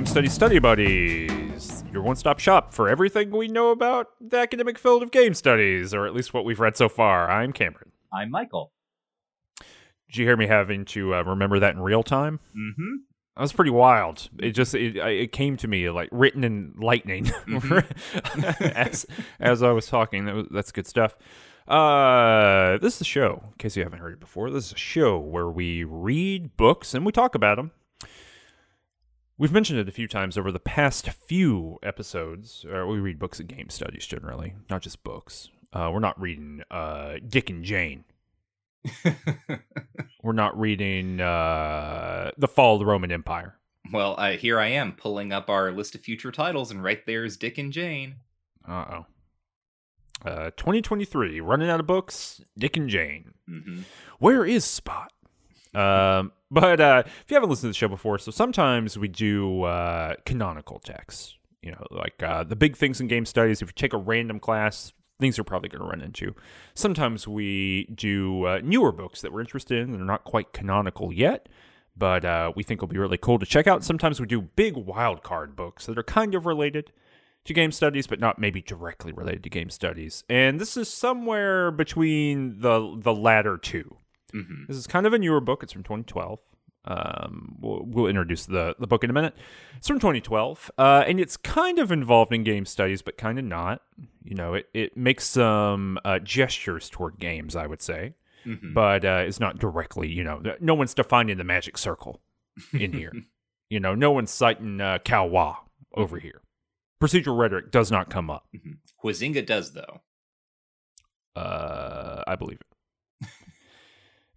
Game Study Study Buddies, your one stop shop for everything we know about the academic field of game studies, or at least what we've read so far. I'm Cameron. I'm Michael. Did you hear me having to uh, remember that in real time? Mm-hmm. That was pretty wild. It just it, it came to me like written in lightning mm-hmm. as as I was talking. That was, that's good stuff. Uh, this is a show. In case you haven't heard it before, this is a show where we read books and we talk about them. We've mentioned it a few times over the past few episodes. Uh, we read books and game studies generally, not just books. Uh, we're not reading uh, Dick and Jane. we're not reading uh, The Fall of the Roman Empire. Well, uh, here I am pulling up our list of future titles, and right there is Dick and Jane. Uh-oh. Uh 2023, running out of books, Dick and Jane. Mm-hmm. Where is Spot? Um, but uh, if you haven't listened to the show before, so sometimes we do uh, canonical texts. You know, like uh, the big things in game studies. If you take a random class, things are probably going to run into. Sometimes we do uh, newer books that we're interested in that are not quite canonical yet, but uh, we think will be really cool to check out. Sometimes we do big wild card books that are kind of related to game studies, but not maybe directly related to game studies. And this is somewhere between the the latter 2 Mm-hmm. This is kind of a newer book. It's from 2012. Um, we'll, we'll introduce the, the book in a minute. It's from 2012, uh, and it's kind of involved in game studies, but kind of not. You know, it, it makes some uh, gestures toward games, I would say, Mm-hmm. but uh, it's not directly, you know, no one's defining the magic circle in here. you know, no one's citing uh, Caillois over here. Procedural rhetoric does not come up. Mm-hmm. Huizinga does, though. Uh, I believe it.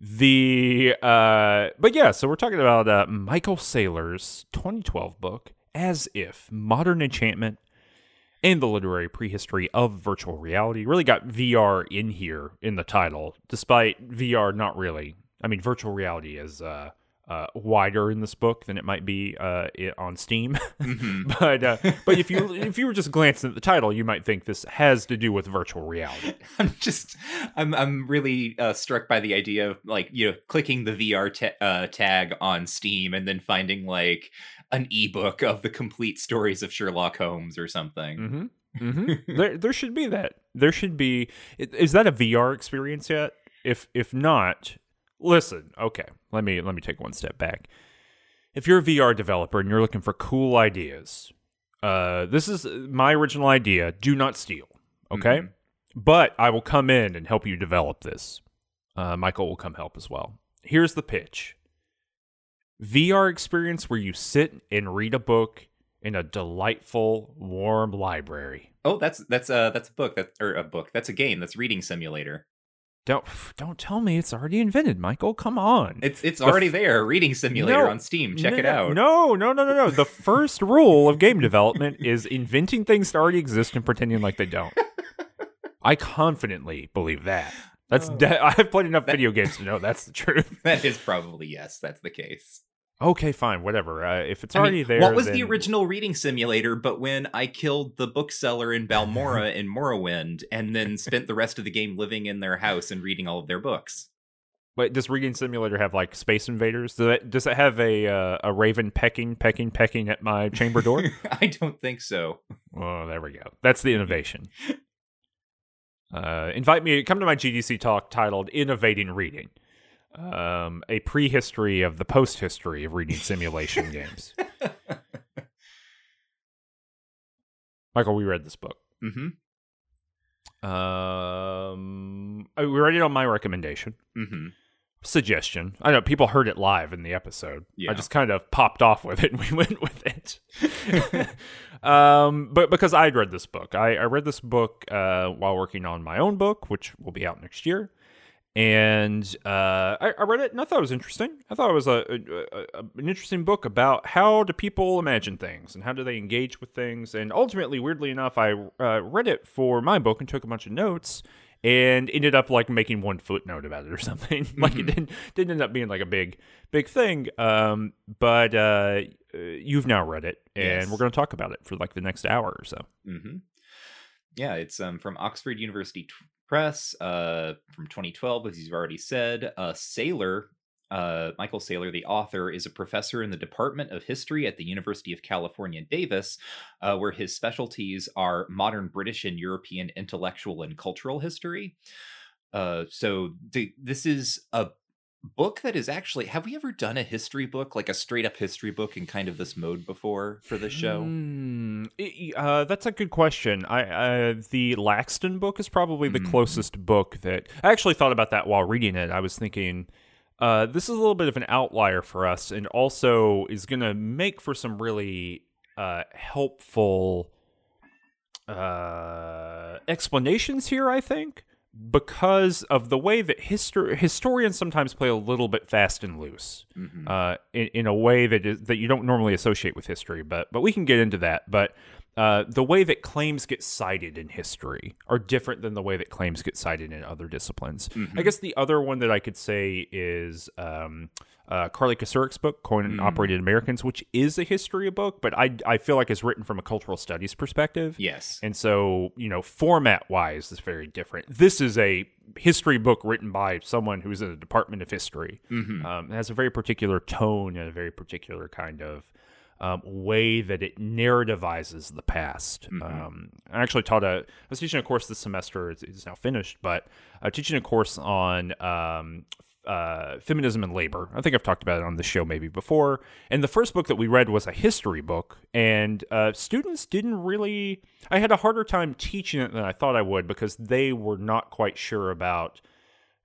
The uh, but yeah, so we're talking about uh, Michael Saler's 2012 book, As If Modern Enchantment and the Literary Prehistory of Virtual Reality. Really got VR in here in the title, despite VR not really. I mean, virtual reality is uh, uh, wider in this book than it might be uh, it, on Steam. Mm-hmm. but uh, but if you if you were just glancing at the title, you might think this has to do with virtual reality. I'm just, I'm, I'm really uh, struck by the idea of like you know clicking the VR ta- uh, tag on Steam and then finding like an ebook of the complete stories of Sherlock Holmes or something. Mm-hmm. Mm-hmm. there, there should be that. There should be. Is that a VR experience yet? If if not, listen. Okay, let me let me take one step back. If you're a VR developer and you're looking for cool ideas, uh, this is my original idea. Do not steal. Okay, Mhm. but I will come in and help you develop this. Uh, Michael will come help as well. Here's the pitch. VR experience where you sit and read a book in a delightful, warm library. Oh, that's that's uh that's a book that or a book that's a game that's reading simulator. Don't don't tell me it's already invented, Michael. Come on. It's it's The already f- there, reading simulator No, on Steam. Check it out. No, no, no, no, no. The first rule of game development is inventing things that already exist and pretending like they don't. I confidently believe that. That's Oh. de- I've played enough That- video games to know that's the truth. That is probably yes, that's the case. Okay, fine, whatever. Uh, if it's I mean, already there, What was the original reading simulator? But when I killed the bookseller in Balmora in Morrowind, and then spent the rest of the game living in their house and reading all of their books. Wait, does Reading Simulator have like Space Invaders? Does it, does it have a uh, a raven pecking, pecking, pecking at my chamber door? I don't think so. oh, there we go. That's the innovation. Uh, invite me. Come to my GDC talk titled "Innovating Reading," um, a prehistory of the post history of reading simulation games. Michael, we read this book. hmm Um, we read it on my recommendation. hmm suggestion. I know people heard it live in the episode. Yeah. I just kind of popped off with it and we went with it. um, but because I'd read this book, I, I read this book uh, while working on my own book, which will be out next year. And uh, I, I read it and I thought it was interesting. I thought it was a, a, a, an interesting book about how do people imagine things and how do they engage with things. And ultimately, weirdly enough, I uh, read it for my book and took a bunch of notes and ended up like making one footnote about it or something. like it Mhm. didn't didn't end up being like a big big thing. Um, but uh, you've now read it, and Yes. we're going to talk about it for like the next hour or so. hmm Yeah, it's um from Oxford University Press, uh, from 2012, as you've already said. Uh, Saler uh, Michael Saler, the author, is a professor in the Department of History at the University of California, Davis, uh, where his specialties are modern British and European intellectual and cultural history. Uh, so th- this is a book that is actually have we ever done a history book like a straight up history book in kind of this mode before for the show? Mm, uh, that's a good question. I uh, the laxton book is probably the mm. closest book that i actually thought about that while reading it. I was thinking uh, this is a little bit of an outlier for us and also is going to make for some really uh, helpful uh, explanations here i think because of the way that histor- historians sometimes play a little bit fast and loose mm-hmm. uh, in, in, a way that is, that you don't normally associate with history. But but we can get into that. But uh, the way that claims get cited in history are different than the way that claims get cited in other disciplines. Mm-hmm. I guess the other one that I could say is um, uh, Carly Kocurek's book, Coin mm. Operated Americans, which is a history book, but I, I feel like it's written from a cultural studies perspective. Yes. And so, you know, format wise, it's very different. This is a history book written by someone who's in the Department of History. Mm-hmm. Um, it has a very particular tone and a very particular kind of um, way that it narrativizes the past. Mm-hmm. Um, I actually taught a, I was teaching a course this semester, it's, it's now finished, but uh, teaching a course on um, uh, feminism and labor. I think I've talked about it on the show maybe before. And the first book that we read was a history book, and uh, students didn't really. I had a harder time teaching it than I thought I would because they were not quite sure about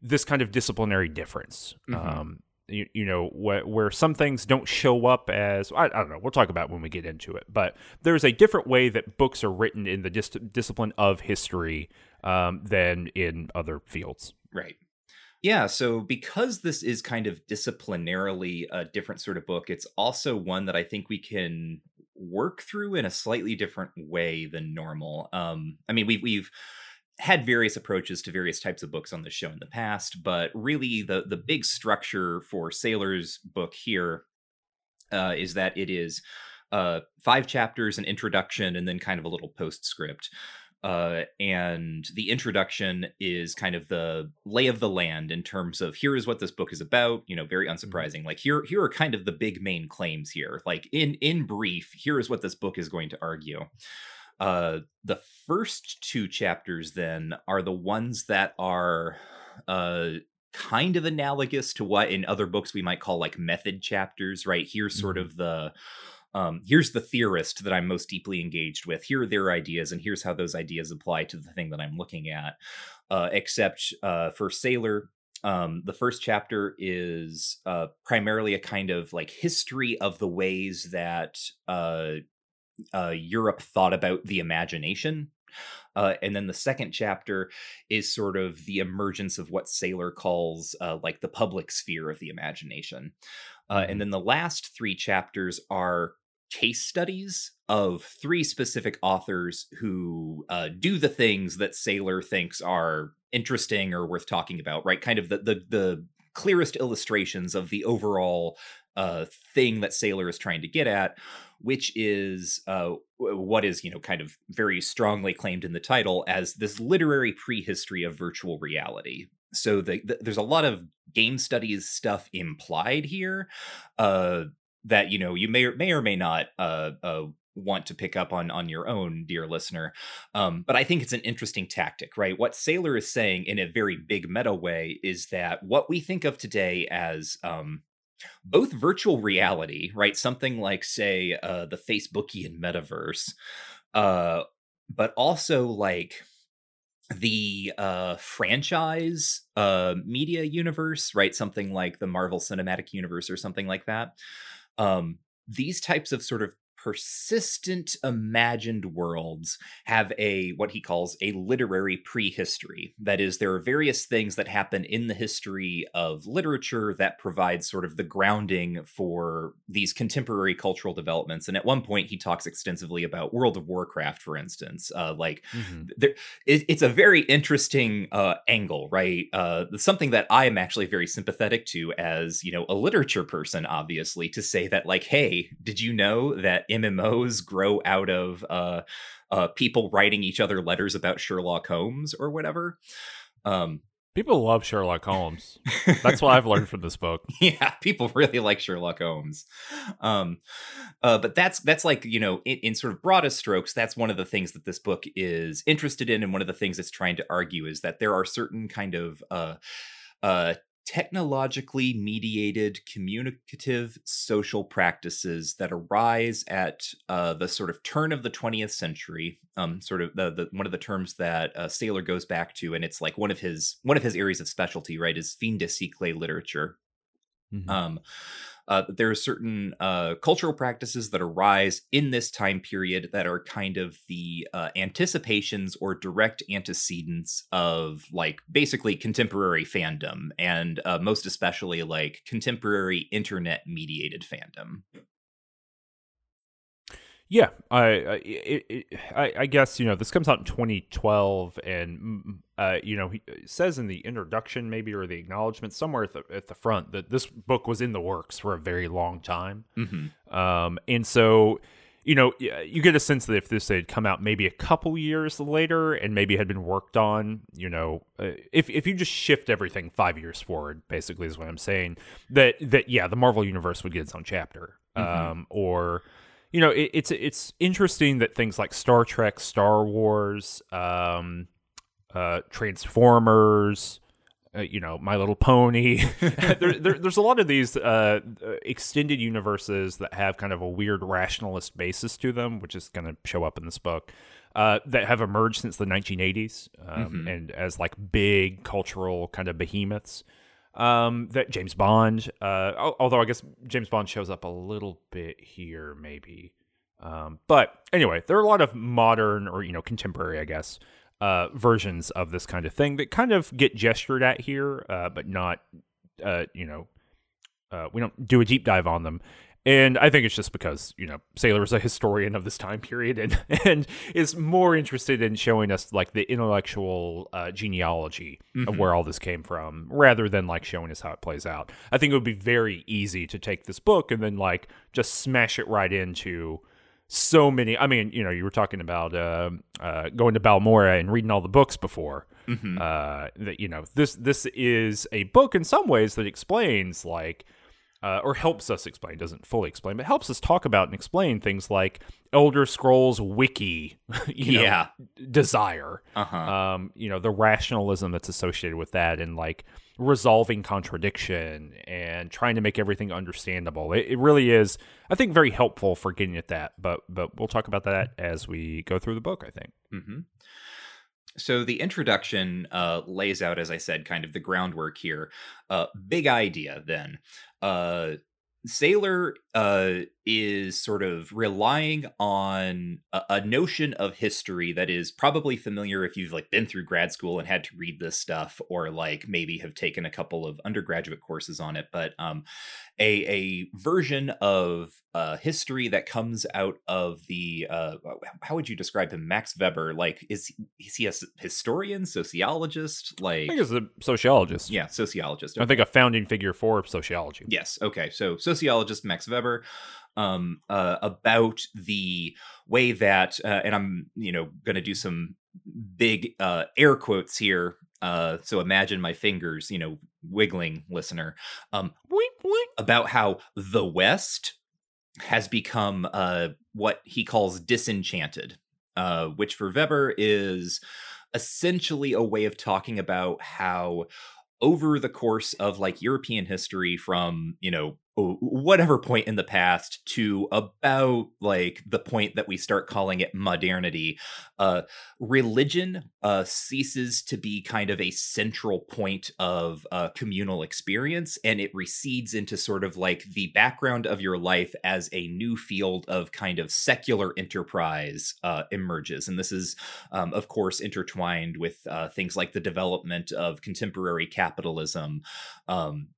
this kind of disciplinary difference. Mm-hmm. Um, you, you know wh- where some things don't show up as I, I, don't know we'll talk about when we get into it but there's a different way that books are written in the dis- discipline of history um, than in other fields. Right. Yeah so because this is kind of disciplinarily a different sort of book it's also one that i think we can work through in a slightly different way than normal. Um, i mean we, we've had various approaches to various types of books on the show in the past, but really the the big structure for Saler's book here uh, is that it is uh, five chapters, an introduction, and then kind of a little postscript. Uh, and the introduction is kind of the lay of the land in terms of here is what this book is about. You know, very mm-hmm. unsurprising. Like here, here are kind of the big main claims here. Like in in brief, here is what this book is going to argue. Uh, the first two chapters then are the ones that are uh, kind of analogous to what in other books we might call like method chapters, right? Here's sort mm-hmm. of the um, here's the theorist that I'm most deeply engaged with. Here are their ideas, and here's how those ideas apply to the thing that I'm looking at. Uh, except uh, for Saler, um, the first chapter is uh, primarily a kind of like history of the ways that uh, Europe thought about the imagination. Uh, and then the second chapter is sort of the emergence of what Saler calls uh, like the public sphere of the imagination. Uh, and mm-hmm. then the last three chapters are case studies of three specific authors who uh, do the things that Saler thinks are interesting or worth talking about, right? Kind of the the, the clearest illustrations of the overall uh, thing that Saler is trying to get at which is uh, what is you know kind of very strongly claimed in the title as this literary prehistory of virtual reality. So the, the, there's a lot of game studies stuff implied here uh, that you know you may or may or may not uh, uh, want to pick up on on your own dear listener. Um, but i think it's an interesting tactic right? What Saler is saying in a very big meta way is that what we think of today as um, both virtual reality, right? Something like, say, uh, the Facebookian metaverse, uh, but also like the uh, franchise uh, media universe, right? Something like the Marvel Cinematic Universe or something like that. Um, these types of sort of persistent imagined worlds have a what he calls a literary prehistory. That is there are various things that happen in the history of literature that provide sort of the grounding for these contemporary cultural developments. And at one point he talks extensively about world of warcraft for instance. Uh, like mm-hmm. there, it, it's a very interesting uh, angle right? Uh, something that i am actually very sympathetic to as you know a literature person obviously to say that like hey did you know that MMOs grow out of uh, uh, people writing each other letters about Sherlock Holmes or whatever. Um, People love Sherlock Holmes. That's what I've learned from this book. yeah, people really like Sherlock Holmes. Um, uh, but that's that's like you know, in, in, sort of broadest strokes, that's one of the things that this book is interested in, and one of the things it's trying to argue is that there are certain kind of uh, uh, technologically mediated communicative social practices that arise at uh, the sort of turn of the 20th century um, sort of the, the one of the terms that uh, Saler goes back to and it's like one of his one of his areas of specialty right is fin de siècle literature mm-hmm. um, uh, there are certain uh, cultural practices that arise in this time period that are kind of the uh, anticipations or direct antecedents of like basically contemporary fandom and uh, most especially like contemporary internet mediated fandom yeah, I, it, I, I guess you know this comes out in 2012, and mm, uh, you know he says in the introduction, maybe or the acknowledgement somewhere at the at the front that this book was in the works for a very long time, mm-hmm. um, and so you know you get a sense that if this had come out maybe a couple years later and maybe had been worked on, you know, uh, if if you just shift everything five years forward, basically is what I'm saying. That that yeah, the Marvel universe would get its own chapter, mm-hmm. um, or you know, it, it's it's interesting that things like Star Trek, Star Wars, um, uh, Transformers, uh, you know, My Little Pony. there, there, there's a lot of these uh, extended universes that have kind of a weird rationalist basis to them, which is going to show up in this book. Uh, that have emerged since the 1980s um, mm-hmm. and as like big cultural kind of behemoths um, that James Bond. Uh, although I guess James Bond shows up a little bit here, maybe. Um, but anyway, there are a lot of modern or you know contemporary, I guess, uh, versions of this kind of thing that kind of get gestured at here, uh, but not, uh, you know, uh, we don't do a deep dive on them. And I think it's just because, you know, Saler is a historian of this time period and, and is more interested in showing us like the intellectual uh, genealogy mm-hmm. of where all this came from rather than like showing us how it plays out. I think it would be very easy to take this book and then like just smash it right into so many. I mean, you know, you were talking about uh, uh, going to Balmora and reading all the books before. Mm-hmm. Uh, that you know, this this is a book in some ways that explains like uh, or helps us explain, doesn't fully explain, but helps us talk about and explain things like Elder Scrolls Wiki, yeah, know, desire, uh-huh. um, you know, the rationalism that's associated with that, and like resolving contradiction and trying to make everything understandable. It, it really is, I think, very helpful for getting at that. But but we'll talk about that as we go through the book. I think. Mm-hmm. So the introduction uh, lays out, as I said, kind of the groundwork here. Uh, big idea then. Uh, Saler uh, is sort of relying on a, a, notion of history that is probably familiar if you've like been through grad school and had to read this stuff, or like maybe have taken a couple of undergraduate courses on it. But um, a a version of uh, history that comes out of the uh, how would you describe him max weber like is is he a historian sociologist like i think he's a sociologist yeah sociologist okay. i think a founding figure for sociology yes okay so sociologist max weber um, uh, about the way that uh, and i'm you know going to do some big uh, air quotes here uh, so imagine my fingers, you know, wiggling, listener. Um, about how the West has become uh, what he calls disenchanted, uh, which for Weber is essentially a way of talking about how over the course of like European history from, you know, whatever point in the past to about like the point that we start calling it modernity uh religion uh ceases to be kind of a central point of uh communal experience and it recedes into sort of like the background of your life as a new field of kind of secular enterprise uh emerges. And this is um of course intertwined with uh things like the development of contemporary capitalism um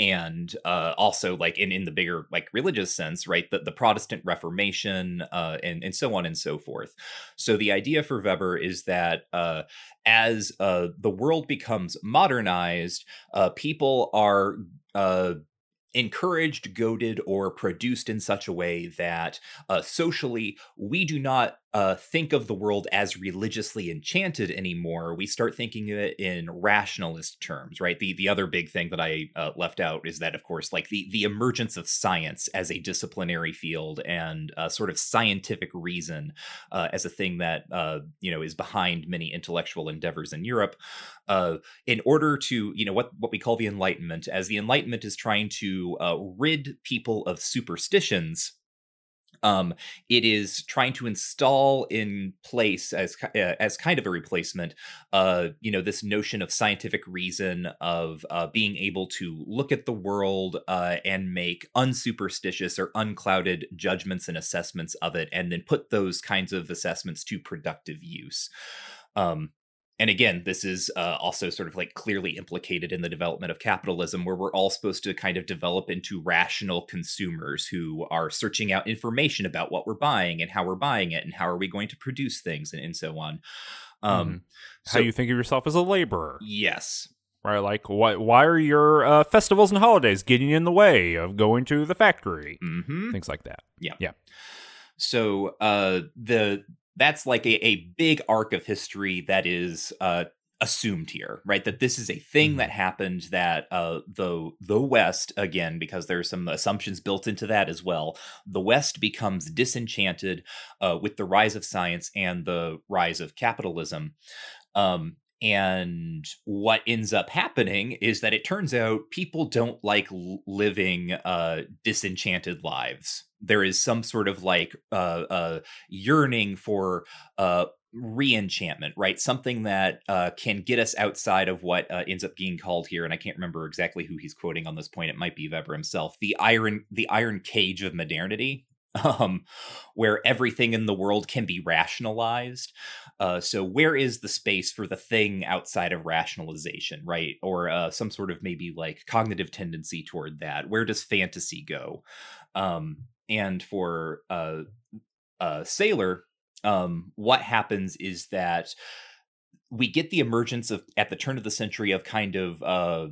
and uh, also like in, in the bigger like religious sense right the, the protestant reformation uh, and, and so on and so forth. So the idea for weber is that uh, as uh, the world becomes modernized uh, people are uh, encouraged, goaded, or produced in such a way that socially we do not uh, think of the world as religiously enchanted anymore. We start thinking of it in rationalist terms, right? The the other big thing that I uh, left out is that, of course, like the the emergence of science as a disciplinary field and uh, sort of scientific reason uh, as a thing that uh, you know is behind many intellectual endeavors in Europe. Uh, in order to, you know, what what we call the Enlightenment, as the Enlightenment is trying to rid people of superstitions um, it is trying to install in place as uh, as kind of a replacement, uh, you know, this notion of scientific reason of uh, being able to look at the world uh, and make unsuperstitious or unclouded judgments and assessments of it, and then put those kinds of assessments to productive use. Um, and again this is uh, also sort of like clearly implicated in the development of capitalism where we're all supposed to kind of develop into rational consumers who are searching out information about what we're buying and how we're buying it and how are we going to produce things and, and so on. Um mm. how so, you think of yourself as a laborer. Yes. Right like why, why are your uh, festivals and holidays getting in the way of going to the factory? Mm-hmm. things like that. Yeah. Yeah. So uh the that's like a, a big arc of history that is uh, assumed here, right? That this is a thing mm-hmm. that happened that uh, the the West again, because there are some assumptions built into that as well. The West becomes disenchanted uh, with the rise of science and the rise of capitalism. Um, and what ends up happening is that it turns out people don't like living uh, disenchanted lives. There is some sort of like uh, uh, yearning for uh, re-enchantment, right? Something that uh, can get us outside of what uh, ends up being called here, and I can't remember exactly who he's quoting on this point. It might be Weber himself. The iron, the iron cage of modernity, um, where everything in the world can be rationalized. Uh, so, where is the space for the thing outside of rationalization, right? Or uh, some sort of maybe like cognitive tendency toward that? Where does fantasy go? Um, and for uh, Saler, um, what happens is that we get the emergence of at the turn of the century of kind of uh,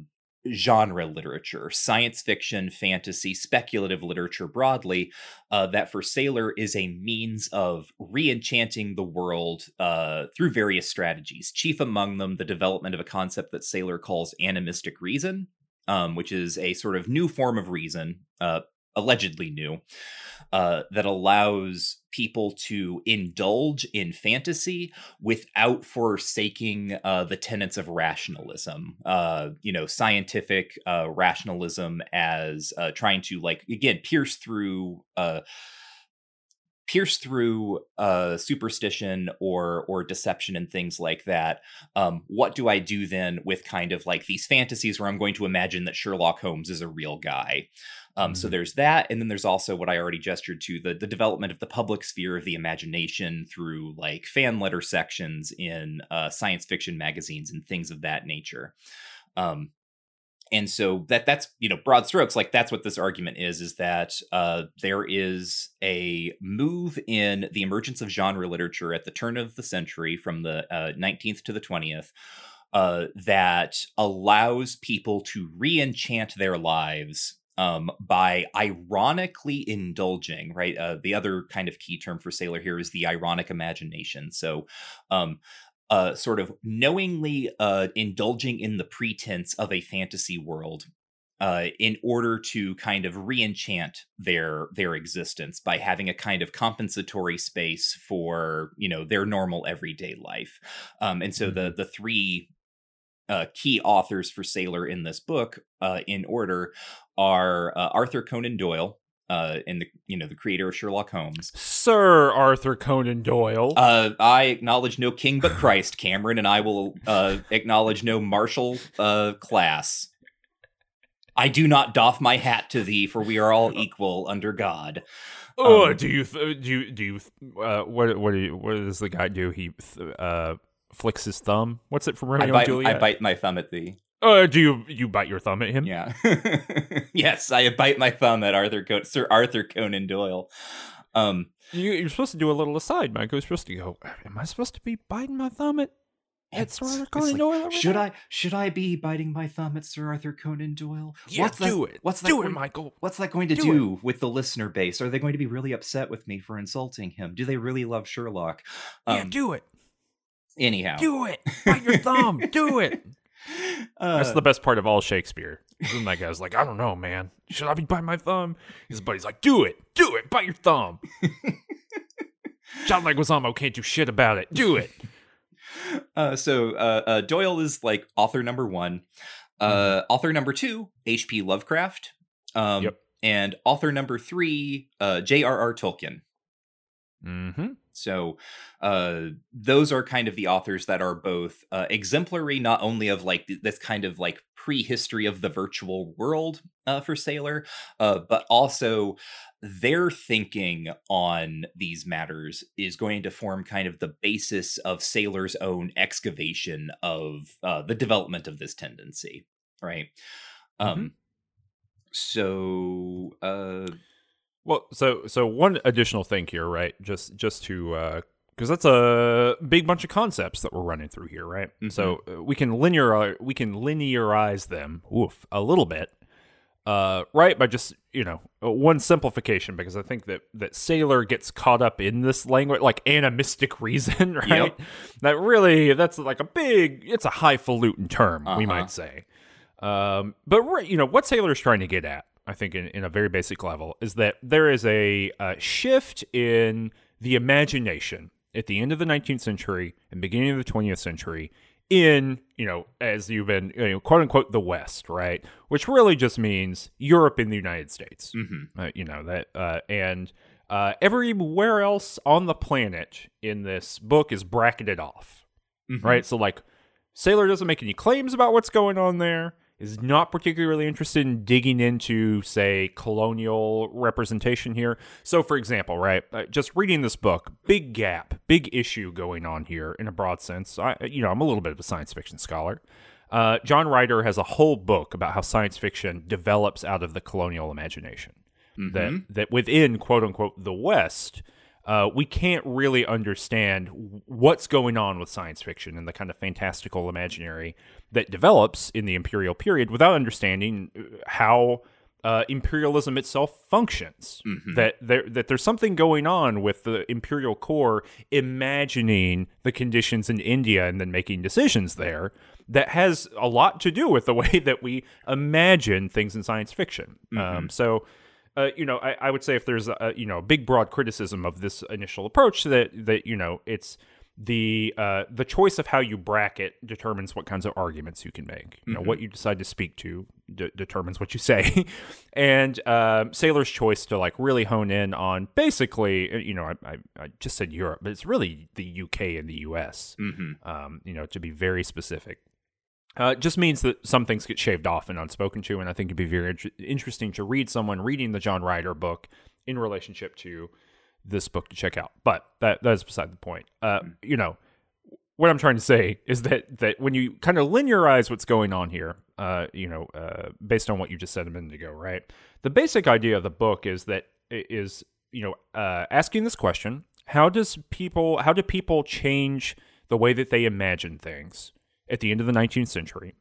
genre literature, science fiction, fantasy, speculative literature broadly, uh, that for Saler is a means of re enchanting the world uh, through various strategies. Chief among them, the development of a concept that Saler calls animistic reason, um, which is a sort of new form of reason, uh, allegedly new, uh, that allows people to indulge in fantasy without forsaking uh, the tenets of rationalism. Uh, you know, scientific uh, rationalism as uh, trying to like again pierce through uh, pierce through superstition or or deception and things like that. Um, what do I do then with kind of like these fantasies where I'm going to imagine that Sherlock Holmes is a real guy? Um, mm-hmm. So there's that, and then there's also what I already gestured to the the development of the public sphere of the imagination through like fan letter sections in uh, science fiction magazines and things of that nature. Um, and so that that's you know broad strokes like that's what this argument is is that uh, there is a move in the emergence of genre literature at the turn of the century from the uh, 19th to the 20th uh, that allows people to re-enchant their lives um, by ironically indulging, right? Uh, the other kind of key term for Saler here is the ironic imagination. So, um, uh, sort of knowingly uh, indulging in the pretense of a fantasy world uh, in order to kind of re-enchant their their existence by having a kind of compensatory space for you know their normal everyday life um, and so mm-hmm. the the three uh, key authors for Saler in this book uh, in order are uh, Arthur Conan Doyle, uh, and the you know the creator of Sherlock Holmes, Sir Arthur Conan Doyle. Uh, I acknowledge no king but Christ, Cameron, and I will uh, acknowledge no martial uh, class. I do not doff my hat to thee, for we are all equal under God. Oh, um, do you th- do you do you uh, what what do you, what does the guy do? He uh, flicks his thumb. What's it from Romeo I bite, and Juliet? I bite my thumb at thee. Uh, do you you bite your thumb at him? Yeah. yes, I bite my thumb at Arthur Co- Sir Arthur Conan Doyle. Um, you, are supposed to do a little aside, Mike. You're supposed to go. Am I supposed to be biting my thumb at Sir Arthur Conan like, Doyle. should. I should I be biting my thumb at Sir Arthur Conan Doyle? Yeah, what's that, do it. What's that do it, going- Michael. What's that going to Do do, with the listener base? Are they going to be really upset with me for insulting him? Do they really love Sherlock? yeah, Um, do it. Anyhow, Do it. Bite your thumb. Do it. uh, That's the best part of all Shakespeare. When that guy's like, I don't know, man. Should I be biting my thumb? His buddy's like, Do it. Do it. Bite your thumb. John Leguizamo can't do shit about it. Do it. uh, so uh, uh, Doyle is like author number one. Uh, Author number two, H.P. Lovecraft. Um, Yep. And author number three, uh, J.R.R. Tolkien. Mm-hmm. So uh, those are kind of the authors that are both uh, exemplary, not only of like th- this kind of like prehistory of the virtual world uh, for Saler, uh, but also their thinking on these matters is going to form kind of the basis of Saler's own excavation of uh, the development of this tendency, right? Um, so uh, Well, so so one additional thing here, right? Just just to because that's a big bunch of concepts that we're running through here, right? So uh, we can linear we can linearize them, oof, a little bit, uh, right? By just you know uh, one simplification, because I think that that Saler gets caught up in this language, like animistic reason, right? Yep. That really that's like a big, it's a highfalutin term, we Uh-huh. might say. Um, but right, you know what Saler's trying to get at, I think, in, in a very basic level, is that there is a, uh shift in the imagination at the end of the 19th century and beginning of the 20th century in you know as you've been you know, quote unquote the West, right? Which really just means Europe and the United States. mhm. Uh, you know that, uh, and uh, everywhere else on the planet in this book is bracketed off Mhm. right? So like Saler doesn't make any claims about what's going on there. Is not particularly interested in digging into, say, colonial representation here. So, for example, right, uh, just reading this book, big gap, big issue going on here in a broad sense. I, you know, I'm a little bit of a science fiction scholar. Uh, John Rieder has a whole book about how science fiction develops out of the colonial imagination that Mhm. that within quote unquote the West, uh, we can't really understand what's going on with science fiction and the kind of fantastical imaginary that develops in the imperial period without understanding uh, how uh, imperialism itself functions. Mhm. That there that there's something going on with the imperial core imagining the conditions in India and then making decisions there that has a lot to do with the way that we imagine things in science fiction. Um, so uh, you know, I, I would say if there's a you know a big broad criticism of this initial approach, that that you know it's the uh, the choice of how you bracket determines what kinds of arguments you can make. You know, what you decide to speak to de- determines what you say, and um Saler's choice to like really hone in on basically, uh, you know, I, I, I just said Europe, but it's really the UK and the US. Mhm. Um, you know, to be very specific. Uh, it just means that some things get shaved off and unspoken to, and I think it'd be very inter- interesting to read someone reading the John Rieder book in relationship to this book to check out. But that that is beside the point. Uh, you know, what I'm trying to say is that that when you kind of linearize what's going on here, uh, you know, uh, based on what you just said a minute ago, right? The basic idea of the book is that is you know uh, asking this question: How does people how do people change the way that they imagine things at the end of the 19th century?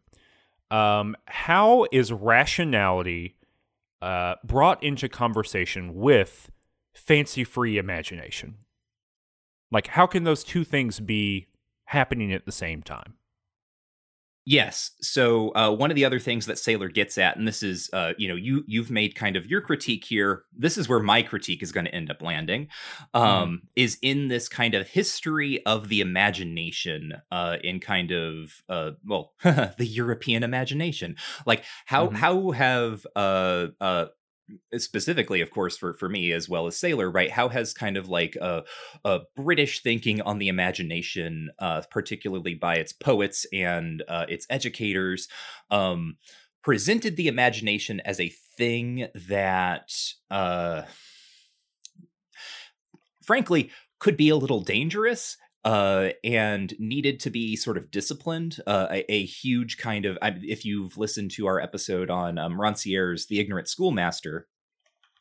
Um, how is rationality uh, brought into conversation with fancy-free imagination? Like, how can those two things be happening at the same time? Yes. So uh, one of the other things that Saler gets at, and this is, uh, you know, you you've made kind of your critique here. This is where my critique is going to end up landing. Um, Is in this kind of history of the imagination, uh, in kind of, uh, well, the European imagination. Like how Mhm. how have uh uh specifically of course for for me as well as Saler right? How has kind of like a, a british thinking on the imagination uh particularly by its poets and uh its educators um presented the imagination as a thing that uh frankly could be a little dangerous uh, and needed to be sort of disciplined. Uh, a, a huge kind of, I, if you've listened to our episode on um, Rancière's The Ignorant Schoolmaster,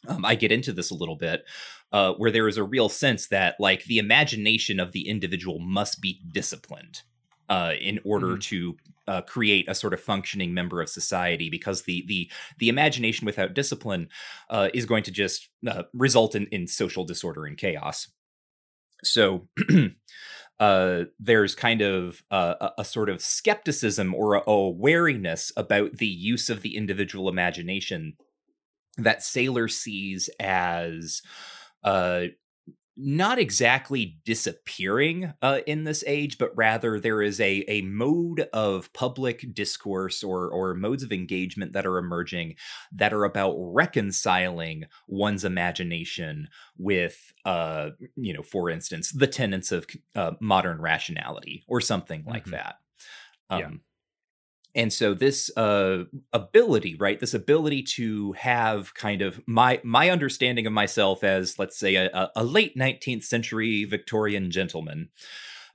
um, I get into this a little bit, uh, where there is a real sense that like the imagination of the individual must be disciplined. uh, in order to uh, create a sort of functioning member of society because the the the imagination without discipline uh, is going to just uh, result in in social disorder and chaos. So. Uh, there's kind of uh, a, a, sort of skepticism or a, a wariness about the use of the individual imagination that Saler sees as uh, not exactly disappearing uh, in this age, but rather there is a a mode of public discourse or or modes of engagement that are emerging that are about reconciling one's imagination with, uh, you know, for instance, the tenets of uh, modern rationality or something like mm-hmm. that. Um, yeah and so this uh, ability right this ability to have kind of my my understanding of myself as let's say a, a late 19th century victorian gentleman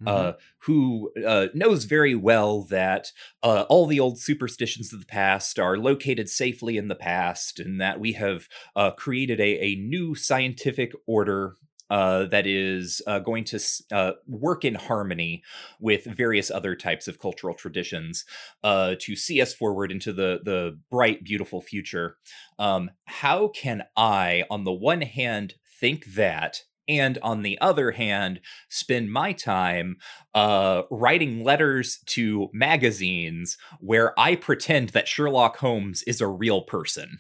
uh, mm-hmm. uh, who uh, knows very well that uh, all the old superstitions of the past are located safely in the past and that we have uh, created a, a new scientific order uh, that is uh, going to uh, work in harmony with various other types of cultural traditions uh, to see us forward into the the bright, beautiful future. Um, how can I, on the one hand, think that? And on the other hand, spend my time uh, writing letters to magazines where I pretend that Sherlock Holmes is a real person.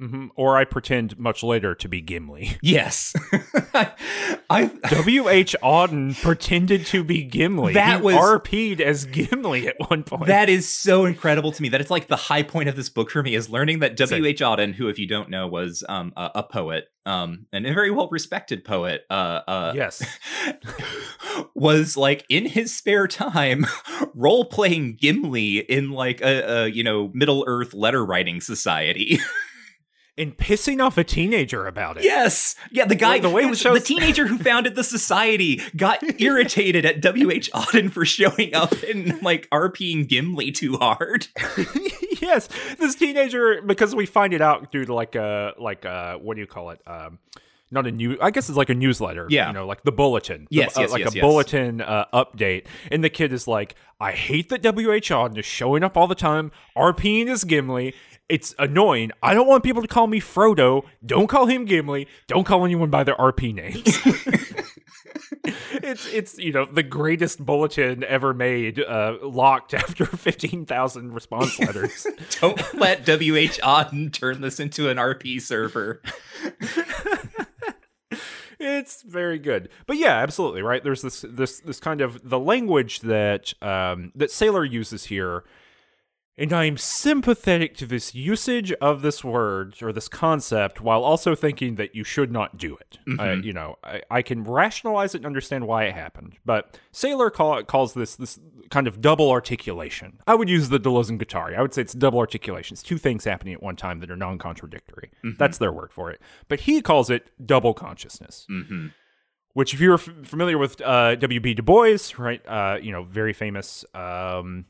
Mm-hmm. Or I pretend much later to be Gimli. Yes. I W. H. Auden pretended to be Gimli. That he was RP'd as Gimli at one point. That is so incredible to me. That it's like the high point of this book for me is learning that W. H. Auden, who, if you don't know, was um, a, a, poet, um, and a very well respected poet. Uh, uh, yes, was like in his spare time role playing Gimli in like a, a you know Middle Earth letter writing society and pissing off a teenager about it. Yes, yeah. The guy, the way shows- the teenager who founded the society, got irritated at W. H. Auden for showing up and like RPing Gimli too hard. yes, this teenager because we find it out through like a like a what do you call it? Um, not a new i guess it's like a newsletter yeah you know like the bulletin yes, the, yes uh, like yes, a yes. bulletin uh, update and the kid is like i hate that wh Auden is showing up all the time rping is gimli it's annoying. I don't want people to call me Frodo. Don't call him Gimli. Don't call anyone by their RP names. it's it's you know the greatest bulletin ever made, uh, locked after fifteen thousand response letters. don't let WH Auden turn this into an RP server. it's very good but yeah absolutely right there's this this this kind of the language that um that Saler uses here and I am sympathetic to this usage of this word or this concept while also thinking that you should not do it. Mm-hmm. Uh, you know, I, I, can rationalize it and understand why it happened. But Saler call, calls this this kind of double articulation. I would use the Deleuze and Guattari. I would say it's double articulation. It's two things happening at one time that are non contradictory. Mm-hmm. That's their word for it. But he calls it double consciousness. Mm-hmm which if you're f- familiar with uh, W.B. Du Bois, right, uh, you know, very famous um,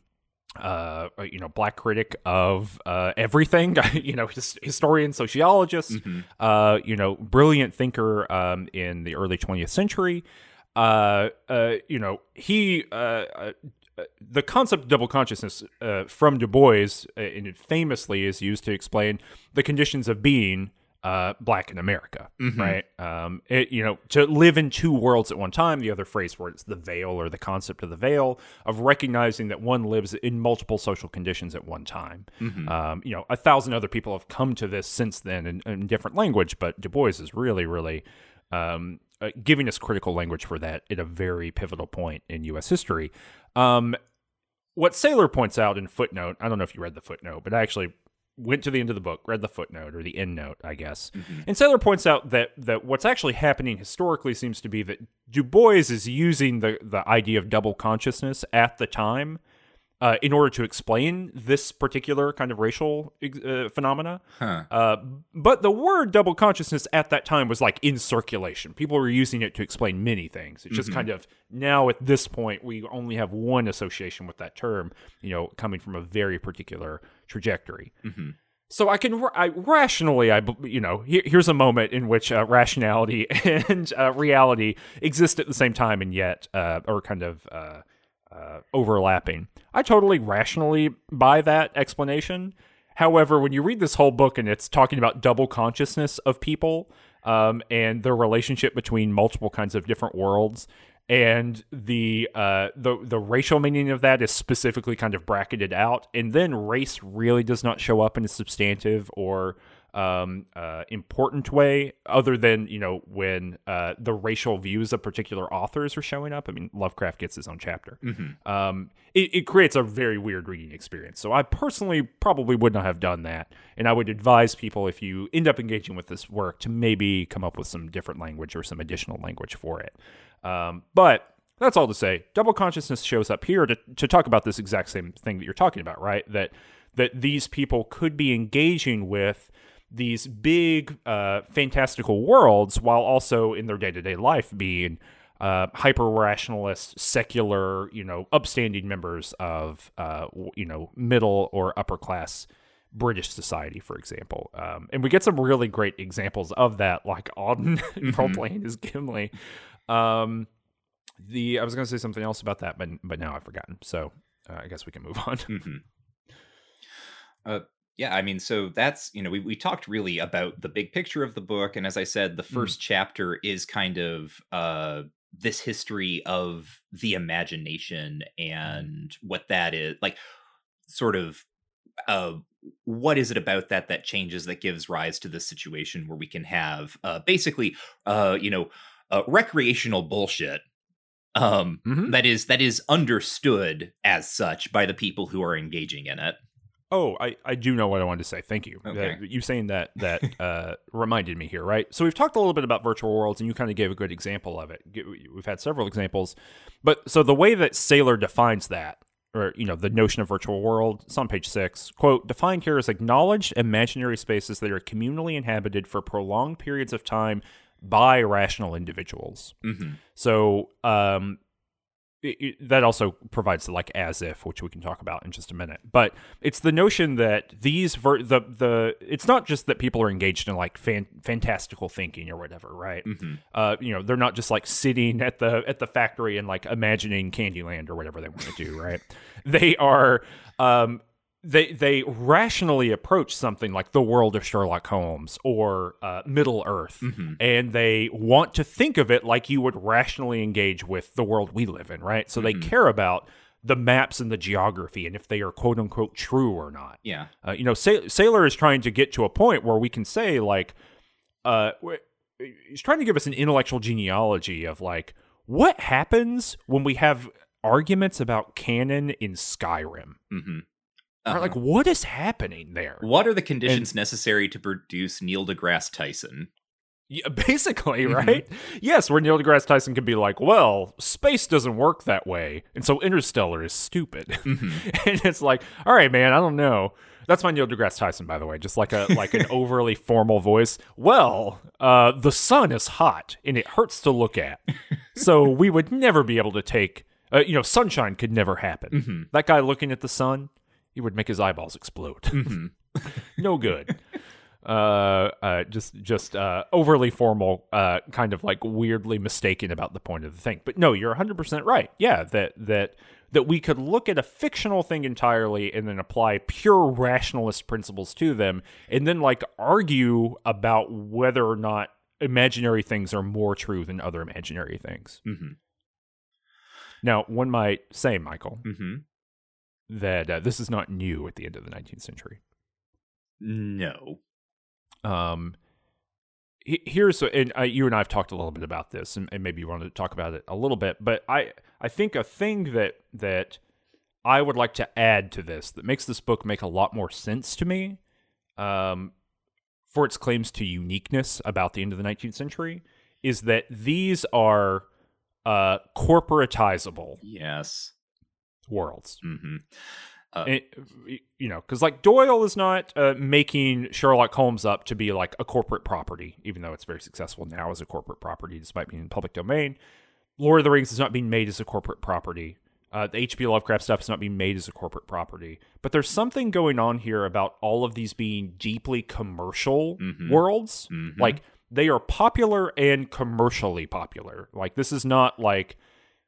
uh, you know, black critic of uh, everything, you know, his, historian, sociologist, mm-hmm. uh, you know, brilliant thinker um, in the early 20th century. Uh, uh, you know, he uh, uh the concept of double consciousness uh, from Du Bois, uh, and it famously is used to explain the conditions of being uh, black in America, mm-hmm. right? Um, it, you know, to live in two worlds at one time. The other phrase for it is the veil or the concept of the veil of recognizing that one lives in multiple social conditions at one time. Mm-hmm. Um, you know, a thousand other people have come to this since then in, in different language, but Du Bois is really, really um, uh, giving us critical language for that at a very pivotal point in U.S. history. Um, what Saler points out in footnote, I don't know if you read the footnote, but I actually went to the end of the book, read the footnote or the end note, I guess. Mm-hmm. And Saler points out that that what's actually happening historically seems to be that Du Bois is using the the idea of double consciousness at the time uh, in order to explain this particular kind of racial uh, phenomena. Huh. Uh, but the word double consciousness at that time was like in circulation. People were using it to explain many things. It's mm-hmm. just kind of now at this point, we only have one association with that term, you know, coming from a very particular trajectory. Mm-hmm. So I can I, rationally, I you know, here, here's a moment in which uh, rationality and uh, reality exist at the same time, and yet, uh, or kind of uh, overlapping. I totally rationally buy that explanation. However, when you read this whole book and it's talking about double consciousness of people um, and their relationship between multiple kinds of different worlds, and the uh, the the racial meaning of that is specifically kind of bracketed out, and then race really does not show up in a substantive or um, uh, important way, other than you know when uh, the racial views of particular authors are showing up. I mean, Lovecraft gets his own chapter. Mm-hmm. Um, it, it creates a very weird reading experience. So I personally probably would not have done that, and I would advise people if you end up engaging with this work to maybe come up with some different language or some additional language for it. Um, but that's all to say, double consciousness shows up here to, to talk about this exact same thing that you're talking about, right? That that these people could be engaging with these big, uh, fantastical worlds while also in their day to day life being uh, hyper rationalist, secular, you know, upstanding members of, uh, you know, middle or upper class British society, for example. Um, and we get some really great examples of that, like Auden Mhm. role playing as Gimli. Um, the I was going to say something else about that, but but now I've forgotten. So uh, I guess we can move on. hmm Uh, yeah, I mean, so that's you know we we talked really about the big picture of the book, and as I said, the Mm. first chapter is kind of uh this history of the imagination and what that is like, sort of uh what is it about that that changes that gives rise to this situation where we can have uh basically uh you know uh, recreational bullshit um Mhm. that is that is understood as such by the people who are engaging in it Oh, I, I do know what I wanted to say. Thank you. Okay. Uh, you saying that that uh, reminded me here, right? So we've talked a little bit about virtual worlds, and you kind of gave a good example of it. We've had several examples, but so the way that Saler defines that, or you know, the notion of virtual world, it's on page six. Quote: defined here as acknowledged imaginary spaces that are communally inhabited for prolonged periods of time by rational individuals. hmm So um, it, it- that also provides the like as if, which we can talk about in just a minute. But it's the notion that these ver- the the it's not just that people are engaged in like fan- fantastical thinking or whatever, right? hmm Uh, you know, they're not just like sitting at the at the factory and like imagining Candyland or whatever they want to do, right? they are um they they rationally approach something like the world of Sherlock Holmes or uh, Middle Earth, hmm and they want to think of it like you would rationally engage with the world we live in, right? So they Mhm. care about the maps and the geography and if they are quote unquote true or not. yeah Uh, you know, Sa- Saler is trying to get to a point where we can say like, uh, he's trying to give us an intellectual genealogy of like what happens when we have arguments about canon in Skyrim. Hmm Or, like, what is happening there? what are the conditions necessary to produce Neil deGrasse Tyson? Yeah, basically, Mhm. right? Yes, where Neil deGrasse Tyson can be like, well, space doesn't work that way, and so Interstellar is stupid. Mhm. and it's like, all right, man, I don't know. That's my Neil deGrasse Tyson, by the way, just like a like an overly formal voice. Well, uh, the sun is hot and it hurts to look at, so we would never be able to take. Uh, you know, sunshine could never happen. Mhm. That guy looking at the sun, he would make his eyeballs explode. Mhm. no good. Uh, uh, just just uh, overly formal, uh, kind of like weirdly mistaken about the point of the thing. But no, you're 100 percent right. Yeah, that that that we could look at a fictional thing entirely and then apply pure rationalist principles to them, and then like argue about whether or not imaginary things are more true than other imaginary things. Mhm. Now, one might say, Michael, Mhm. That uh, this is not new at the end of the 19th century. No. um he- here's and uh, you and I have talked a little bit about this and, and maybe you wanted to talk about it a little bit but I I think a thing that that I would like to add to this that makes this book make a lot more sense to me um for its claims to uniqueness about the end of the 19th century is that these are uh corporatizable Yes. Worlds hmm and, you know, because like Doyle is not uh, making Sherlock Holmes up to be like a corporate property, even though it's very successful now as a corporate property, despite being in public domain. Lord of the Rings is not being made as a corporate property. Uh, the H.P. Lovecraft stuff is not being made as a corporate property. But there's something going on here about all of these being deeply commercial Mhm. worlds. Mhm. Like they are popular and commercially popular. Like this is not like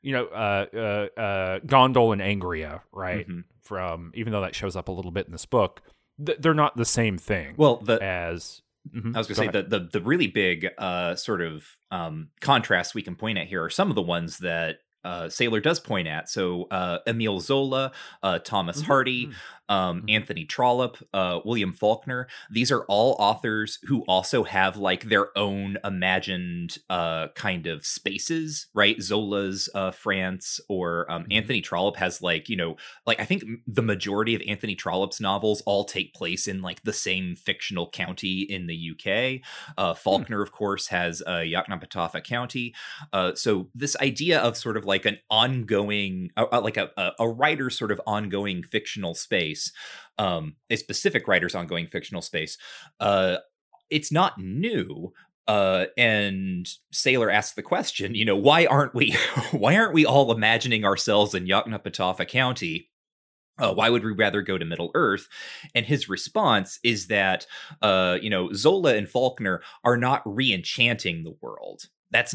you know, uh, uh, uh, Gondal and Angria, right? Mhm. From even though that shows up a little bit in this book, th- they're not the same thing. Well, the as Mhm. I was going to say the, the the really big uh, sort of um, contrasts we can point at here are some of the ones that uh, Saler does point at. So uh, Emile Zola, uh, Thomas Mhm, Hardy, mhm. Um, Mhm. Anthony Trollope, uh, William Faulkner. These are all authors who also have like their own imagined uh, kind of spaces, right? Zola's uh, France or um, Mhm. Anthony Trollope has like, you know, like I think the majority of Anthony Trollope's novels all take place in like the same fictional county in the UK. Uh, Faulkner, of course, has uh, Yoknapatawpha County. Uh, so this idea of sort of like an ongoing, uh, like a, a a writer's sort of ongoing fictional space, um, a specific writer's ongoing fictional space, uh, it's not new. Uh, and Saler asks the question, you know, why aren't we, why aren't we all imagining ourselves in Yoknapatawpha County? Uh, why would we rather go to Middle Earth? And his response is that, uh, you know, Zola and Faulkner are not re-enchanting the world. That's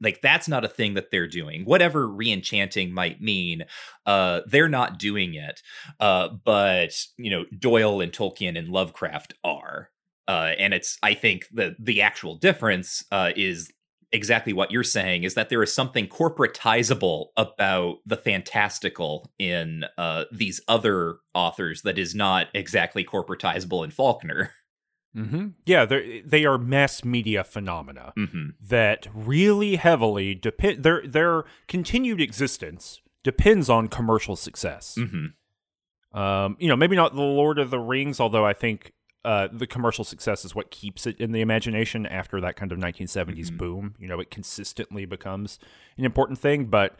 like that's not a thing that they're doing. Whatever re-enchanting might mean, uh, they're not doing it. Uh, but you know, Doyle and Tolkien and Lovecraft are. Uh, and it's I think the the actual difference uh, is exactly what you're saying is that there is something corporatizable about the fantastical in uh, these other authors that is not exactly corporatizable in Faulkner. Mhm. yeah, they they are mass media phenomena. hmm that really heavily depend their their continued existence depends on commercial success. hmm Um, you know, maybe not the Lord of the Rings, although I think uh, the commercial success is what keeps it in the imagination after that kind of 1970s Mhm. boom. You know, it consistently becomes an important thing, but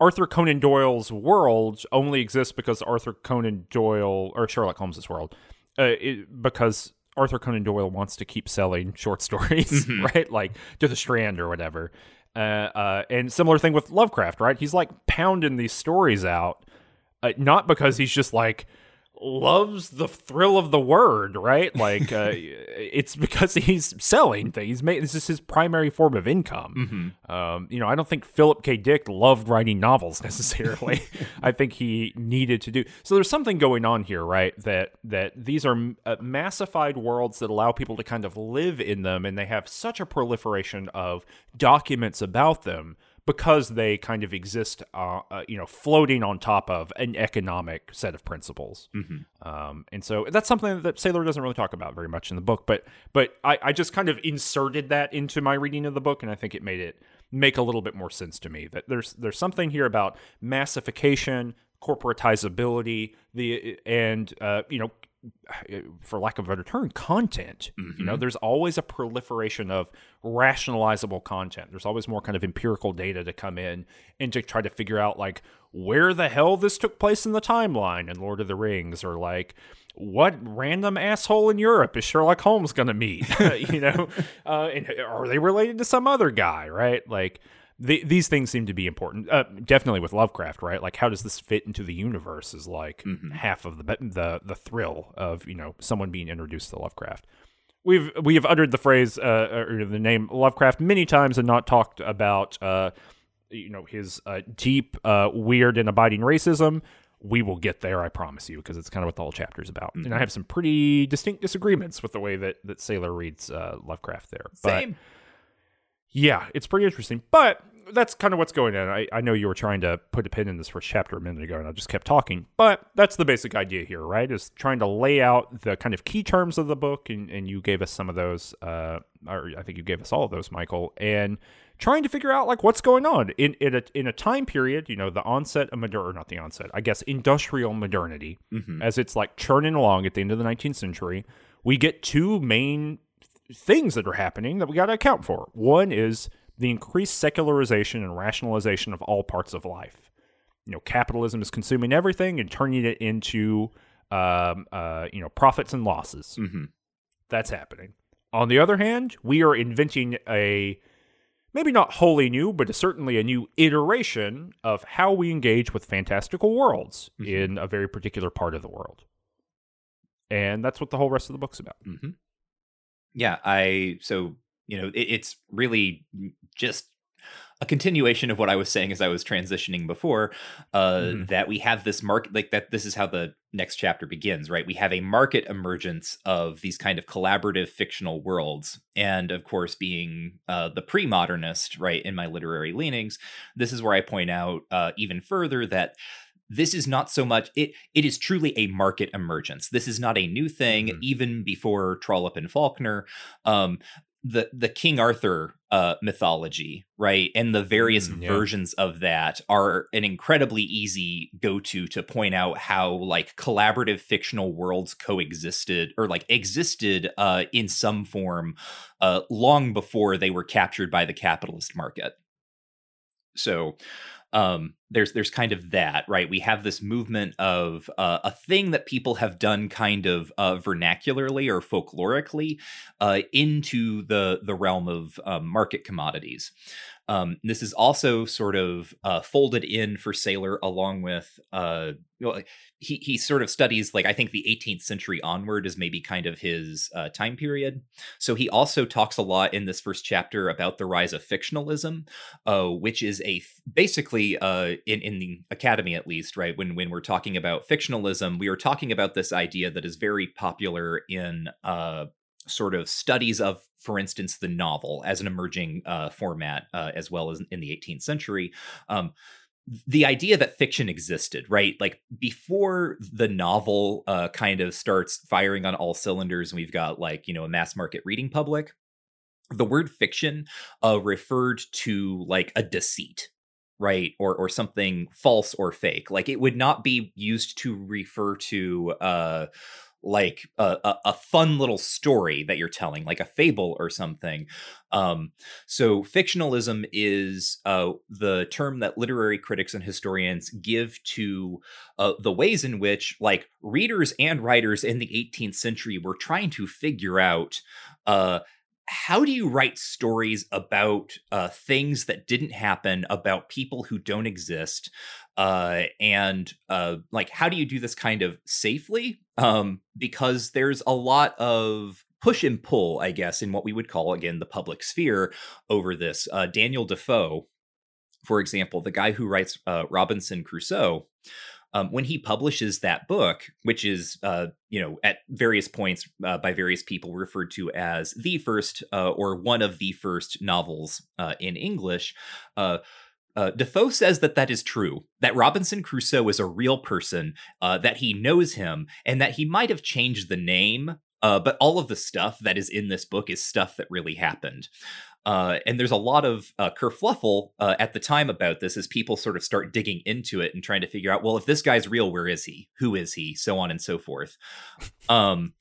Arthur Conan Doyle's world only exists because Arthur Conan Doyle or Sherlock Holmes's world, uh, it, because Arthur Conan Doyle wants to keep selling short stories, Mhm. right? Like to the Strand or whatever. Uh, uh, and similar thing with Lovecraft, right? He's like pounding these stories out, uh, not because he's just like loves the thrill of the word, right? Like uh, it's because he's selling things. He's made this is his primary form of income. hmm Um, you know, I don't think Philip K. Dick loved writing novels necessarily. I think he needed to do. So there's something going on here, right? That that these are uh, massified worlds that allow people to kind of live in them, and they have such a proliferation of documents about them because they kind of exist, uh, uh, you know, floating on top of an economic set of principles. hmm Um, and so that's something that Saler doesn't really talk about very much in the book, but but I, I just kind of inserted that into my reading of the book, and I think it made it make a little bit more sense to me that there's there's something here about massification, corporatizability, the and uh, you know, for lack of a better term, content. You know, Mhm. there's always a proliferation of rationalizable content. There's always more kind of empirical data to come in and to try to figure out like where the hell this took place in the timeline in Lord of the Rings, or like what random asshole in Europe is Sherlock Holmes going to meet? you know, uh, and are they related to some other guy? Right? Like the, these things seem to be important. Uh, definitely with Lovecraft, right? Like how does this fit into the universe? Is like Mhm. half of the the the thrill of you know someone being introduced to Lovecraft. We've we have uttered the phrase uh, or the name Lovecraft many times and not talked about uh, you know his uh, deep, uh, weird, and abiding racism. We will get there, I promise you, because it's kind of what the whole chapter is about. And I Mhm. have some pretty distinct disagreements with the way that that Saler reads uh, Lovecraft there. But Same. Yeah, it's pretty interesting. But that's kind of what's going on. I, I know you were trying to put a pin in this first chapter a minute ago, and I just kept talking. But that's the basic idea here, right? Is trying to lay out the kind of key terms of the book, and, and you gave us some of those, uh, or I think you gave us all of those, Michael, and trying to figure out like what's going on in in a in a time period, you know, the onset of modern, or not the onset, I guess, industrial modernity Mhm. as it's like churning along at the end of the 19th century, we get two main things that are happening that we got to account for. One is the increased secularization and rationalization of all parts of life. You know, capitalism is consuming everything and turning it into, um, uh, you know, profits and losses. Mhm. That's happening. On the other hand, we are inventing a maybe not wholly new, but certainly a new iteration of how we engage with fantastical worlds Mhm. in a very particular part of the world. And that's what the whole rest of the book's about. hmm Yeah, I so you know it, it's really just a continuation of what I was saying as I was transitioning before, uh, mm-hmm. that we have this market, like that. This is how the next chapter begins, right? We have a market emergence of these kind of collaborative fictional worlds, and of course, being uh, the pre-modernist, right, in my literary leanings, this is where I point out uh, even further that this is not so much it it is truly a market emergence this is not a new thing mm-hmm. even before trollope and faulkner um, the the King Arthur uh, mythology, right, and the various mm, yeah. versions of that are an incredibly easy go to to point out how like collaborative fictional worlds coexisted or like existed uh, in some form uh, long before they were captured by the capitalist market. So, um, there's there's kind of that right? We have this movement of uh, a thing that people have done kind of uh, vernacularly or folklorically uh, into the the realm of um, market commodities um, this is also sort of uh, folded in for Saler, along with uh, you know, he he sort of studies like I think the 18th century onward is maybe kind of his uh, time period. So he also talks a lot in this first chapter about the rise of fictionalism, uh, which is a basically uh, in in the academy at least right when when we're talking about fictionalism, we are talking about this idea that is very popular in uh, sort of studies of, for instance, the novel as an emerging uh, format, uh, as well as in the 18th century. Um, the idea that fiction existed, right? Like before the novel uh, kind of starts firing on all cylinders, and we've got like, you know, a mass market reading public, the word fiction uh, referred to like a deceit, right or or something false or fake like it would not be used to refer to uh like a, a, fun little story that you're telling, like a fable or something. Um, so fictionalism is uh, the term that literary critics and historians give to uh, the ways in which, like, readers and writers in the 18th century were trying to figure out. Uh, how do you write stories about uh, things that didn't happen, about people who don't exist, uh, and uh, like how do you do this kind of safely? Um, because there's a lot of push and pull, I guess, in what we would call again the public sphere over this. Uh, Daniel Defoe, for example, the guy who writes uh, Robinson Crusoe. Um, when he publishes that book, which is, uh, you know, at various points uh, by various people referred to as the first uh, or one of the first novels uh, in English, uh, Defoe says that that is true, that Robinson Crusoe is a real person, uh, that he knows him, and that he might have changed the name, uh, but all of the stuff that is in this book is stuff that really happened. Uh, and there's a lot of uh, kerfluffle uh, at the time about this as people sort of start digging into it and trying to figure out, well, if this guy's real, where is he? Who is he? So on and so forth. Um,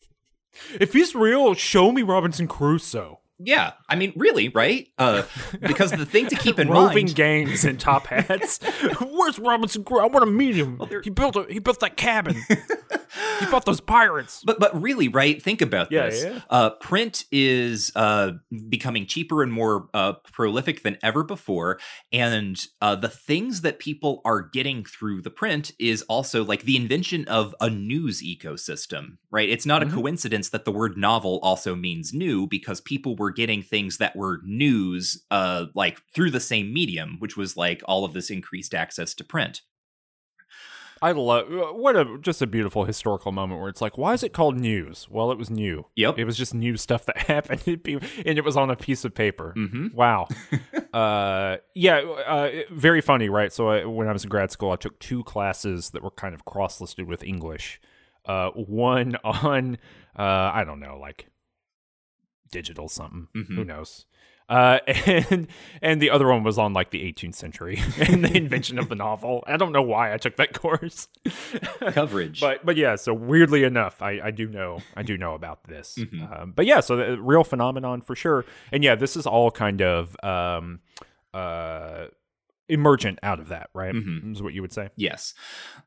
if he's real, show me Robinson Crusoe. Yeah, I mean, really, right? Uh, because the thing to keep in roving mind, gangs and top hats. Where's Robinson Crusoe? I want to meet him. Well, he built a he built that cabin. he fought those pirates. But but really, right? Think about yeah, this. Yeah. Uh, print is uh, becoming cheaper and more uh, prolific than ever before, and uh, the things that people are getting through the print is also like the invention of a news ecosystem. Right? It's not mm-hmm. a coincidence that the word novel also means new because people were getting things that were news, uh, like through the same medium, which was like all of this increased access to print. I love uh, what a just a beautiful historical moment where it's like, why is it called news? Well, it was new. Yep, it was just new stuff that happened, and it was on a piece of paper. Mm-hmm. Wow. uh, yeah, uh, very funny, right? So I, when I was in grad school, I took two classes that were kind of cross listed with English. Uh, one on uh, I don't know, like digital something. Mm-hmm. Who knows? Uh, and and the other one was on like the 18th century and the invention of the novel. I don't know why I took that course. Coverage, but but yeah. So weirdly enough, I, I do know I do know about this. Mm-hmm. Um, but yeah, so the real phenomenon for sure. And yeah, this is all kind of um, uh, emergent out of that, right? Mm-hmm. Is what you would say. Yes.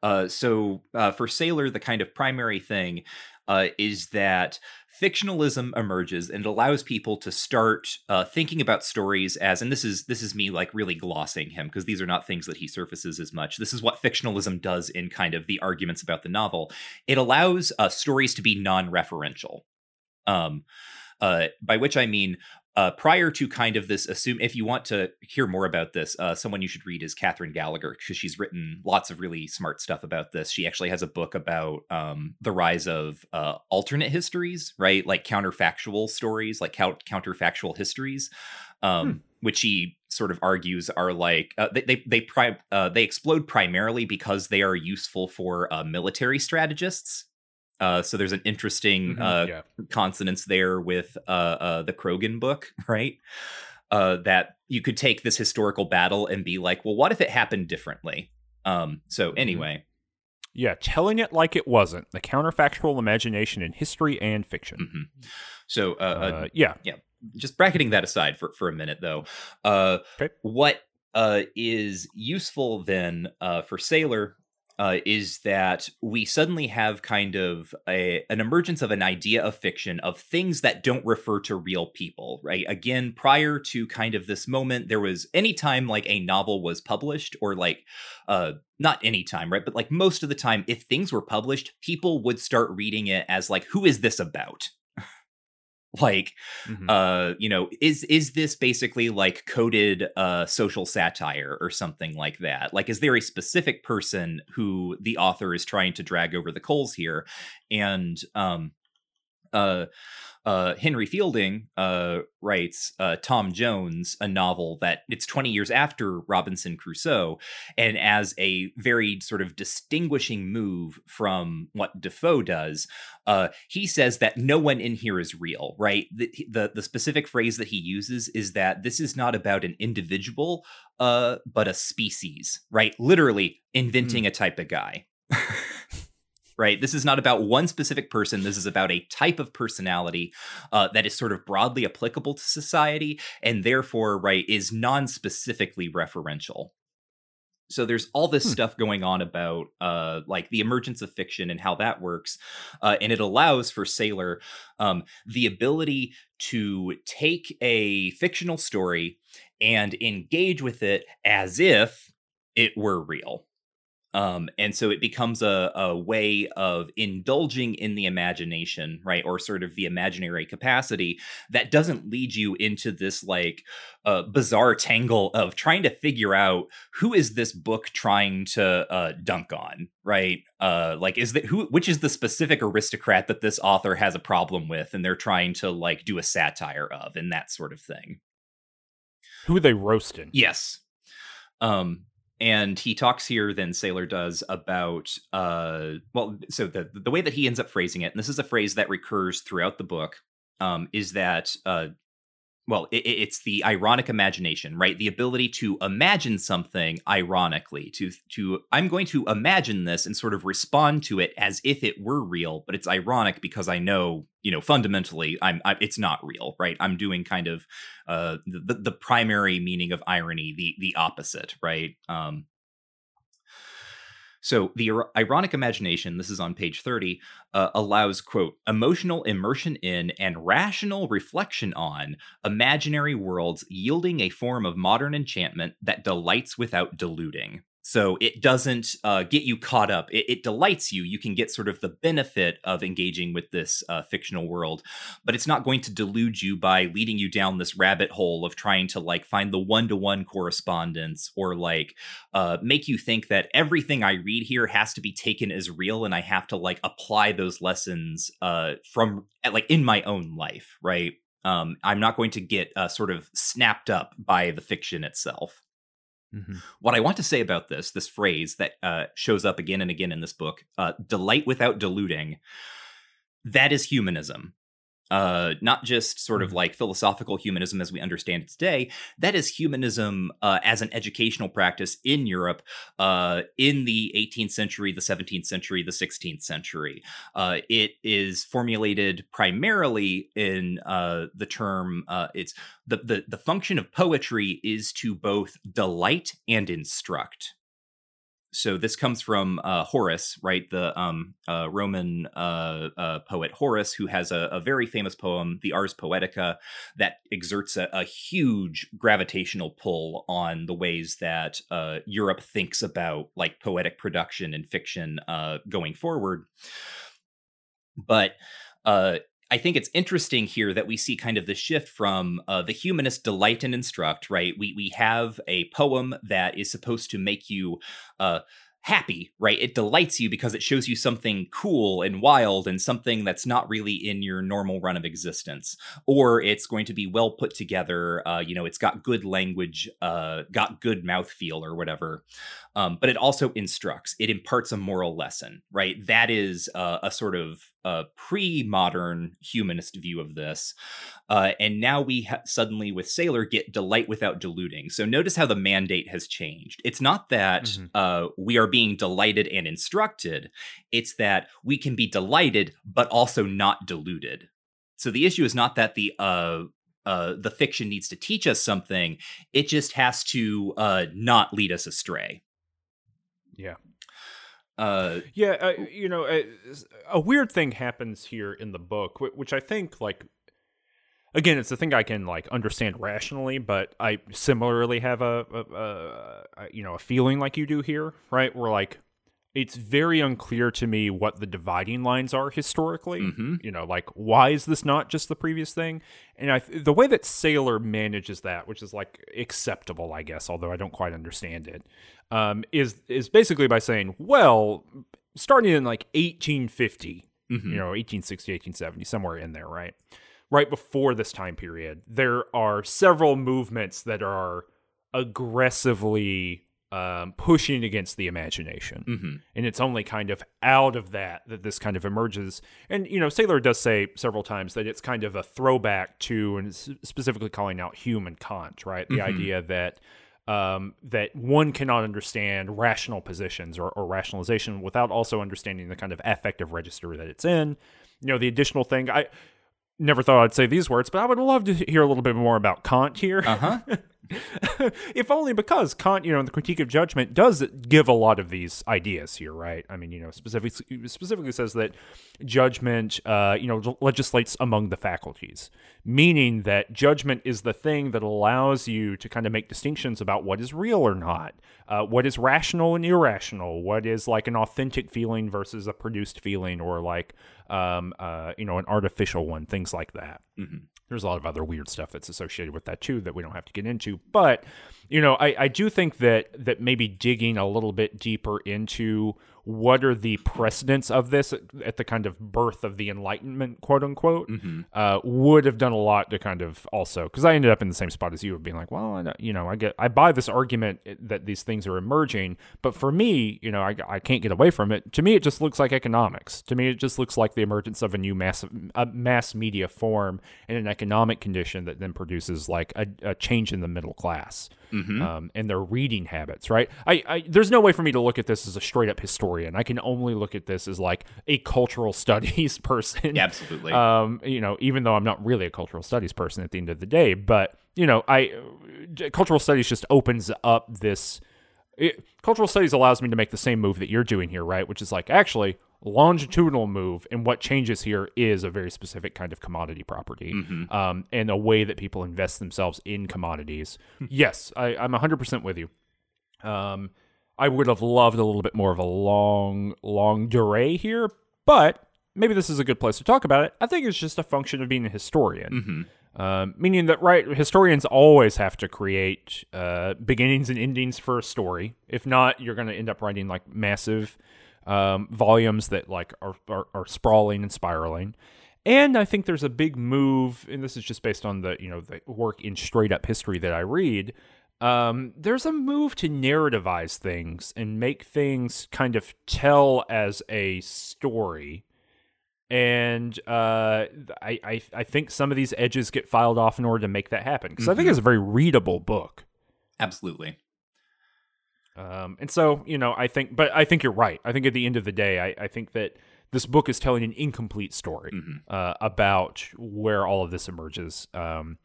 Uh, so uh, for Saler, the kind of primary thing uh, is that fictionalism emerges and it allows people to start uh, thinking about stories as and this is this is me like really glossing him because these are not things that he surfaces as much. This is what fictionalism does in kind of the arguments about the novel. It allows uh, stories to be non-referential. Um, uh, by which I mean uh, prior to kind of this assume if you want to hear more about this uh, someone you should read is catherine gallagher because she's written lots of really smart stuff about this. She actually has a book about um, the rise of uh, alternate histories right? Like counterfactual stories like count- counterfactual histories um, hmm. which she sort of argues are like uh, they they they, pri- uh, they explode primarily because they are useful for uh, military strategists uh, so there's an interesting mm-hmm, uh, yeah. consonance there with uh, uh the Crogan book, right? Uh, that you could take this historical battle and be like, well, what if it happened differently? Um, so mm-hmm. anyway, yeah, telling it like it wasn't the counterfactual imagination in history and fiction. Mm-hmm. So uh, yeah, yeah. Just bracketing that aside for for a minute, though. Okay. What is useful then for Saler uh, is that we suddenly have kind of a, an emergence of an idea of fiction of things that don't refer to real people, right? Again, prior to kind of this moment, there was any time like a novel was published, or like, uh, not any time, right? But like most of the time, if things were published, people would start reading it as like, who is this about? Like mm-hmm. uh you know is is this basically like coded uh social satire or something like that like is there a specific person who the author is trying to drag over the coals here and um uh uh, Henry Fielding uh, writes uh, Tom Jones, a novel that it's 20 years after Robinson Crusoe. And as a very sort of distinguishing move from what Defoe does, uh, he says that no one in here is real, right? The, the, the, specific phrase that he uses is that this is not about an individual, uh, but a species, right? Literally inventing mm. a type of guy. Right? This is not about one specific person. This is about a type of personality uh, that is sort of broadly applicable to society and therefore, right, is non specifically referential. So there's all this hmm. stuff going on about uh, like the emergence of fiction and how that works, uh, and it allows for Saler um, the ability to take a fictional story and engage with it as if it were real. Um, and so it becomes a, a way of indulging in the imagination, right? Or sort of the imaginary capacity that doesn't lead you into this like uh, bizarre tangle of trying to figure out who is this book trying to uh, dunk on, right? Uh, like, is that who, which is the specific aristocrat that this author has a problem with and they're trying to like do a satire of and that sort of thing. Who are they roasting? Yes. Um, and he talks here than Saler does about uh well so the the way that he ends up phrasing it and this is a phrase that recurs throughout the book um is that uh well it, it's the ironic imagination right? The ability to imagine something ironically to to i'm going to imagine this and sort of respond to it as if it were real but it's ironic because i know you know fundamentally i'm I, it's not real right? I'm doing kind of uh the the primary meaning of irony the the opposite right? Um so the ironic imagination, this is on page 30, uh, allows, quote, emotional immersion in and rational reflection on imaginary worlds, yielding a form of modern enchantment that delights without deluding. So it doesn't uh, get you caught up. It, it, delights you. You can get sort of the benefit of engaging with this uh, fictional world, but it's not going to delude you by leading you down this rabbit hole of trying to like find the one to one correspondence or like uh, make you think that everything I read here has to be taken as real and I have to like apply those lessons uh, from like in my own life, right? Um, I'm not going to get uh, sort of snapped up by the fiction itself. Mm-hmm. What I want to say about this, this phrase that uh, shows up again and again in this book, uh, delight without diluting, that is humanism uh, not just sort of like philosophical humanism as we understand it today. That is humanism uh, as an educational practice in Europe uh, in the 18th century, the 17th century, the 16th century. Uh, it is formulated primarily in uh, the term. Uh, it's the, the the function of poetry is to both delight and instruct so this comes from uh, Horace, right? The um, uh, Roman uh, uh poet Horace, who has a, a, very famous poem, the Ars Poetica, that exerts a, a huge gravitational pull on the ways that uh, Europe thinks about like poetic production and fiction uh, going forward. But I think it's interesting here that we see kind of the shift from uh, the humanist delight and instruct, right? We we have a poem that is supposed to make you uh, happy, right? It delights you because it shows you something cool and wild and something that's not really in your normal run of existence. Or it's going to be well put together. Uh, you know, it's got good language, uh, got good mouthfeel or whatever. Um, but it also instructs, it imparts a moral lesson, right? That is uh, a sort of a pre-modern humanist view of this uh, and now we ha- suddenly with Saler get delight without diluting so notice how the mandate has changed it's not that mm-hmm. uh, we are being delighted and instructed it's that we can be delighted but also not deluded so the issue is not that the uh, uh, the fiction needs to teach us something it just has to uh, not lead us astray yeah uh, yeah, uh, you know, a, a, weird thing happens here in the book, which I think, like, again, it's a thing I can like understand rationally, but I similarly have a, a, a, you know a feeling like you do here, right? Where like it's very unclear to me what the dividing lines are historically. Mm-hmm. You know, like why is this not just the previous thing? And I the way that Saler manages that, which is like acceptable, I guess, although I don't quite understand it, um, is is basically by saying, well, starting in like 1850, mm-hmm. you know, 1860, 1870, somewhere in there, right? Right before this time period, there are several movements that are aggressively um, pushing against the imagination. Mm-hmm. And it's only kind of out of that that this kind of emerges. And, you know, Saler does say several times that it's kind of a throwback to, and specifically calling out Hume and Kant, right? The mm-hmm. idea that. Um, that one cannot understand rational positions or, or rationalization without also understanding the kind of affective register that it's in. You know, the additional thing I never thought I'd say these words, but I would love to hear a little bit more about Kant here. Uh-huh. if only because Kant, you know, in the Critique of Judgment does give a lot of these ideas here, right? I mean, you know, specifically specifically says that judgment, uh, you know, legislates among the faculties, meaning that judgment is the thing that allows you to kind of make distinctions about what is real or not, uh, what is rational and irrational, what is like an authentic feeling versus a produced feeling, or like, um, uh, you know, an artificial one, things like that. Mm-hmm. There's a lot of other weird stuff that's associated with that too that we don't have to get into. But you know, I, I do think that that maybe digging a little bit deeper into what are the precedents of this at the kind of birth of the Enlightenment, quote unquote, mm-hmm. uh, would have done a lot to kind of also because I ended up in the same spot as you of being like, well, I, you know, I get I buy this argument that these things are emerging, but for me, you know, I, I can't get away from it. To me, it just looks like economics. To me, it just looks like the emergence of a new mass a mass media form and an economic condition that then produces like a, a change in the middle class mm-hmm. um, and their reading habits, right? I, I, there's no way for me to look at this as a straight up historian. I can only look at this as like a cultural studies person. Yeah, absolutely. Um, you know, even though I'm not really a cultural studies person at the end of the day, but you know, I cultural studies just opens up this. It, cultural studies allows me to make the same move that you're doing here, right? Which is like, actually, longitudinal move and what changes here is a very specific kind of commodity property mm-hmm. um, and a way that people invest themselves in commodities hmm. yes I, i'm 100% with you um, i would have loved a little bit more of a long longue durée here but maybe this is a good place to talk about it i think it's just a function of being a historian mm-hmm. Um, meaning that right historians always have to create uh, beginnings and endings for a story if not you're going to end up writing like massive um, volumes that like are, are, are sprawling and spiraling. And I think there's a big move, and this is just based on the you know the work in straight up history that I read. Um, there's a move to narrativize things and make things kind of tell as a story. And uh, I, I I think some of these edges get filed off in order to make that happen because mm-hmm. I think mm-hmm. it's a very readable book. Absolutely. Um, and so, you know, I think, but I think you're right. I think at the end of the day, I, I think that this book is telling an incomplete story mm-hmm. uh, about where all of this emerges um,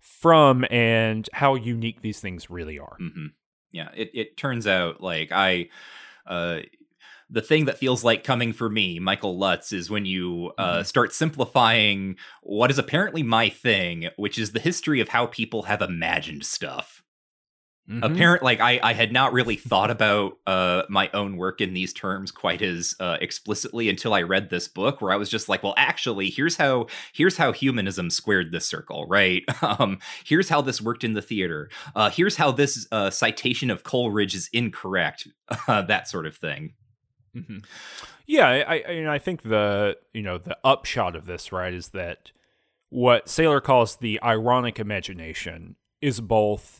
from and how unique these things really are. Mm-hmm. Yeah, it, it turns out like I, uh, the thing that feels like coming for me, Michael Lutz, is when you uh, mm-hmm. start simplifying what is apparently my thing, which is the history of how people have imagined stuff. Mhm. apparent like I, I had not really thought about uh my own work in these terms quite as uh, explicitly until i read this book where i was just like well actually here's how here's how humanism squared this circle right um here's how this worked in the theater uh here's how this uh citation of coleridge is incorrect uh, that sort of thing Mhm. Yeah, I, I, and I think the you know the upshot of this right is that what Saler calls the ironic imagination is both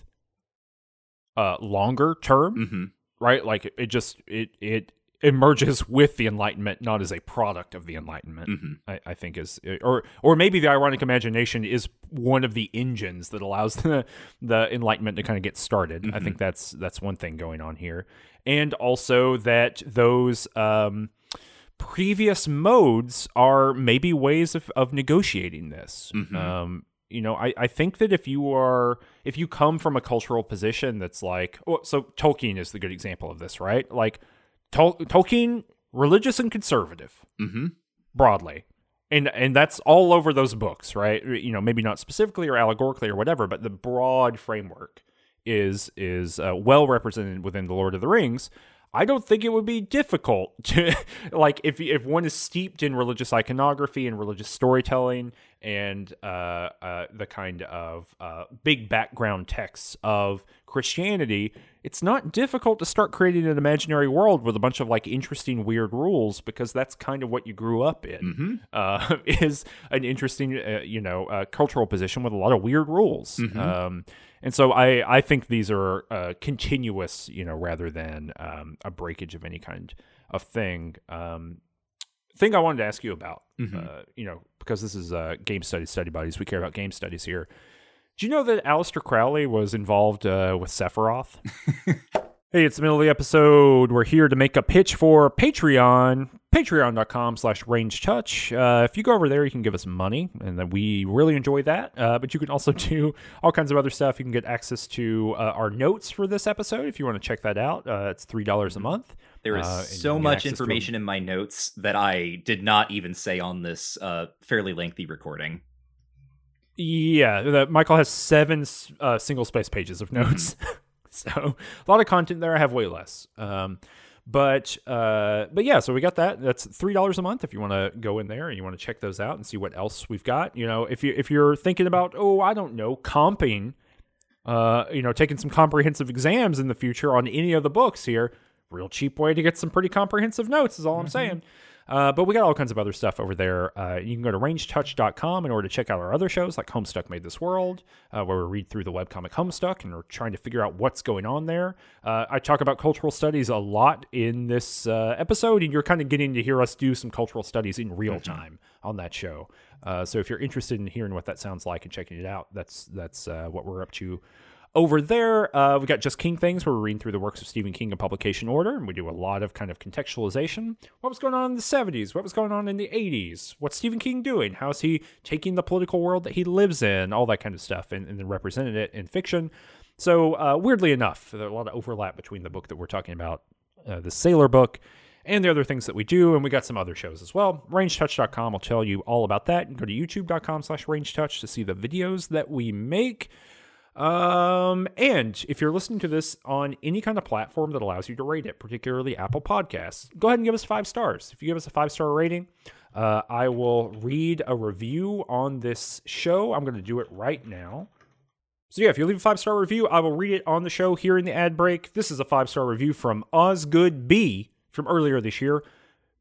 uh, longer term, hmm right? Like it just it it emerges with the Enlightenment, not as a product of the Enlightenment. hmm I, I think is or or maybe the ironic imagination is one of the engines that allows the the enlightenment to kind of get started. I Mhm. think that's that's one thing going on here, and also that those um, previous modes are maybe ways of, of negotiating this. Mhm. Um, you know, I, I think that if you are if you come from a cultural position that's like, oh, so Tolkien is the good example of this, right? Like Tol- Tolkien, religious and conservative. Hmm broadly. And and that's all over those books right? You know maybe not specifically or allegorically or whatever but the broad framework is is uh, well represented within the lord of the rings i don't think it would be difficult to like if if one is steeped in religious iconography and religious storytelling and uh, uh, the kind of uh, big background texts of Christianity, it's not difficult to start creating an imaginary world with a bunch of like interesting, weird rules because that's kind of what you grew up in. hmm Uh, is an interesting, uh, you know, uh, cultural position with a lot of weird rules. Mhm. Um, and so I, I think these are uh, continuous, you know, rather than um, a breakage of any kind of thing. Um, thing I wanted to ask you about, Mhm. uh, you know, because this is uh, game studies, study buddies, we care about game studies here. Do you know that Aleister Crowley was involved uh, with Sephiroth? hey, it's the middle of the episode. We're here to make a pitch for Patreon. Patreon.com slash range touch. Uh, if you go over there, you can give us money, and then we really enjoy that. Uh, but you can also do all kinds of other stuff. You can get access to uh, our notes for this episode if you want to check that out. Uh, it's $3 a month. There is Uh, so much access to a- information in my notes that I did not even say on this uh, fairly lengthy recording. Yeah, the, Michael has seven uh, single space pages of notes, so a lot of content there. I have way less, um, but uh, but yeah. So we got that. That's three dollars a month if you want to go in there and you want to check those out and see what else we've got. You know, if you if you're thinking about oh I don't know comping, uh, you know, taking some comprehensive exams in the future on any of the books here, real cheap way to get some pretty comprehensive notes is all I'm saying. Uh, but we got all kinds of other stuff over there. Uh, you can go to rangetouch.com in order to check out our other shows like Homestuck Made This World, uh, where we read through the webcomic Homestuck and we're trying to figure out what's going on there. Uh, I talk about cultural studies a lot in this uh, episode, and you're kind of getting to hear us do some cultural studies in real time on that show. Uh, so if you're interested in hearing what that sounds like and checking it out, that's that's uh, what we're up to over there, uh, we got Just King Things, where we're reading through the works of Stephen King in publication order, and we do a lot of kind of contextualization. What was going on in the 70s? What was going on in the 80s? What's Stephen King doing? How's he taking the political world that he lives in? All that kind of stuff, and, and then representing it in fiction. So, uh, weirdly enough, there's a lot of overlap between the book that we're talking about, uh, the Saler book, and the other things that we do, and we got some other shows as well. Rangetouch.com will tell you all about that. Can go to youtube.com slash rangetouch to see the videos that we make. Um, and if you're listening to this on any kind of platform that allows you to rate it, particularly Apple Podcasts, go ahead and give us five stars. If you give us a five star rating, uh, I will read a review on this show. I'm going to do it right now. So yeah, if you leave a five star review, I will read it on the show here in the ad break. This is a five star review from Osgood B from earlier this year.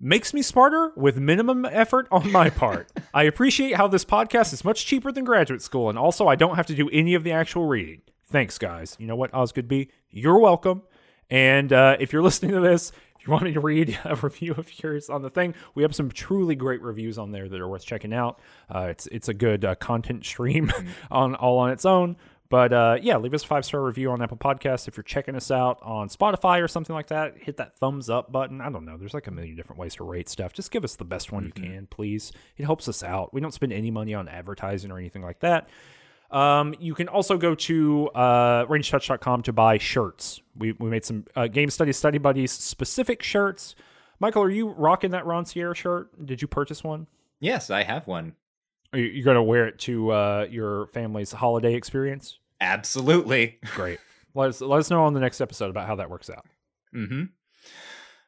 Makes me smarter with minimum effort on my part. I appreciate how this podcast is much cheaper than graduate school, and also I don't have to do any of the actual reading. Thanks, guys. You know what, Osgood B? You're welcome. And uh, if you're listening to this, if you want me to read a review of yours on the thing, we have some truly great reviews on there that are worth checking out. Uh, it's it's a good uh, content stream on all on its own. But uh, yeah, leave us a five star review on Apple Podcasts. If you're checking us out on Spotify or something like that, hit that thumbs up button. I don't know. There's like a million different ways to rate stuff. Just give us the best one you can, please. It helps us out. We don't spend any money on advertising or anything like that. Um, you can also go to uh, rangetouch.com to buy shirts. We, we made some uh, Game Study Study Buddies specific shirts. Michael, are you rocking that Ron Sierra shirt? Did you purchase one? Yes, I have one. Are you, going to wear it to uh, your family's holiday experience? Absolutely. Great. Let us let us know on the next episode about how that works out. Mm-hmm.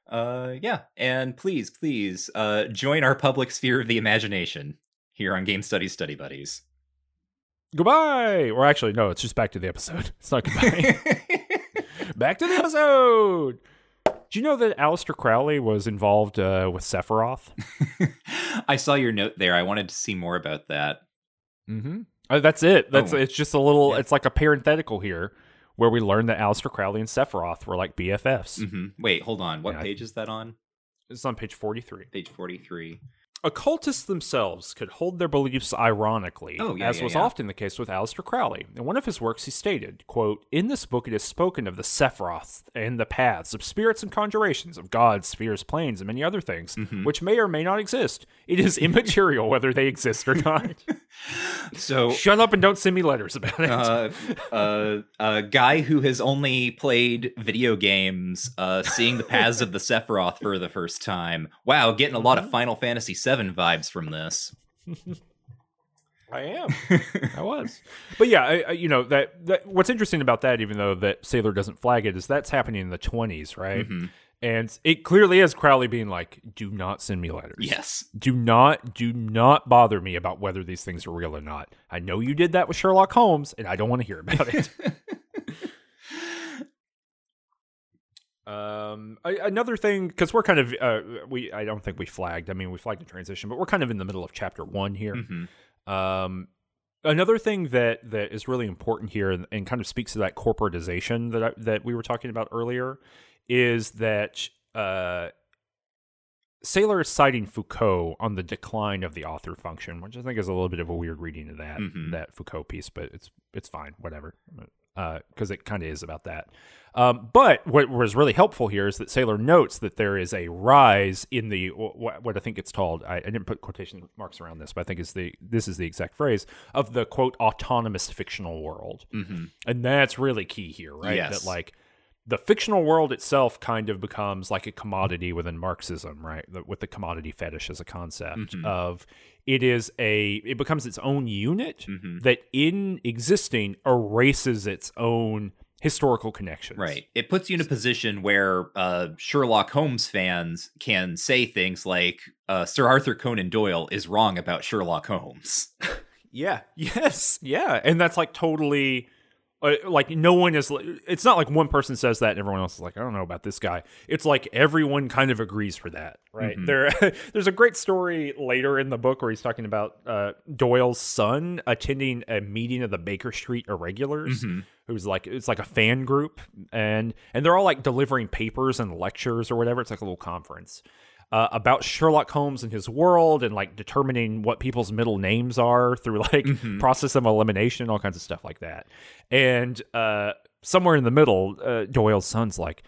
Uh, yeah, and please, please, uh, join our public sphere of the imagination here on Game Studies Study Buddies. Goodbye. Or actually, no, it's just back to the episode. It's not goodbye. back to the episode. Do you know that Aleister Crowley was involved uh, with Sephiroth? I saw your note there. I wanted to see more about that. Mm-hmm. Uh, that's it. That's Oh. it's just a little. Yeah. It's like a parenthetical here, where we learn that Aleister Crowley and Sephiroth were like BFFs. hmm Wait, hold on. What Yeah, page is that on? It's on page forty-three. Page forty-three. Occultists themselves could hold their beliefs ironically, Oh, yeah, as yeah, was yeah. often the case with Aleister Crowley. In one of his works, he stated, quote, In this book it is spoken of the Sephiroth and the paths of spirits and conjurations, of gods, spheres, planes, and many other things, Mm-hmm. which may or may not exist. It is immaterial whether they exist or not. So, Shut up and don't send me letters about it. uh, uh, a guy who has only played video games, uh, seeing the paths of the Sephiroth for the first time. Wow, getting a lot of Final Fantasy VII vibes from this. I am. I was. But yeah, I, I, you know that, that. What's interesting about that, even though that Saler doesn't flag it, is that's happening in the twenties, right? Mhm. And it clearly is Crowley being like, "Do not send me letters. Yes. Do not, do not bother me about whether these things are real or not. I know you did that with Sherlock Holmes, and I don't want to hear about it." Um, I, another thing, because we're kind of, uh, we, I don't think we flagged. I mean, we flagged the transition, but we're kind of in the middle of chapter one here. Mhm. Um, another thing that that is really important here and, and kind of speaks to that corporatization that I, that we were talking about earlier is that uh, Saler is citing Foucault on the decline of the author function, which I think is a little bit of a weird reading of that Mhm. that Foucault piece, but it's it's fine, whatever, because it kind of is about that. Um, but what was really helpful here is that Saler notes that there is a rise in the what, what I think it's called. I, I didn't put quotation marks around this, but I think it's the this is the exact phrase of the quote autonomous fictional world, Mhm. and that's really key here, right? Yes. That like the fictional world itself kind of becomes like a commodity within Marxism, right? The- With the commodity fetish as a concept Mhm. of it is a it becomes its own unit Mhm. that in existing erases its own historical connections. Right. It puts you in a position where uh, Sherlock Holmes fans can say things like uh, Sir Arthur Conan Doyle is wrong about Sherlock Holmes. Yeah. Yes. Yeah. And that's like totally. Uh, like no one is it's not like one person says that and everyone else is like i don't know about this guy it's like everyone kind of agrees for that right Mhm. there there's a great story later in the book where he's talking about uh, doyle's son attending a meeting of the baker street irregulars Mhm. who's like it's like a fan group and and they're all like delivering papers and lectures or whatever it's like a little conference uh, about Sherlock Holmes and his world and like determining what people's middle names are through like Mhm. process of elimination all kinds of stuff like that and uh somewhere in the middle uh, Doyle's son's like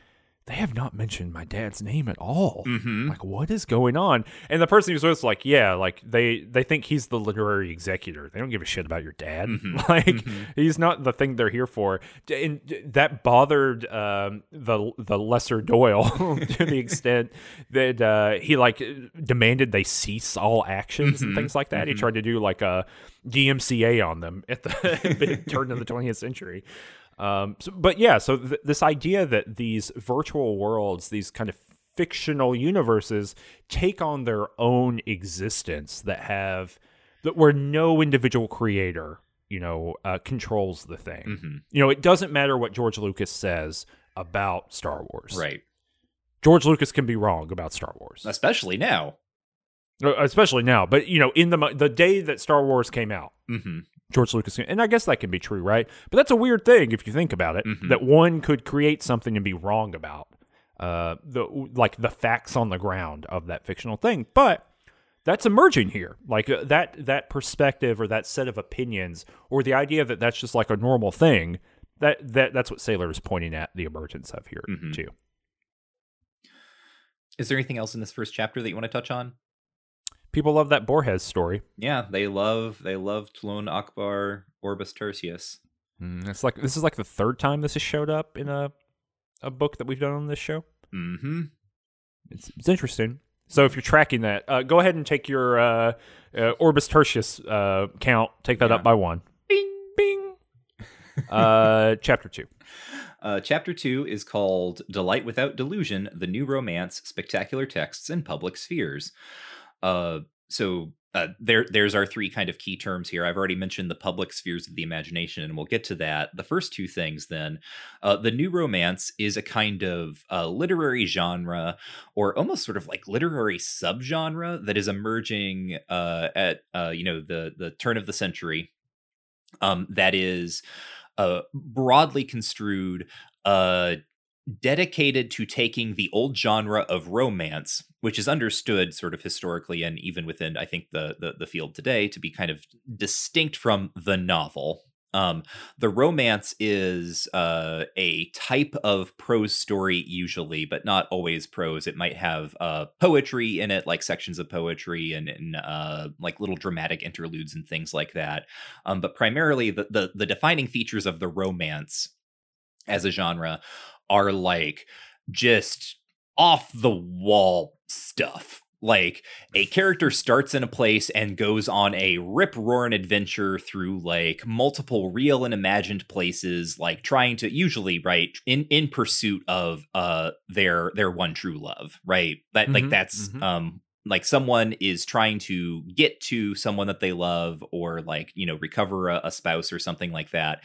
they have not mentioned my dad's name at all Mhm. like what is going on and the person who's with like yeah like they they think he's the literary executor they don't give a shit about your dad Mhm. like Mhm. he's not the thing they're here for and that bothered um the the lesser doyle to the extent that uh he like demanded they cease all actions and Mhm. things like that he Mhm. tried to do like a dmca on them at the turn of the 20th century um, so, but yeah, so th- this idea that these virtual worlds, these kind of fictional universes, take on their own existence that have that where no individual creator, you know, uh, controls the thing. Mhm. You know, it doesn't matter what George Lucas says about Star Wars. Right. George Lucas can be wrong about Star Wars, Especially now. Uh, especially now. But you know, in the the day that Star Wars came out, hmm George Lucas, and I guess that can be true, right? But that's a weird thing if you think about it. Mhm. That one could create something and be wrong about uh, the like the facts on the ground of that fictional thing, but that's emerging here. Like uh, that that perspective or that set of opinions or the idea that that's just like a normal thing. That that that's what Saler is pointing at the emergence of here Mhm. too. Is there anything else in this first chapter that you want to touch on? People love that Borges story. Yeah, they love they love Tlon Uqbar Orbis Tertius. Mm, it's like this is like the third time this has showed up in a a book that we've done on this show. Mm-hmm. It's, it's interesting. So if you're tracking that, uh, go ahead and take your uh, uh, Orbis Tertius uh, count. Take that Yeah. up by one. Bing, bing. uh, chapter two. Uh, chapter two is called Delight Without Delusion The New Romance, Spectacular Texts, and Public Spheres. Uh, so uh, there, there's our three kind of key terms here. I've already mentioned the public spheres of the imagination, and we'll get to that. The first two things, then, uh, the new romance is a kind of uh, literary genre, or almost sort of like literary subgenre that is emerging uh, at uh, you know the the turn of the century. Um, that is uh, broadly construed uh, dedicated to taking the old genre of romance, which is understood sort of historically and even within, I think, the the, the field today to be kind of distinct from the novel. Um, the romance is uh, a type of prose story, usually, but not always prose. It might have uh, poetry in it, like sections of poetry and, and uh, like little dramatic interludes and things like that. Um, but primarily, the, the the defining features of the romance as a genre are like just off the wall stuff. Like a character starts in a place and goes on a rip roaring adventure through like multiple real and imagined places, like trying to usually right in in pursuit of uh their their one true love, right? That mm-hmm, like that's mm-hmm. um like someone is trying to get to someone that they love or like you know recover a, a spouse or something like that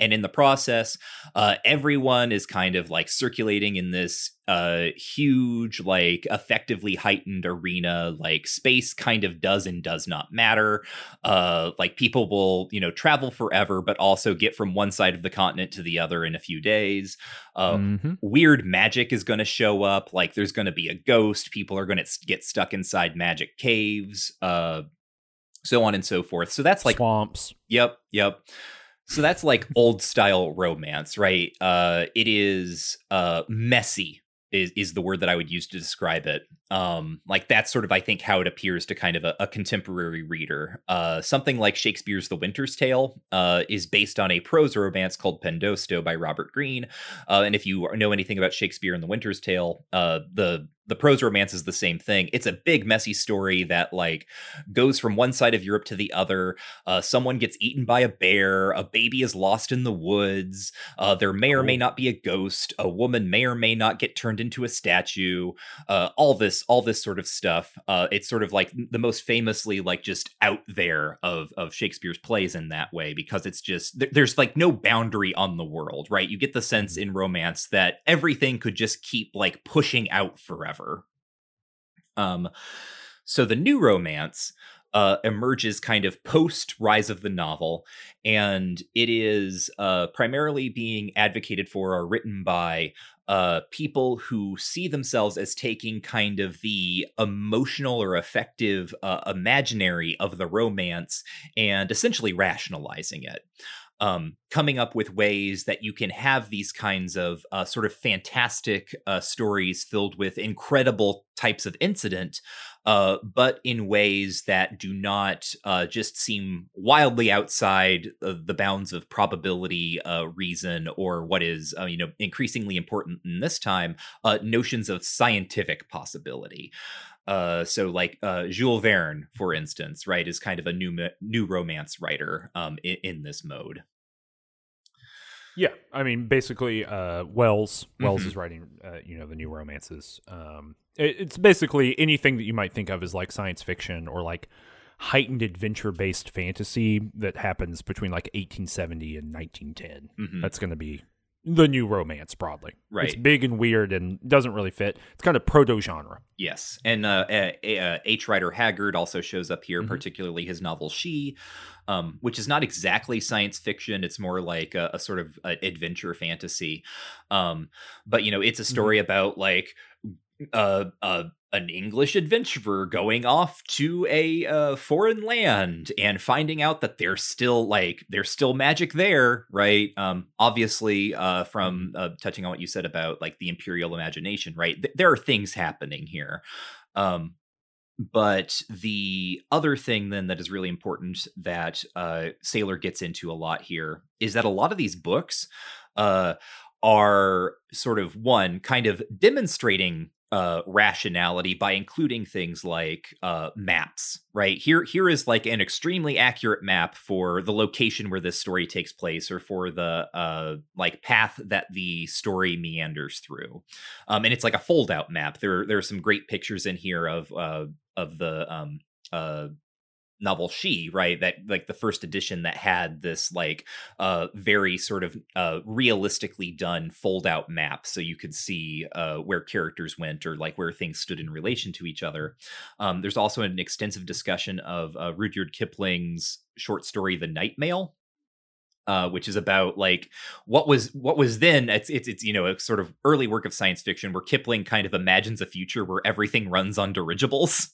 and in the process uh, everyone is kind of like circulating in this uh, huge like effectively heightened arena like space kind of does and does not matter. Uh, like people will you know travel forever but also get from one side of the continent to the other in a few days. Uh, mm-hmm. weird magic is going to show up like there's going to be a ghost people are going to get stuck inside magic caves uh, so on and so forth. So that's like swamps. Yep yep so that's like old style romance, right? Uh, it is uh, messy is is the word that I would use to describe it. Um, like that's sort of I think how it appears to kind of a, a contemporary reader. Uh, something like Shakespeare's The Winter's Tale uh, is based on a prose romance called Pandosto by Robert Greene. Uh, and if you know anything about Shakespeare and The Winter's Tale, uh, the the prose romance is the same thing. It's a big messy story that like goes from one side of Europe to the other. Uh, someone gets eaten by a bear. A baby is lost in the woods. Uh, there may or may not be a ghost. A woman may or may not get turned into a statue. Uh, all this, all this sort of stuff. Uh, it's sort of like the most famously like just out there of of Shakespeare's plays in that way because it's just th- there's like no boundary on the world, right? You get the sense mm-hmm. in romance that everything could just keep like pushing out forever forever. Um, so the new romance uh, emerges kind of post rise of the novel, and it is uh, primarily being advocated for or written by uh, people who see themselves as taking kind of the emotional or affective uh, imaginary of the romance and essentially rationalizing it. Um, coming up with ways that you can have these kinds of uh, sort of fantastic uh, stories filled with incredible types of incident, uh, but in ways that do not uh, just seem wildly outside the bounds of probability, uh, reason, or what is uh, you know increasingly important in this time notions of scientific possibility. Uh, so like uh, Jules Verne, for instance, right, is kind of a new new romance writer um, in, in this mode. Yeah, I mean, basically, uh, Wells Wells mm-hmm. is writing, uh, you know, the new romances. Um, it, it's basically anything that you might think of as like science fiction or like heightened adventure based fantasy that happens between like 1870 and 1910. Mm-hmm. That's going to be the new romance broadly. Right. It's big and weird and doesn't really fit. It's kind of proto genre. Yes. And uh, uh, H. Rider Haggard also shows up here, mm-hmm. particularly his novel She, um, which is not exactly science fiction. It's more like a, a sort of adventure fantasy. Um, but, you know, it's a story mm-hmm. about like uh, uh, an English adventurer going off to a uh, foreign land and finding out that there's still like there's still magic there, right? Um, obviously, uh, from uh, touching on what you said about like the imperial imagination, right? Th- there are things happening here. Um, but the other thing then that is really important that uh, Saler gets into a lot here is that a lot of these books uh, are sort of one kind of demonstrating uh, rationality by including things like uh, maps. Right here, here is like an extremely accurate map for the location where this story takes place, or for the uh, like path that the story meanders through. Um, and it's like a fold-out map. There, there are some great pictures in here of uh, of the um, uh, novel she right that like the first edition that had this like uh very sort of uh realistically done fold out map so you could see uh where characters went or like where things stood in relation to each other um there's also an extensive discussion of uh, rudyard kipling's short story the night mail uh, which is about like what was what was then it's, it's it's you know a sort of early work of science fiction where Kipling kind of imagines a future where everything runs on dirigibles.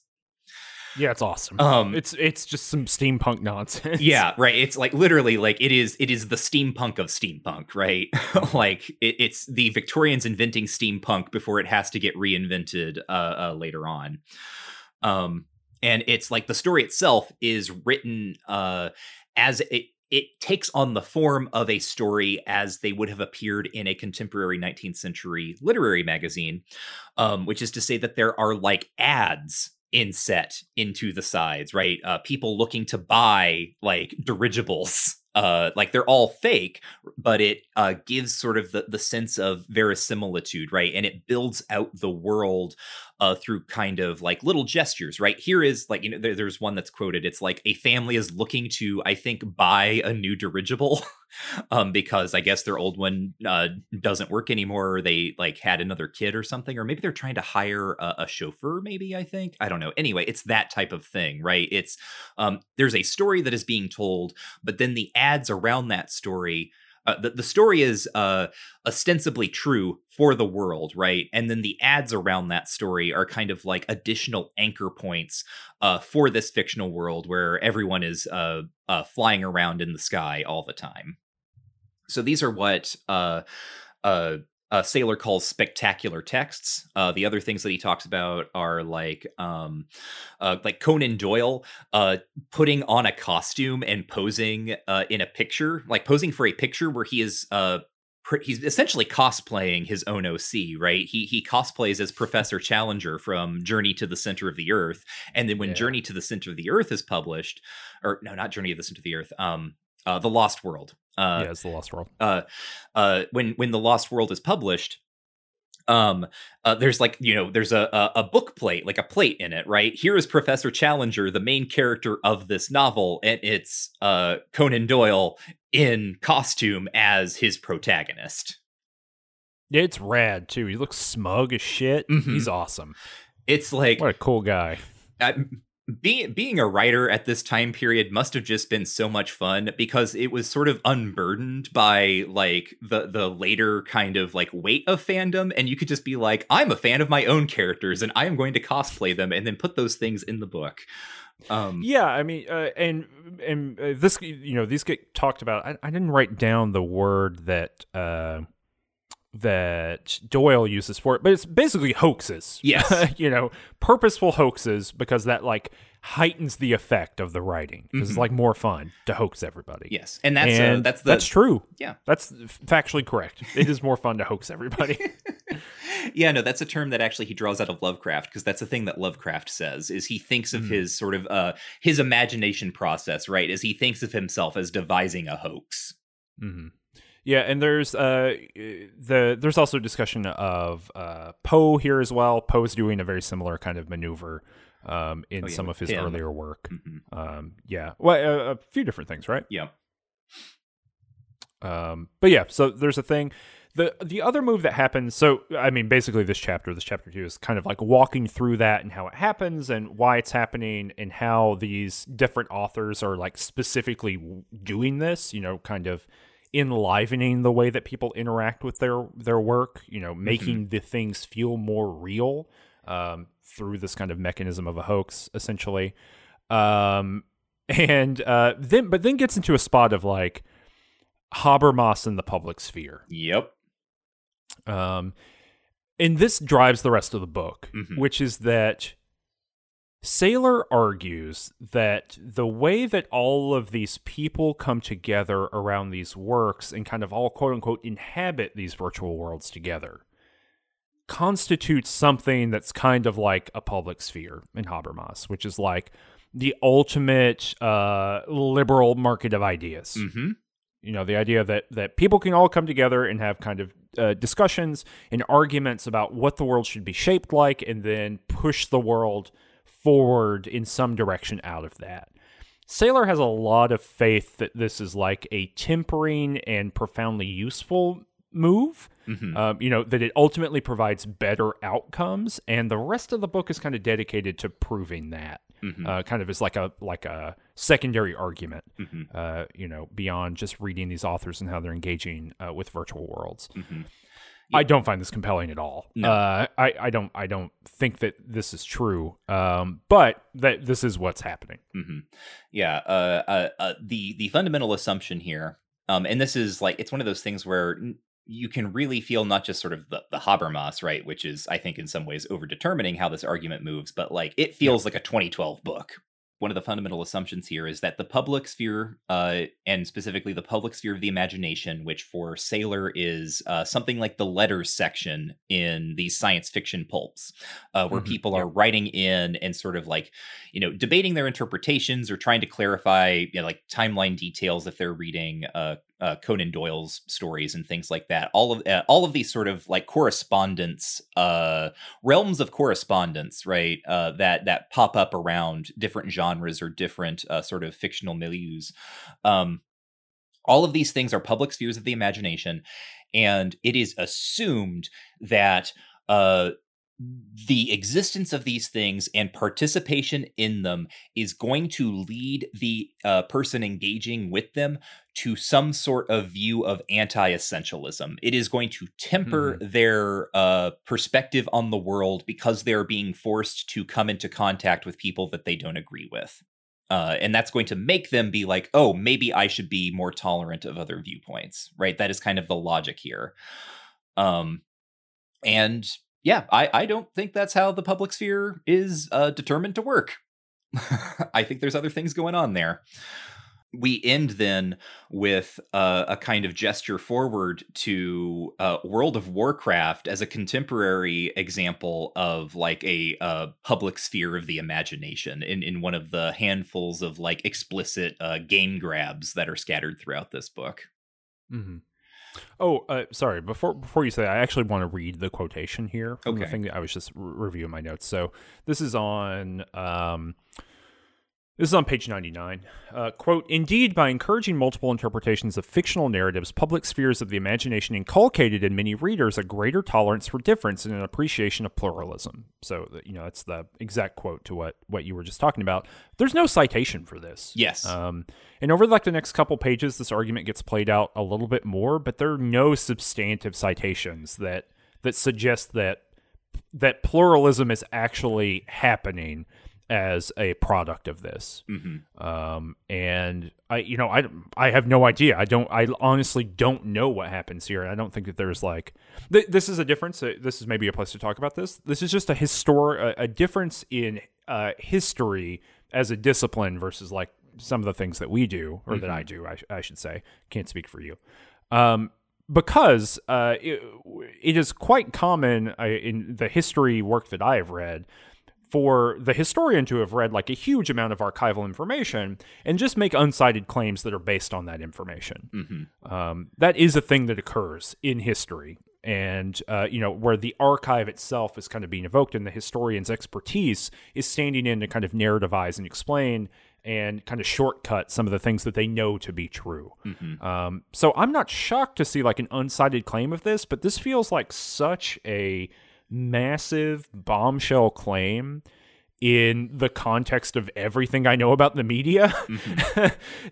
Yeah, it's awesome. Um, it's it's just some steampunk nonsense. yeah, right. It's like literally like it is it is the steampunk of steampunk, right? like it, it's the Victorians inventing steampunk before it has to get reinvented uh, uh, later on. Um, and it's like the story itself is written uh, as it it takes on the form of a story as they would have appeared in a contemporary 19th century literary magazine, um, which is to say that there are like ads inset into the sides, right? Uh, people looking to buy like dirigibles. Uh, like they're all fake, but it uh, gives sort of the, the sense of verisimilitude, right? And it builds out the world uh, through kind of like little gestures, right? Here is like, you know, there, there's one that's quoted. It's like a family is looking to, I think, buy a new dirigible um, because I guess their old one uh, doesn't work anymore, or they like had another kid or something, or maybe they're trying to hire a, a chauffeur. Maybe I think I don't know. Anyway, it's that type of thing, right? It's um, there's a story that is being told, but then the ads around that story uh, the, the story is uh, ostensibly true for the world, right? And then the ads around that story are kind of like additional anchor points uh, for this fictional world where everyone is uh, uh, flying around in the sky all the time. So these are what uh, Saler calls spectacular texts. Uh, the other things that he talks about are like um, uh, like Conan Doyle uh, putting on a costume and posing uh, in a picture, like posing for a picture where he is uh, he's essentially cosplaying his own OC, right? He he cosplays as Professor Challenger from Journey to the Center of the Earth, and then when yeah. Journey to the Center of the Earth is published, or no, not Journey to the Center of the Earth, um, uh, the Lost World. Uh, yeah, it's the Lost World. Uh, uh, when when the Lost World is published, um, uh, there's like you know there's a, a, a book plate, like a plate in it, right? Here is Professor Challenger, the main character of this novel, and it's uh, Conan Doyle in costume as his protagonist. Yeah, it's rad too. He looks smug as shit. Mm-hmm. He's awesome. It's like what a cool guy. I, being being a writer at this time period must have just been so much fun because it was sort of unburdened by like the the later kind of like weight of fandom and you could just be like I'm a fan of my own characters and I am going to cosplay them and then put those things in the book. Um, yeah, I mean, uh, and and uh, this, you know, these get talked about. I, I didn't write down the word that uh, that Doyle uses for it, but it's basically hoaxes. Yes. you know, purposeful hoaxes because that like heightens the effect of the writing because mm-hmm. it's like more fun to hoax everybody. Yes. And that's uh, and uh, that's the, that's true. Yeah. That's factually correct. It is more fun to hoax everybody. yeah, no, that's a term that actually he draws out of Lovecraft because that's the thing that Lovecraft says is he thinks of mm-hmm. his sort of uh his imagination process, right? As he thinks of himself as devising a hoax. Mm-hmm. Yeah, and there's uh the there's also discussion of uh Poe here as well. Poe's doing a very similar kind of maneuver um in oh, yeah, some of his him. earlier work. Mm-hmm. Um yeah. Well, a, a, few different things, right? Yeah. Um but yeah, so there's a thing the the other move that happens so i mean basically this chapter this chapter 2 is kind of like walking through that and how it happens and why it's happening and how these different authors are like specifically doing this you know kind of enlivening the way that people interact with their their work you know making mm-hmm. the things feel more real um, through this kind of mechanism of a hoax essentially um, and uh, then but then gets into a spot of like Habermas in the public sphere yep um and this drives the rest of the book mm-hmm. which is that Saler argues that the way that all of these people come together around these works and kind of all quote unquote inhabit these virtual worlds together constitutes something that's kind of like a public sphere in Habermas, which is like the ultimate uh, liberal market of ideas. Mm-hmm. You know, the idea that that people can all come together and have kind of uh, discussions and arguments about what the world should be shaped like, and then push the world forward in some direction out of that. Saler has a lot of faith that this is like a tempering and profoundly useful move. Mm-hmm. Um, you know that it ultimately provides better outcomes, and the rest of the book is kind of dedicated to proving that. Mhm. Uh, kind of as like a like a secondary argument. Mhm. Uh, you know, beyond just reading these authors and how they're engaging uh, with virtual worlds. I don't find this compelling at all. No. Uh, I, I don't I don't think that this is true. Um, but that this is what's happening. hmm Yeah. Uh, uh, uh, the the fundamental assumption here, um, and this is like it's one of those things where n- you can really feel not just sort of the, the Habermas, right, which is I think in some ways over determining how this argument moves, but like it feels like a 2012 book. One of the fundamental assumptions here is that the public sphere, uh, and specifically the public sphere of the imagination, which for Saler is uh, something like the letters section in these science fiction pulps, uh, where Mhm, people yeah. are writing in and sort of like you know debating their interpretations or trying to clarify you know, like timeline details if they're reading uh, uh, Conan Doyle's stories and things like that. All of uh, all of these sort of like correspondence uh, realms of correspondence, right? Uh, that that pop up around different genres or different uh, sort of fictional milieus. Um, all of these things are public spheres of the imagination, and it is assumed that uh, the existence of these things and participation in them is going to lead the uh, person engaging with them to some sort of view of anti-essentialism. It is going to temper their uh, perspective on the world because they're being forced to come into contact with people that they don't agree with. Uh, and that's going to make them be like, oh, maybe I should be more tolerant of other viewpoints, right? That is kind of the logic here. Um, and yeah, I, I don't think that's how the public sphere is uh, determined to work. I think there's other things going on there. We end then with uh, a kind of gesture forward to uh, World of Warcraft as a contemporary example of like a uh, public sphere of the imagination in, in one of the handfuls of like explicit uh, game grabs that are scattered throughout this book. Mm-hmm. Oh, uh, sorry. Before before you say, that, I actually want to read the quotation here from the Okay. thing that I was just re- reviewing my notes. So this is on um, this is on page ninety nine. Uh, quote: Indeed, by encouraging multiple interpretations of fictional narratives, public spheres of the imagination inculcated in many readers a greater tolerance for difference and an appreciation of pluralism. So you know that's the exact quote to what what you were just talking about. There's no citation for this. Yes. Um, and over like the next couple pages, this argument gets played out a little bit more, but there are no substantive citations that that suggest that that pluralism is actually happening as a product of this. Mhm. Um, and I, you know, I, I have no idea. I don't, I honestly don't know what happens here. I don't think that there's like, th- this is a difference. Uh, This is maybe a place to talk about this. This is just a histor, a, a difference in uh, history as a discipline versus like some of the things that we do or that I do. I, I should say. Can't speak for you. Um, because uh, it, it is quite common uh, in the history work that I have read for the historian to have read like a huge amount of archival information and just make uncited claims that are based on that information. Mhm. Um, that is a thing that occurs in history. And, uh, you know, where the archive itself is kind of being evoked and the historian's expertise is standing in to kind of narrativize and explain and kind of shortcut some of the things that they know to be true. Mhm. Um, so I'm not shocked to see like an uncited claim of this, but this feels like such a massive bombshell claim in the context of everything I know about the media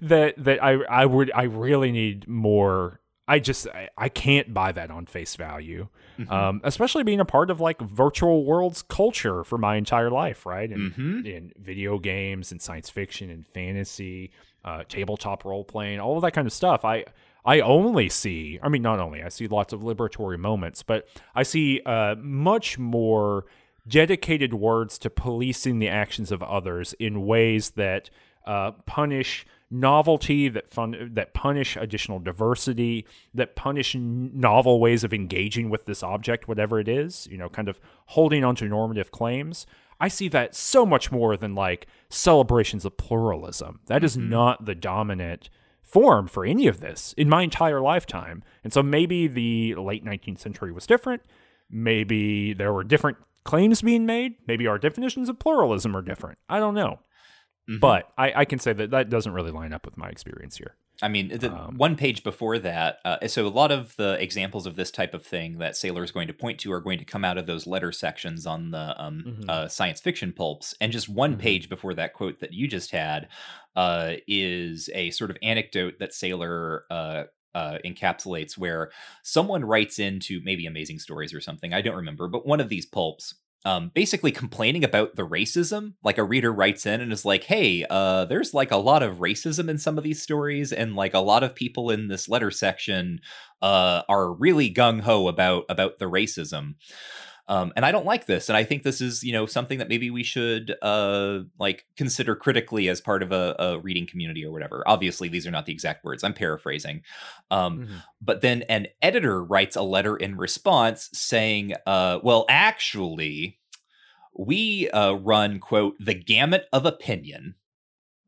that that I I would I really need more. I just I, I can't buy that on face value, um, especially being a part of like virtual worlds culture for my entire life, right? And Mhm. in video games and science fiction and fantasy, uh, tabletop role playing, all of that kind of stuff. I I only see, I mean, not only I see lots of liberatory moments, but I see uh, much more dedicated words to policing the actions of others in ways that uh, punish novelty, that fun that punish additional diversity, that punish n- novel ways of engaging with this object, whatever it is. You know, kind of holding onto normative claims. I see that so much more than like celebrations of pluralism. That is Mhm. not the dominant form for any of this in my entire lifetime. And so maybe the late 19th century was different. Maybe there were different claims being made. Maybe our definitions of pluralism are different. I don't know. Mhm. But I, I can say that that doesn't really line up with my experience here. I mean, the Um, one page before that. Uh, so a lot of the examples of this type of thing that Saler is going to point to are going to come out of those letter sections on the um, Mhm. uh, science fiction pulps. And just one Mhm. page before that quote that you just had uh, is a sort of anecdote that Saler. Uh, uh, encapsulates where someone writes into maybe amazing stories or something i don't remember but one of these pulps um, basically complaining about the racism. Like a reader writes in and is like, "Hey, uh, there's like a lot of racism in some of these stories, and like a lot of people in this letter section uh, are really gung ho about about the racism." Um, and I don't like this, and I think this is you know something that maybe we should uh, like consider critically as part of a, a reading community or whatever. Obviously, these are not the exact words. I'm paraphrasing. Um, but then an editor writes a letter in response saying, uh, well, actually, we uh, run, quote, the gamut of opinion.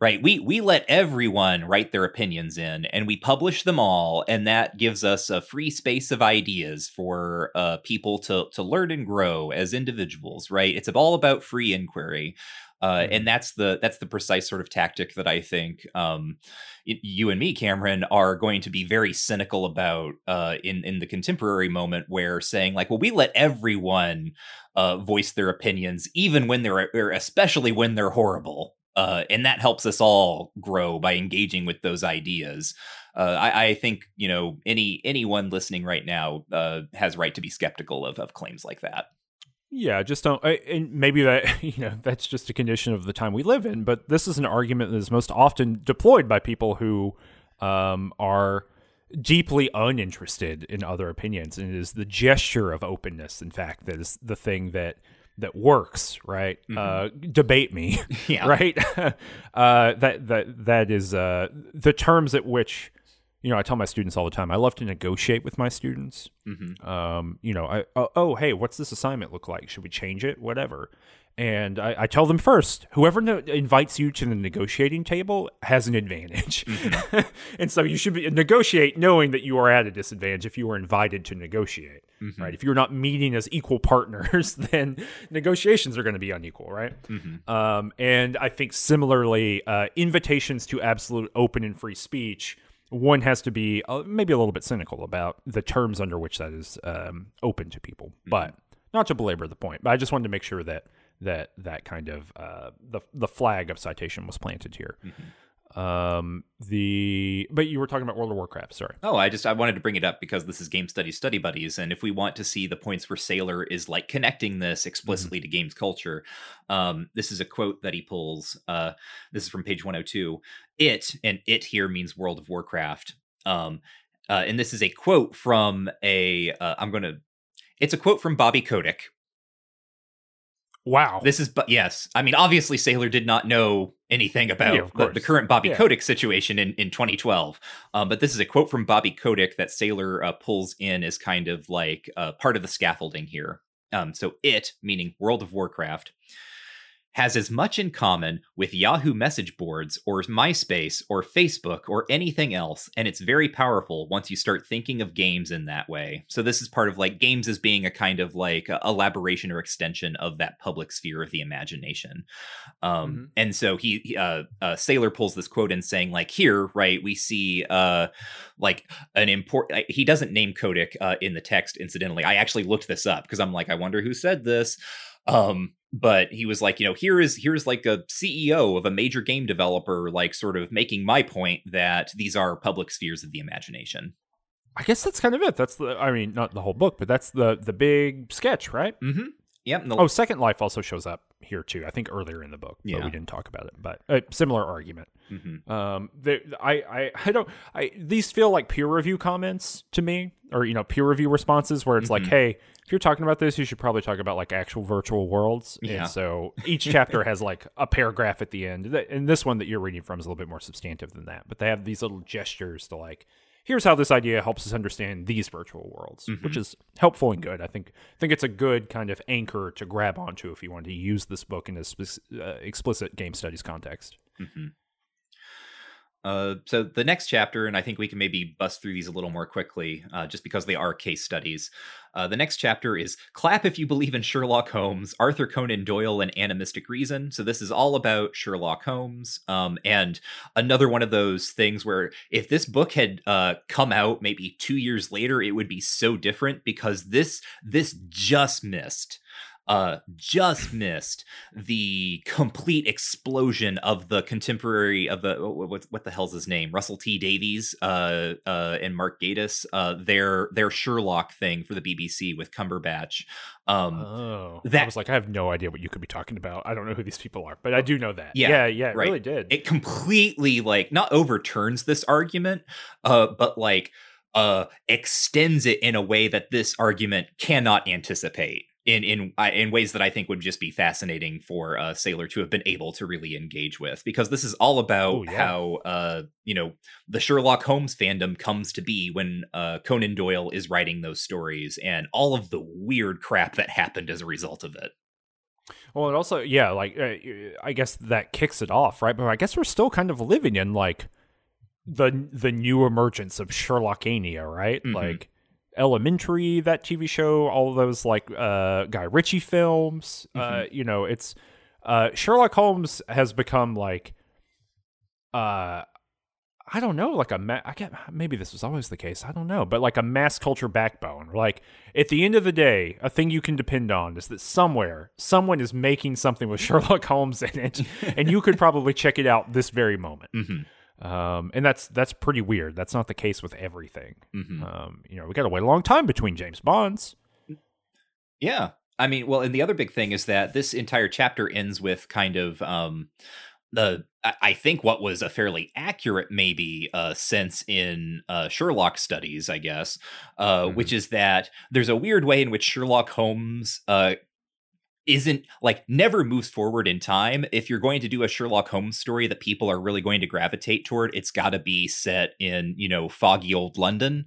Right. We we let everyone write their opinions in and we publish them all. And that gives us a free space of ideas for uh, people to to learn and grow as individuals, right? It's all about free inquiry. Uh, Mhm. and that's the that's the precise sort of tactic that I think um, you and me, Cameron, are going to be very cynical about uh, in in the contemporary moment, where saying like, well, we let everyone uh, voice their opinions, even when they're or especially when they're horrible, uh, and that helps us all grow by engaging with those ideas. Uh, I, I think you know any anyone listening right now uh, has right to be skeptical of of claims like that. Yeah, just don't. And maybe that you know that's just a condition of the time we live in. But this is an argument that is most often deployed by people who um, are deeply uninterested in other opinions, and it is the gesture of openness, in fact, that is the thing that that works. Right? Uh, debate me. Yeah. right? uh, that that that is uh, the terms at which you know I tell my students all the time. I love to negotiate with my students hmm um, you know, I oh, oh hey, what's this assignment look like? Should we change it? Whatever. And I, I tell them first, whoever no- invites you to the negotiating table has an advantage, and so you should be, negotiate knowing that you are at a disadvantage if you are invited to negotiate. Mhm. Right? If you're not meeting as equal partners, then negotiations are going to be unequal, right? hmm Um, and I think similarly, uh, invitations to absolute open and free speech, one has to be uh, maybe a little bit cynical about the terms under which that is um, open to people. But not to belabor the point, but I just wanted to make sure that that that kind of uh, the the flag of citation was planted here. Um, the but you were talking about World of Warcraft. Sorry. Oh, I just I wanted to bring it up because this is Game Studies Study Buddies, and if we want to see the points where Saler is like connecting this explicitly to games culture, um, this is a quote that he pulls. Uh, this is from page one hundred two. It and it here means World of Warcraft. Um, uh, and this is a quote from a. Uh, I'm gonna. It's a quote from Bobby Kotick. Wow. This is, but yes, I mean, obviously, Saler did not know anything about Yeah, the, the current Bobby Yeah. Kotick situation in, in 2012. Um, but this is a quote from Bobby Kotick that Saler uh, pulls in as kind of like uh, part of the scaffolding here. Um, so it, meaning World of Warcraft, has as much in common with Yahoo message boards or MySpace or Facebook or anything else, and it's very powerful once you start thinking of games in that way. So this is part of like games as being a kind of like elaboration or extension of that public sphere of the imagination. Um, Mhm. And so he, he, uh, uh, Saler pulls this quote in saying like here, right, we see uh, like an important. He doesn't name Kotick uh, in the text. Incidentally, I actually looked this up because I'm like, I wonder who said this. Um, but he was like, you know, here is here's like a CEO of a major game developer, like sort of making my point that these are public spheres of the imagination. I guess that's kind of it. That's the. I mean, not the whole book, but that's the the big sketch, right? Mm-hmm. Yep. the- Oh, Second Life also shows up. here too. I think earlier in the book, but Yeah. we didn't talk about it. But a similar argument. Mhm. Um, they, I, I, I don't. I these feel like peer review comments to me, or you know, peer review responses where it's like, Mhm. hey, if you're talking about this, you should probably talk about like actual virtual worlds. Yeah. And so each chapter has like a paragraph at the end, and this one that you're reading from is a little bit more substantive than that. But they have these little gestures to like. Here's how this idea helps us understand these virtual worlds, which is helpful and good. I think I think it's a good kind of anchor to grab onto if you want to use this book in a spec- uh, explicit game studies context. Mhm. Uh, so the next chapter, and I think we can maybe bust through these a little more quickly, uh, just because they are case studies. Uh, the next chapter is "Clap if you believe in Sherlock Holmes," Arthur Conan Doyle, and Animistic Reason. So this is all about Sherlock Holmes, um, and another one of those things where if this book had uh, come out maybe two years later, it would be so different because this this just missed uh just missed the complete explosion of the contemporary of the what, what the hell's his name russell t davies uh uh and mark gatiss uh their their sherlock thing for the bbc with cumberbatch um Oh, I that- was like, I have no idea what you could be talking about. I don't know who these people are, but I do know that. Yeah, yeah, yeah it right. really did. it completely like not overturns this argument uh but like uh extends it in a way that this argument cannot anticipate in in in ways that I think would just be fascinating for a Saler to have been able to really engage with because this is all about Oh, yeah. how uh you know the Sherlock Holmes fandom comes to be when uh Conan Doyle is writing those stories and all of the weird crap that happened as a result of it. well, it also, yeah, like uh, I guess that kicks it off, right? But I guess we're still kind of living in like the the new emergence of Sherlockiana, right? Mhm. Like Elementary, that TV show, all those like uh Guy Ritchie films. Uh, you know, it's uh Sherlock Holmes has become like uh I don't know, like a ma- I get maybe this was always the case. I don't know, but like a mass culture backbone. Like at the end of the day, a thing you can depend on is that somewhere someone is making something with Sherlock Holmes in it, and you could probably check it out this very moment. Mhm. Um, and that's that's pretty weird. That's not the case with everything. Mhm. Um, you know, we got to wait a long time between James Bonds. Yeah. I mean, well, and the other big thing is that this entire chapter ends with kind of um the I think what was a fairly accurate maybe uh sense in uh Sherlock studies, I guess, uh Mhm. which is that there's a weird way in which Sherlock Holmes uh isn't like never moves forward in time. If you're going to do a Sherlock Holmes story that people are really going to gravitate toward, it's got to be set in, you know, foggy old London.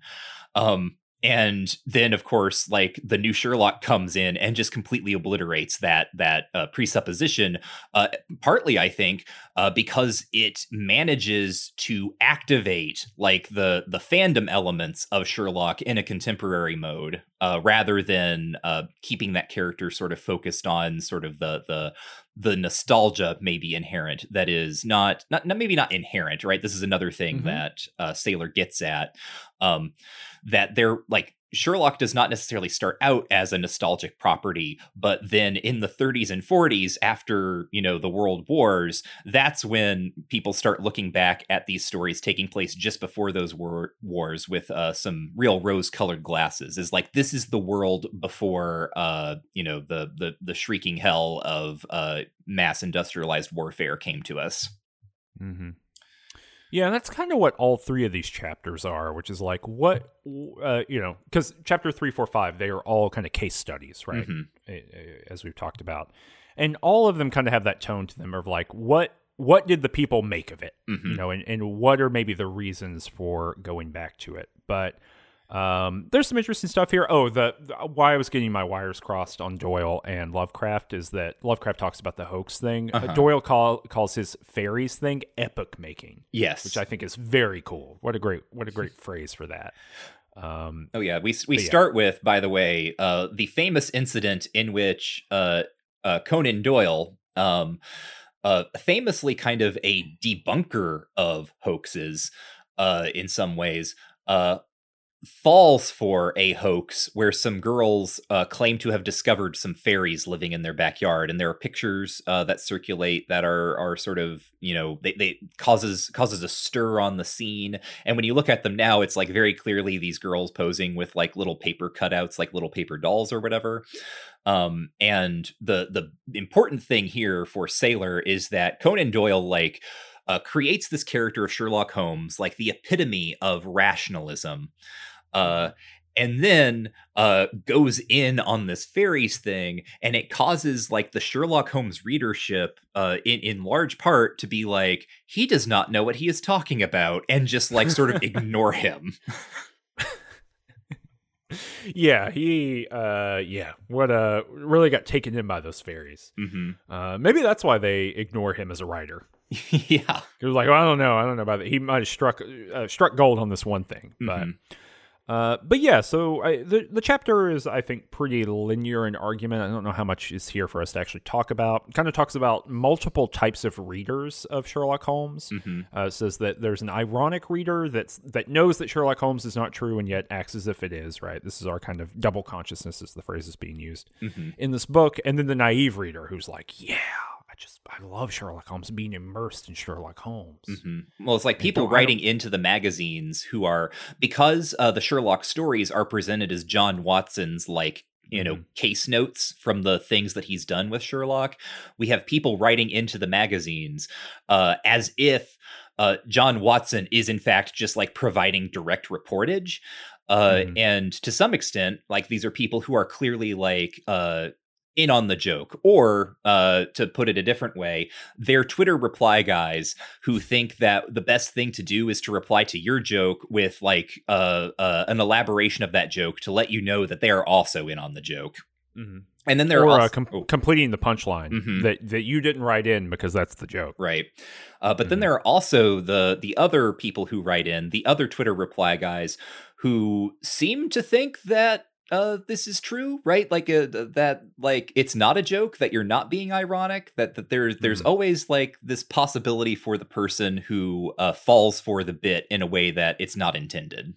Um and then of course like the new Sherlock comes in and just completely obliterates that that uh, presupposition uh partly I think uh because it manages to activate like the the fandom elements of Sherlock in a contemporary mode uh rather than uh keeping that character sort of focused on sort of the the the nostalgia maybe inherent that is not not, not maybe not inherent right this is another thing Mhm. that uh Saler gets at um that they're like Sherlock does not necessarily start out as a nostalgic property, but then in the 30s and 40s, after you know the World Wars, that's when people start looking back at these stories taking place just before those war- wars with uh, some real rose-colored glasses. Is like this is the world before uh, you know the the the shrieking hell of uh, mass industrialized warfare came to us. Mm-hmm. Yeah, that's kind of what all three of these chapters are, which is like what uh, you know, because chapter three, four, five, they are all kind of case studies, right? Mhm. A- As we've talked about, and all of them kind of have that tone to them of like what what did the people make of it, Mhm. you know, and, and what are maybe the reasons for going back to it, but. Um, there's some interesting stuff here. Oh, the, the why I was getting my wires crossed on Doyle and Lovecraft is that Lovecraft talks about the hoax thing. Uh, Uh-huh. Doyle call, calls his fairies thing epic making Yes. which I think is very cool. What a great what a great phrase for that. Um, Oh yeah, we we But yeah. start with, by the way, uh, the famous incident in which uh, uh, Conan Doyle, um, uh, famously kind of a debunker of hoaxes, uh, in some ways, uh, falls for a hoax where some girls uh, claim to have discovered some fairies living in their backyard, and there are pictures uh, that circulate that are are sort of you know they, they causes causes a stir on the scene. And when you look at them now, it's like very clearly these girls posing with like little paper cutouts, like little paper dolls or whatever. Um, and the the important thing here for Saler is that Conan Doyle like uh, creates this character of Sherlock Holmes, like the epitome of rationalism uh, and then uh, goes in on this fairies thing, and it causes like the Sherlock Holmes readership, uh, in in large part, to be like he does not know what he is talking about, and just like sort of ignore him. yeah, he, uh, yeah, what, uh, really got taken in by those fairies. Mm-hmm. Uh, maybe that's why they ignore him as a writer. yeah, He was like, well, I don't know, I don't know about that. He might have struck, uh, struck gold on this one thing, but. Mhm. Uh, but yeah, so I, the the chapter is, I think, pretty linear in argument. I don't know how much is here for us to actually talk about. Kind of talks about multiple types of readers of Sherlock Holmes. Mhm. Uh, says that there's an ironic reader that's that knows that Sherlock Holmes is not true and yet acts as if it is. Right. This is our kind of double consciousness, as the phrase is being used Mhm. in this book, and then the naive reader who's like, yeah, just I love Sherlock Holmes, being immersed in Sherlock Holmes. Mhm. Well, it's like people writing into the magazines who are because uh, the Sherlock stories are presented as John Watson's like you know Mhm. case notes from the things that he's done with Sherlock. We have people writing into the magazines uh, as if uh, John Watson is in fact just like providing direct reportage. Uh, Mhm. And to some extent, like these are people who are clearly like uh, in on the joke, or uh, to put it a different way, they're Twitter reply guys who think that the best thing to do is to reply to your joke with like uh, uh, an elaboration of that joke to let you know that they are also in on the joke. Mhm. And then there are uh, also, com- oh, completing the punchline Mhm. that that you didn't write in because that's the joke. right, uh, but then Mhm. there are also the the other people who write in, the other Twitter reply guys who seem to think that uh, this is true, right? Like uh, that, like it's not a joke that you're not being ironic. That that there's there's Mhm. always like this possibility for the person who uh, falls for the bit in a way that it's not intended.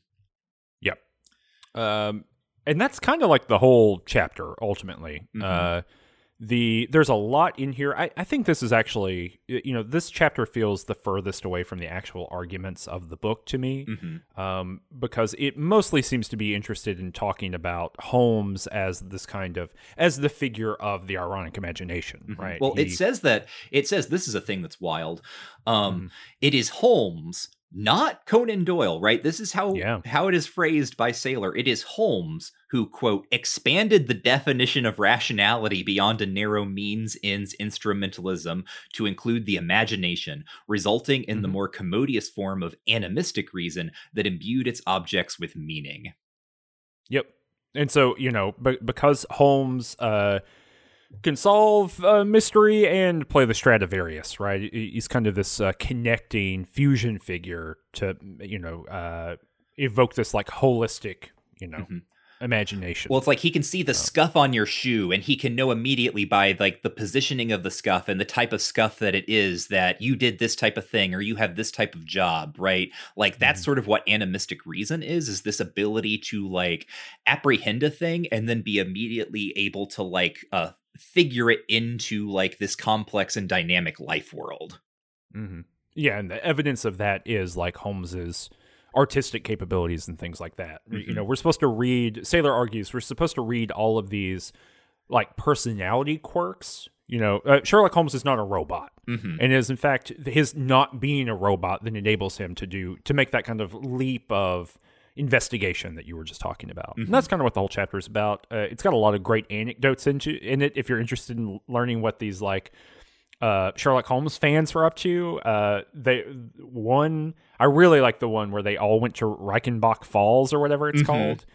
Um, and that's kind of like the whole chapter ultimately. Mhm. Uh, the there's a lot in here. I, I think this is actually you know this chapter feels the furthest away from the actual arguments of the book to me. Mm-hmm. um, because it mostly seems to be interested in talking about Holmes as this kind of as the figure of the ironic imagination, right? Mm-hmm. Well, it says that it says this is a thing that's wild. Um, Mhm. it is Holmes, not Conan Doyle, right? This is how Yeah. how it is phrased by Saler. It is Holmes who quote expanded the definition of rationality beyond a narrow means ends instrumentalism to include the imagination, resulting in the Mhm. more commodious form of animistic reason that imbued its objects with meaning. Yep. And so, you know, be- because Holmes uh, can solve a mystery and play the Stradivarius, right? He's kind of this uh, connecting fusion figure to, you know, uh, evoke this like holistic, you know, Mhm. imagination. Well, it's like he can see the scuff on your shoe and he can know immediately by like the positioning of the scuff and the type of scuff that it is that you did this type of thing or you have this type of job, right? Like that's Mhm. sort of what animistic reason is is this ability to like apprehend a thing and then be immediately able to like uh figure it into like this complex and dynamic life world. hmm Yeah, and the evidence of that is like Holmes's artistic capabilities and things like that. You Mhm. know, we're supposed to read. Saler argues we're supposed to read all of these like personality quirks. You know, uh, Sherlock Holmes is not a robot, Mhm. and is in fact his not being a robot that enables him to do to make that kind of leap of investigation that you were just talking about. Mhm. And that's kind of what the whole chapter is about. Uh, it's got a lot of great anecdotes into in it. If you're interested in learning what these like uh, Sherlock Holmes fans were up to. Uh, they one I really like the one where they all went to Reichenbach Falls or whatever it's Mhm. called,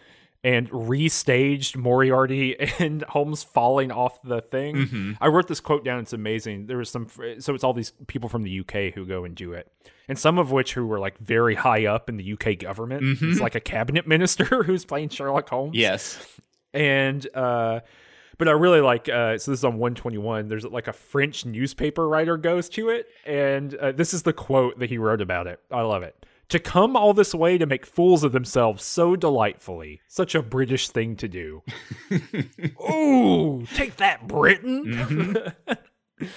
and restaged Moriarty and Holmes falling off the thing. Mhm. I wrote this quote down. It's amazing. There was some, so it's all these people from the UK who go and do it, and some of which who were like very high up in the UK government. Mhm. It's like a cabinet minister who's playing Sherlock Holmes Yes. and uh but I really like uh so this is on 121 there's like a French newspaper writer goes to it and uh, this is the quote that he wrote about it I love it to come all this way to make fools of themselves so delightfully. Such a British thing to do. Ooh, take that, Britain. Mhm.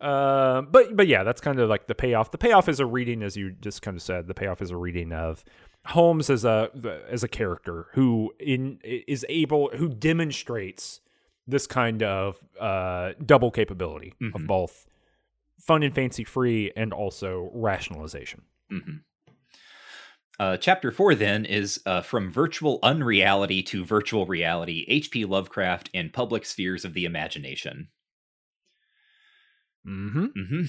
Uh, but but yeah, that's kind of like the payoff. The payoff is a reading, as you just kind of said. The payoff is a reading of Holmes as a as a character who in is able who demonstrates this kind of uh, double capability of Mhm. both fun and fancy free and also rationalization. Mhm. Uh, chapter four then is uh, from virtual unreality to virtual reality. H.P. Lovecraft and public spheres of the imagination. Mm-hmm. hmm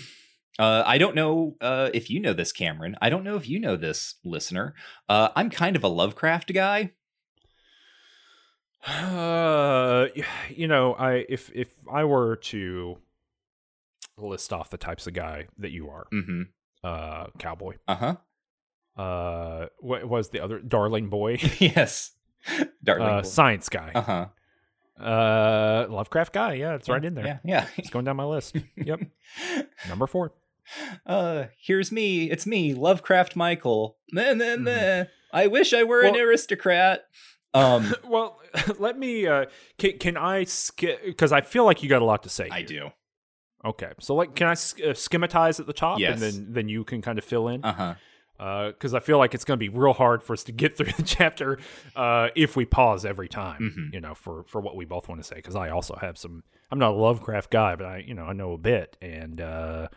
Uh, I don't know uh, if you know this, Cameron. I don't know if you know this, listener. Uh, I'm kind of a Lovecraft guy. Uh, you know, I if if I were to list off the types of guy that you are, hmm uh, cowboy. Uh huh. Uh, what was the other darling boy? yes. Darling. uh, science guy. uh huh. Uh, Lovecraft guy. Yeah, it's right in there. Yeah. Yeah. It's going down my list. Yep, number four. uh, here's me. It's me, Lovecraft Michael. Meh, meh, Mhm. meh. I wish I were an aristocrat. Um, well, let me. Uh, can, can I skip? Because I feel like you got a lot to say. I here. do. Okay, so like, can I sk- uh, schematize at the top, Yes. and then then you can kind of fill in. Uh huh. Because I feel like it's going to be real hard for us to get through the chapter uh, if we pause every time, Mhm. you know, for for what we both want to say. Because I also have some. I'm not a Lovecraft guy, but I, you know, I know a bit, and uh,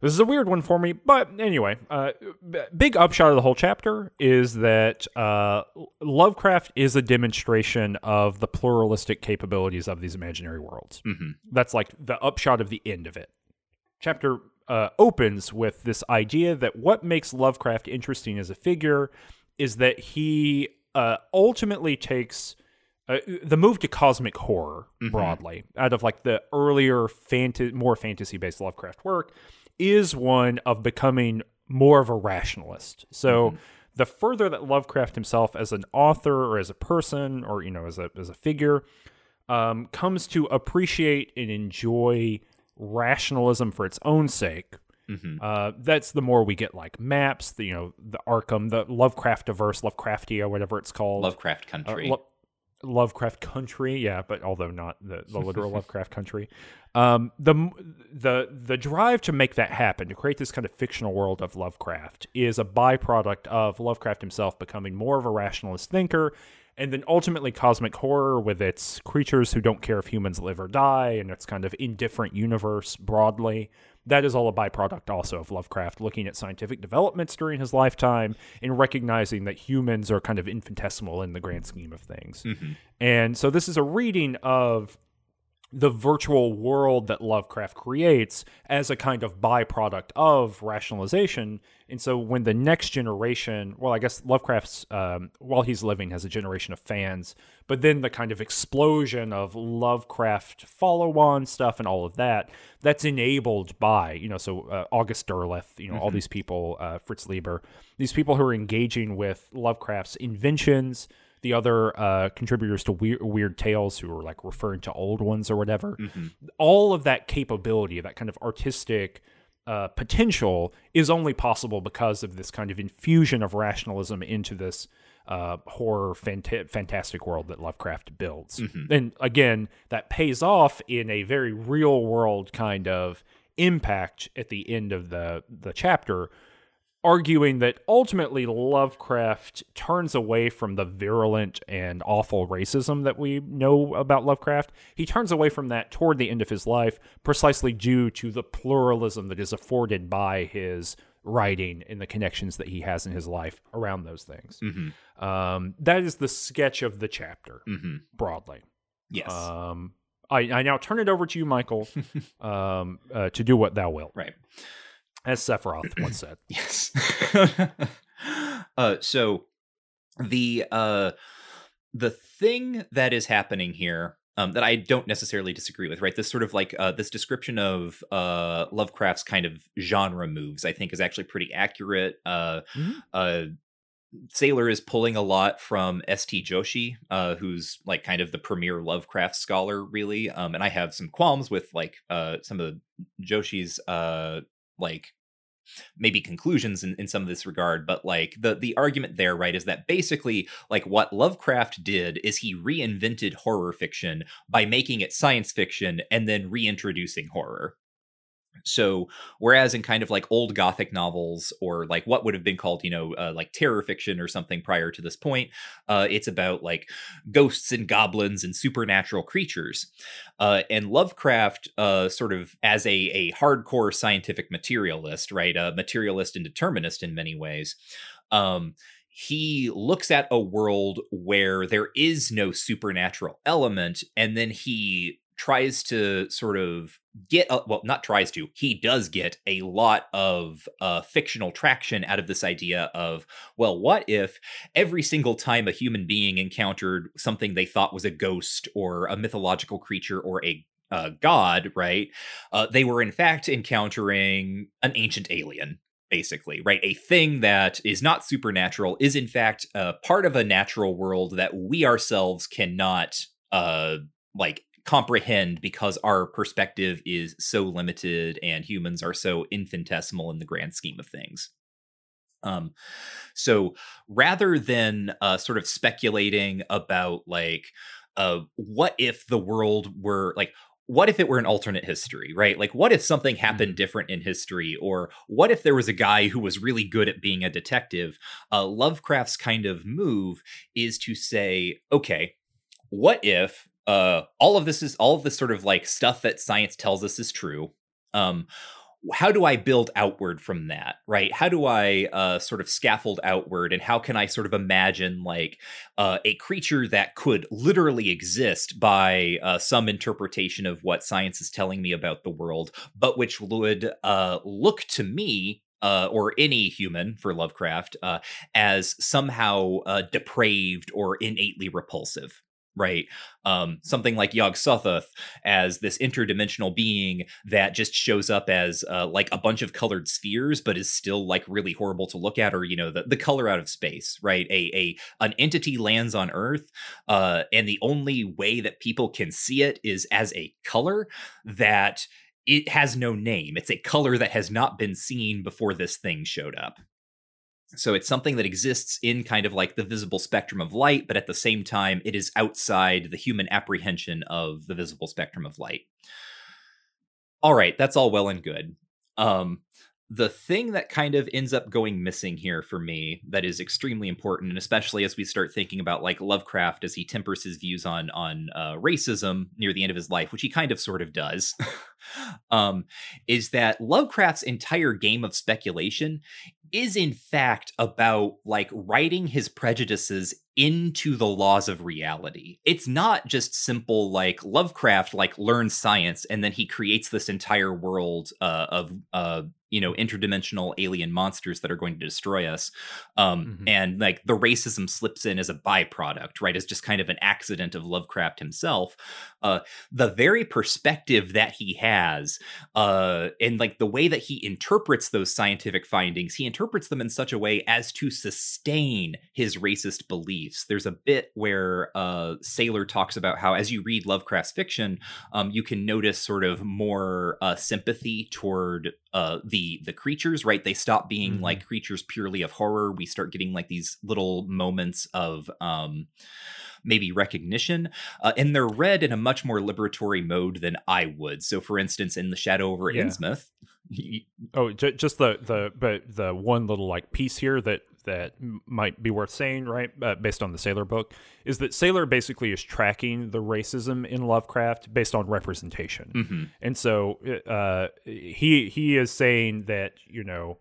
this is a weird one for me. But anyway, uh, b- big upshot of the whole chapter is that uh, Lovecraft is a demonstration of the pluralistic capabilities of these imaginary worlds hmm that's like the upshot of the end of it. Chapter uh, opens with this idea that what makes Lovecraft interesting as a figure is that he uh, ultimately takes uh, the move to cosmic horror Mhm. broadly out of like the earlier fanta- more fantasy based Lovecraft work is one of becoming more of a rationalist. So Mhm. the further that Lovecraft himself as an author or as a person or you know as a as a figure um, comes to appreciate and enjoy rationalism for its own sake. hmm Uh, that's the more we get like maps, the you know the Arkham, the Lovecraft diverse, Lovecraftia, whatever it's called. Lovecraft Uh, country. Lo- Lovecraft Country, yeah, but although not the, the literal Lovecraft Country, um, the the the drive to make that happen, to create this kind of fictional world of Lovecraft, is a byproduct of Lovecraft himself becoming more of a rationalist thinker, and then ultimately cosmic horror with its creatures who don't care if humans live or die, and its kind of indifferent universe broadly. That is all a byproduct also of Lovecraft looking at scientific developments during his lifetime and recognizing that humans are kind of infinitesimal in the grand scheme of things. hmm And so this is a reading of the virtual world that Lovecraft creates as a kind of byproduct of rationalization. And so when the next generation, well, I guess Lovecraft's, um, while he's living, has a generation of fans, but then the kind of explosion of Lovecraft follow on stuff and all of that, that's enabled by, you know, so uh, August Derleth, you know, all these people, uh, Fritz Leiber, these people who are engaging with Lovecraft's inventions the other uh, contributors to Weird, Weird Tales who are like referring to old ones or whatever. hmm All of that capability, that kind of artistic uh, potential, is only possible because of this kind of infusion of rationalism into this uh, horror fanta- fantastic world that Lovecraft builds. Mhm. And again, that pays off in a very real world kind of impact at the end of the the chapter arguing that ultimately Lovecraft turns away from the virulent and awful racism that we know about Lovecraft. He turns away from that toward the end of his life, precisely due to the pluralism that is afforded by his writing and the connections that he has in his life around those things. hmm Um, that is the sketch of the chapter hmm broadly. Yes. Um, I, I now turn it over to you, Michael, um, uh, to do what thou wilt, right. As Sephiroth once said. Yes. uh, so the uh, the thing that is happening here um, that I don't necessarily disagree with, right? This sort of like uh, this description of uh, Lovecraft's kind of genre moves, I think, is actually pretty accurate. Uh, Mhm. uh, Saler is pulling a lot from S.T. Joshi, uh, who's like kind of the premier Lovecraft scholar, really. Um, and I have some qualms with like uh, some of Joshi's uh, like maybe conclusions in, in some of this regard but like the the argument there right is that basically like what lovecraft did is he reinvented horror fiction by making it science fiction and then reintroducing horror so, whereas in kind of like old Gothic novels or like what would have been called, you know, uh, like terror fiction or something prior to this point, uh, it's about like ghosts and goblins and supernatural creatures. Uh, and Lovecraft, uh, sort of as a, a hardcore scientific materialist, right? A materialist and determinist in many ways. Um, he looks at a world where there is no supernatural element and then he tries to sort of get a, well not tries to he does get a lot of uh, fictional traction out of this idea of well what if every single time a human being encountered something they thought was a ghost or a mythological creature or a uh, god right uh, they were in fact encountering an ancient alien basically right? A thing that is not supernatural is in fact uh, part of a natural world that we ourselves cannot uh like comprehend because our perspective is so limited and humans are so infinitesimal in the grand scheme of things. Um, so rather than uh, sort of speculating about like, uh, what if the world were like, what if it were an alternate history, right? Like, what if something happened mm-hmm. different in history? Or what if there was a guy who was really good at being a detective? Uh, Lovecraft's kind of move is to say, okay, what if uh, all of this is all of this sort of like stuff that science tells us is true. Um, how do I build outward from that, right? How do I uh, sort of scaffold outward, and how can I sort of imagine like uh, a creature that could literally exist by uh, some interpretation of what science is telling me about the world, but which would uh, look to me uh, or any human for Lovecraft uh, as somehow uh, depraved or innately repulsive, right? Um, something like Yog Sothoth as this interdimensional being that just shows up as uh, like a bunch of colored spheres, but is still like really horrible to look at, or you know, the, the color out of space, right? A a an entity lands on Earth, uh, and the only way that people can see it is as a color that it has no name. It's a color that has not been seen before this thing showed up. So it's something that exists in kind of like the visible spectrum of light, but at the same time, it is outside the human apprehension of the visible spectrum of light. All right, that's all well and good. Um, the thing that kind of ends up going missing here for me that is extremely important and especially as we start thinking about like lovecraft as he tempers his views on on uh, racism near the end of his life which he kind of sort of does um, is that lovecraft's entire game of speculation is in fact about like writing his prejudices into the laws of reality. It's not just simple like Lovecraft like learns science and then he creates this entire world uh, of uh, you know interdimensional alien monsters that are going to destroy us um, mm-hmm. and like the racism slips in as a byproduct right as just kind of an accident of lovecraft himself uh, the very perspective that he has uh, and like the way that he interprets those scientific findings he interprets them in such a way as to sustain his racist beliefs there's a bit where uh, Saler talks about how as you read lovecraft's fiction um, you can notice sort of more uh, sympathy toward uh, the the creatures right they stop being mm-hmm. like creatures purely of horror we start getting like these little moments of um maybe recognition uh, and they're read in a much more liberatory mode than i would so for instance in the shadow over yeah. innsmouth oh j- just the the but the one little like piece here that that might be worth saying, right, uh, based on the Saler book, is that Saler basically is tracking the racism in Lovecraft based on representation, mm-hmm. and so uh, he he is saying that you know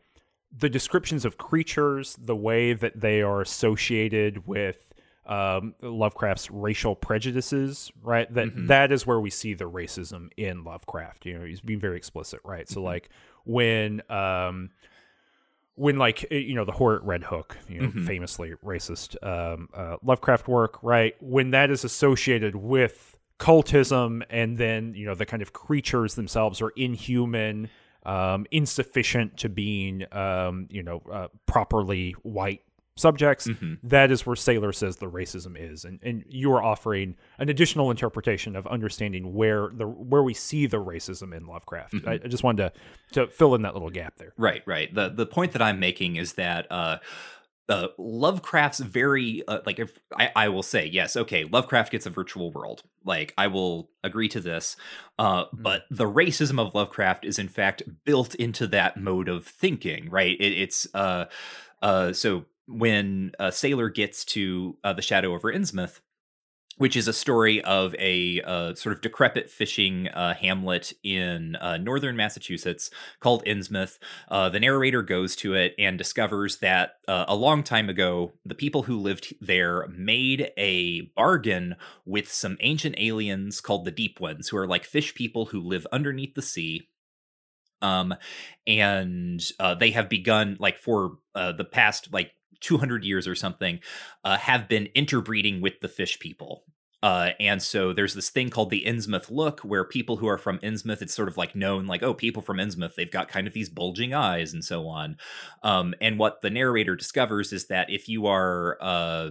the descriptions of creatures, the way that they are associated with um, Lovecraft's racial prejudices, right? That, mm-hmm. that is where we see the racism in Lovecraft. You know, he's being very explicit, right? Mm-hmm. So like when um, when like eh, you know the horror red hook you know mm-hmm. famously racist um, uh, lovecraft work right when that is associated with cultism and then you know the kind of creatures themselves are inhuman um, insufficient to being um, you know uh, properly white subjects. Mhm. That is where Saler says the racism is, and and you are offering an additional interpretation of understanding where the where we see the racism in Lovecraft. Mhm. I, I just wanted to to fill in that little gap there. Right, right. The the point that I'm making is that uh uh, Lovecraft's very uh, like if I, I will say yes, okay, Lovecraft gets a virtual world. Like I will agree to this, uh, but the racism of Lovecraft is in fact built into that mode of thinking. Right? It, it's uh, uh, so when a Saler gets to uh, the Shadow over Innsmouth, which is a story of a uh, sort of decrepit fishing uh, hamlet in uh, northern Massachusetts called Innsmouth. Uh, the narrator goes to it and discovers that uh, a long time ago, the people who lived there made a bargain with some ancient aliens called the Deep Ones, who are like fish people who live underneath the sea. Um, and uh, they have begun like for the past like 200 years or something, uh, have been interbreeding with the fish people. Uh, and so there's this thing called the Innsmouth look, where people who are from Innsmouth, it's sort of like known, like, oh, people from Innsmouth, they've got kind of these bulging eyes and so on. Um, and what the narrator discovers is that if you are, uh,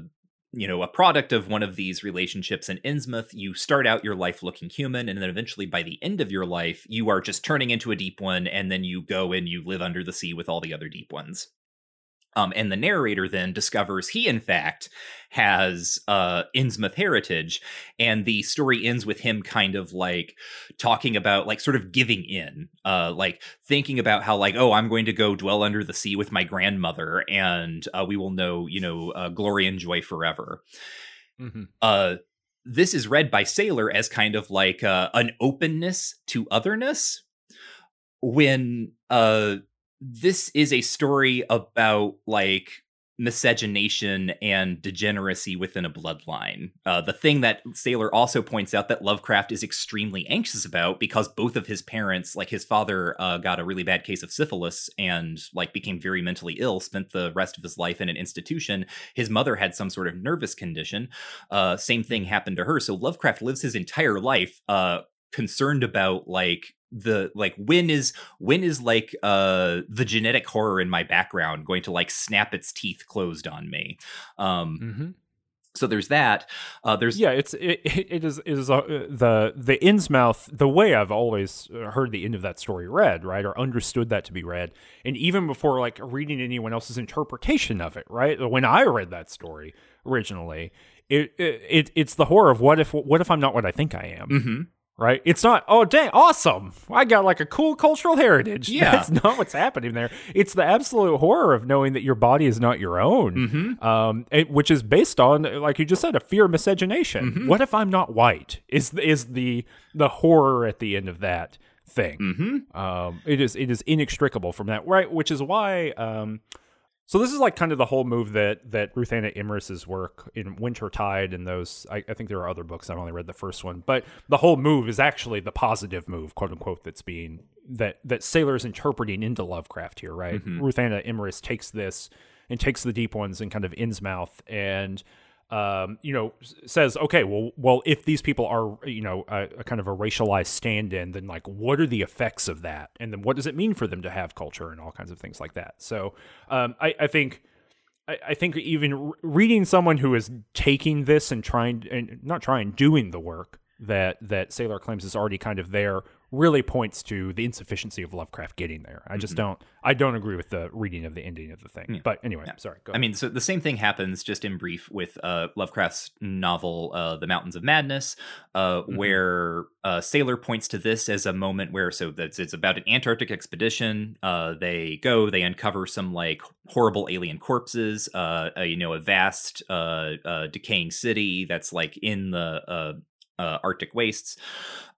you know, a product of one of these relationships in Innsmouth, you start out your life looking human, and then eventually by the end of your life, you are just turning into a deep one, and then you go and you live under the sea with all the other deep ones. Um, and the narrator then discovers he, in fact, has uh, Innsmouth heritage, and the story ends with him kind of like talking about, like, sort of giving in, uh, like thinking about how, like, oh, I'm going to go dwell under the sea with my grandmother, and uh, we will know, you know, uh, glory and joy forever. Mm-hmm. Uh, this is read by Saler as kind of like uh, an openness to otherness, when uh this is a story about like miscegenation and degeneracy within a bloodline. Uh, the thing that Saler also points out that Lovecraft is extremely anxious about because both of his parents, like his father, uh, got a really bad case of syphilis and like became very mentally ill, spent the rest of his life in an institution. His mother had some sort of nervous condition. Uh, same thing happened to her. So Lovecraft lives his entire life uh, concerned about like the like when is when is like uh the genetic horror in my background going to like snap its teeth closed on me um Mm-hmm. so there's that uh there's Yeah, it's it, it is it is uh, the the Innsmouth the way I've always heard the end of that story read right or understood that to be read, and even before like reading anyone else's interpretation of it, right? When I read that story originally, it, it, it it's the horror of what if what if I'm not what I think I am, Mhm. Right? It's not oh dang awesome, I got like a cool cultural heritage. Yeah. that's not what's happening there. It's the absolute horror of knowing that your body is not your own Mhm. um, it- which is based on, like you just said, a fear of miscegenation. Mhm. What if I'm not white? Is is the the horror at the end of that thing? Mhm. Um, it is it is inextricable from that, right? Which is why. Um, so this is like kind of the whole move that that Ruthanna Emrys's work in Winter Tide and those. I, I think there are other books. I've only read the first one, but the whole move is actually the positive move, quote unquote, that's being that that Saler's interpreting into Lovecraft here, right? Mhm. Ruth Anna Imris takes this and takes the deep ones and kind of Innsmouth and um, you know, says, okay, well, well, if these people are, you know, a, a kind of a racialized stand-in, then like, what are the effects of that, and then what does it mean for them to have culture and all kinds of things like that. So, um, I, I think, I, I think even re- reading someone who is taking this and trying and not trying, doing the work that that Sailor claims is already kind of there, really points to the insufficiency of Lovecraft getting there. I just don't, I don't agree with the reading of the ending of the thing. Yeah. But anyway, Yeah. sorry. Go I mean, so the same thing happens, just in brief, with uh, Lovecraft's novel, uh, The Mountains of Madness, uh, Mhm. where uh, Saler points to this as a moment where, so that's it's about an Antarctic expedition. Uh, they go, they uncover some like horrible alien corpses, uh, uh, you know, a vast uh, uh, decaying city that's like in the uh, uh, Arctic wastes.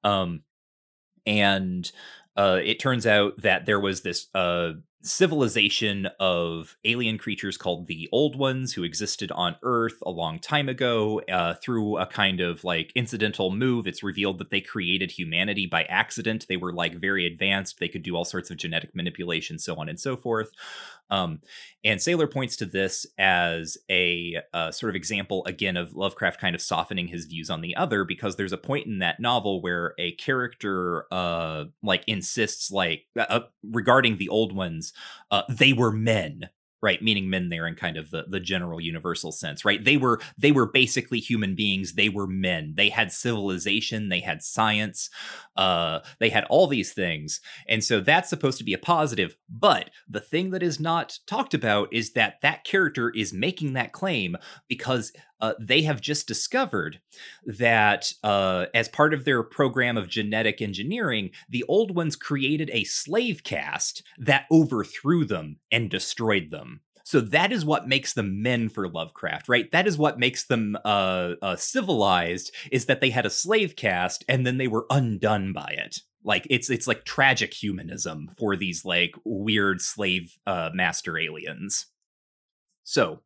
Um, and uh, it turns out that there was this uh, civilization of alien creatures called the Old Ones who existed on Earth a long time ago. Uh, through a kind of like incidental move, it's revealed that they created humanity by accident. They were like very advanced. They could do all sorts of genetic manipulation, so on and so forth. Um, and Saler points to this as a uh, sort of example, again, of Lovecraft kind of softening his views on the other, because there's a point in that novel where a character, uh, like, insists, like, uh, regarding the old ones, uh, they were men. right? Meaning men there in kind of the the general universal sense right? They were they were basically human beings. They were men. They had civilization. They had science. Uh they had all these things. And so that's supposed to be a positive. But the thing that is not talked about is that that character is making that claim because uh, they have just discovered that uh, as part of their program of genetic engineering, the old ones created a slave caste that overthrew them and destroyed them. So that is what makes them men for Lovecraft, right? That is what makes them uh, uh, civilized. Is that they had a slave caste and then they were undone by it. Like it's it's like tragic humanism for these like weird slave uh, master aliens. So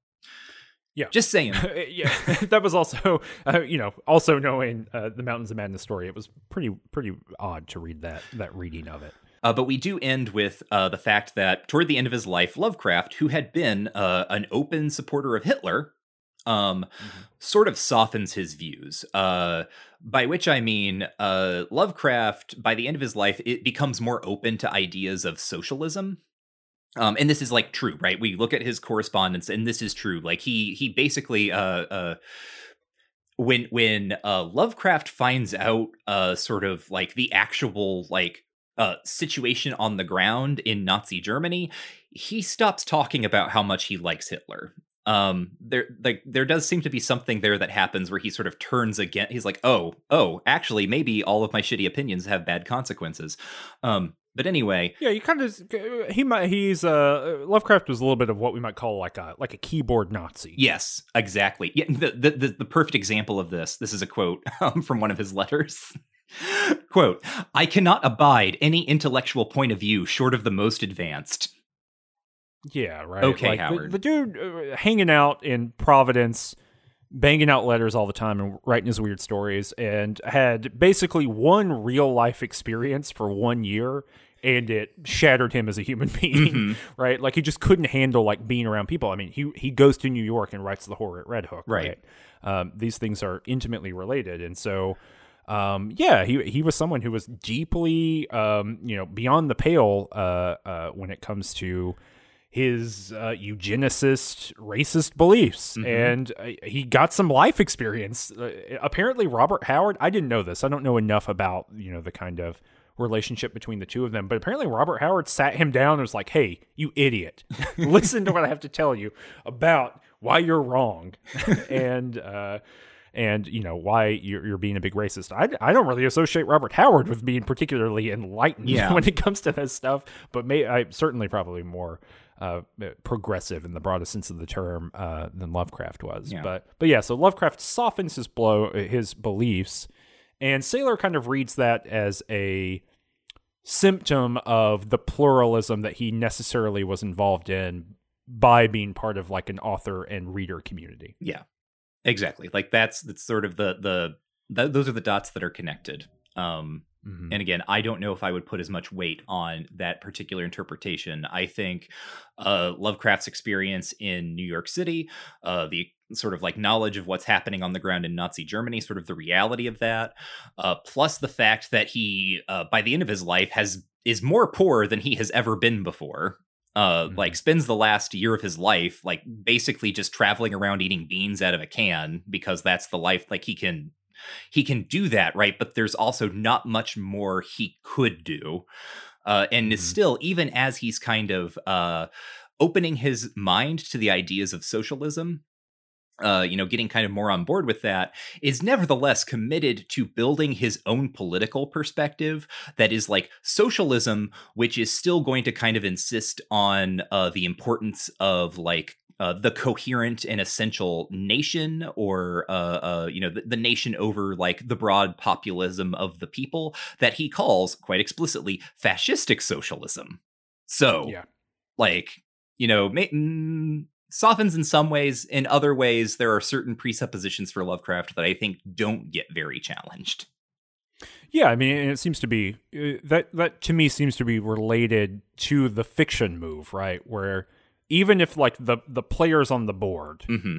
yeah. Just saying. yeah. that was also, uh, you know, also knowing uh, the Mountains of Madness story, it was pretty, pretty odd to read that, that reading of it. Uh, but we do end with uh, the fact that toward the end of his life, Lovecraft, who had been uh, an open supporter of Hitler, um, mm-hmm. sort of softens his views. Uh, by which I mean, uh, Lovecraft, by the end of his life, it becomes more open to ideas of socialism um, and this is like true, right? We look at his correspondence, and this is true. Like he he basically uh uh when when uh Lovecraft finds out uh sort of like the actual like uh situation on the ground in Nazi Germany, he stops talking about how much he likes Hitler. Um there like there does seem to be something there that happens where he sort of turns again he's like, "Oh, oh, actually maybe all of my shitty opinions have bad consequences." Um but anyway, yeah, you kind of he might he's uh Lovecraft was a little bit of what we might call like a like a keyboard Nazi. Yes, exactly. Yeah, the the the, the perfect example of this. This is a quote um, from one of his letters. quote: "I cannot abide any intellectual point of view short of the most advanced." Yeah, right. Okay, like Howard. The, the dude uh, hanging out in Providence banging out letters all the time and writing his weird stories and had basically one real life experience for one year and it shattered him as a human being mm-hmm. right like he just couldn't handle like being around people i mean he he goes to new york and writes the horror at red hook right, right? Um, these things are intimately related and so um, yeah, he he was someone who was deeply, um, you know, beyond the pale uh, uh, when it comes to his uh, eugenicist, racist beliefs, mm-hmm. and uh, he got some life experience. Uh, apparently, Robert Howard. I didn't know this. I don't know enough about you know the kind of relationship between the two of them, but apparently Robert Howard sat him down and was like, "Hey, you idiot! Listen to what I have to tell you about why you're wrong," and. Uh, and you know why you're, you're being a big racist. I, I don't really associate Robert Howard with being particularly enlightened yeah. when it comes to this stuff, but may I certainly probably more uh, progressive in the broadest sense of the term uh, than Lovecraft was. Yeah. But but yeah, so Lovecraft softens his blow his beliefs, and Saler kind of reads that as a symptom of the pluralism that he necessarily was involved in by being part of like an author and reader community. Yeah, exactly. Like that's that's sort of the the, the those are the dots that are connected. Um, Mm-hmm. And again, I don't know if I would put as much weight on that particular interpretation. I think uh, Lovecraft's experience in New York City, uh, the sort of like knowledge of what's happening on the ground in Nazi Germany, sort of the reality of that, uh, plus the fact that he, uh, by the end of his life, has is more poor than he has ever been before. Uh, mm-hmm. like spends the last year of his life like basically just traveling around eating beans out of a can because that's the life like he can he can do that, right? But there's also not much more he could do. Uh, and mm-hmm. still, even as he's kind of uh, opening his mind to the ideas of socialism, uh, you know, getting kind of more on board with that, is nevertheless committed to building his own political perspective that is like socialism, which is still going to kind of insist on uh, the importance of like uh, the coherent and essential nation or uh, uh, you know the, the, nation over like the broad populism of the people that he calls quite explicitly fascistic socialism. So yeah. like you know ma- mm, softens in some ways in other ways there are certain presuppositions for lovecraft that i think don't get very challenged. Yeah, I mean, it seems to be uh, that that to me seems to be related to the fiction move, right? Where even if like the the players on the board mm-hmm.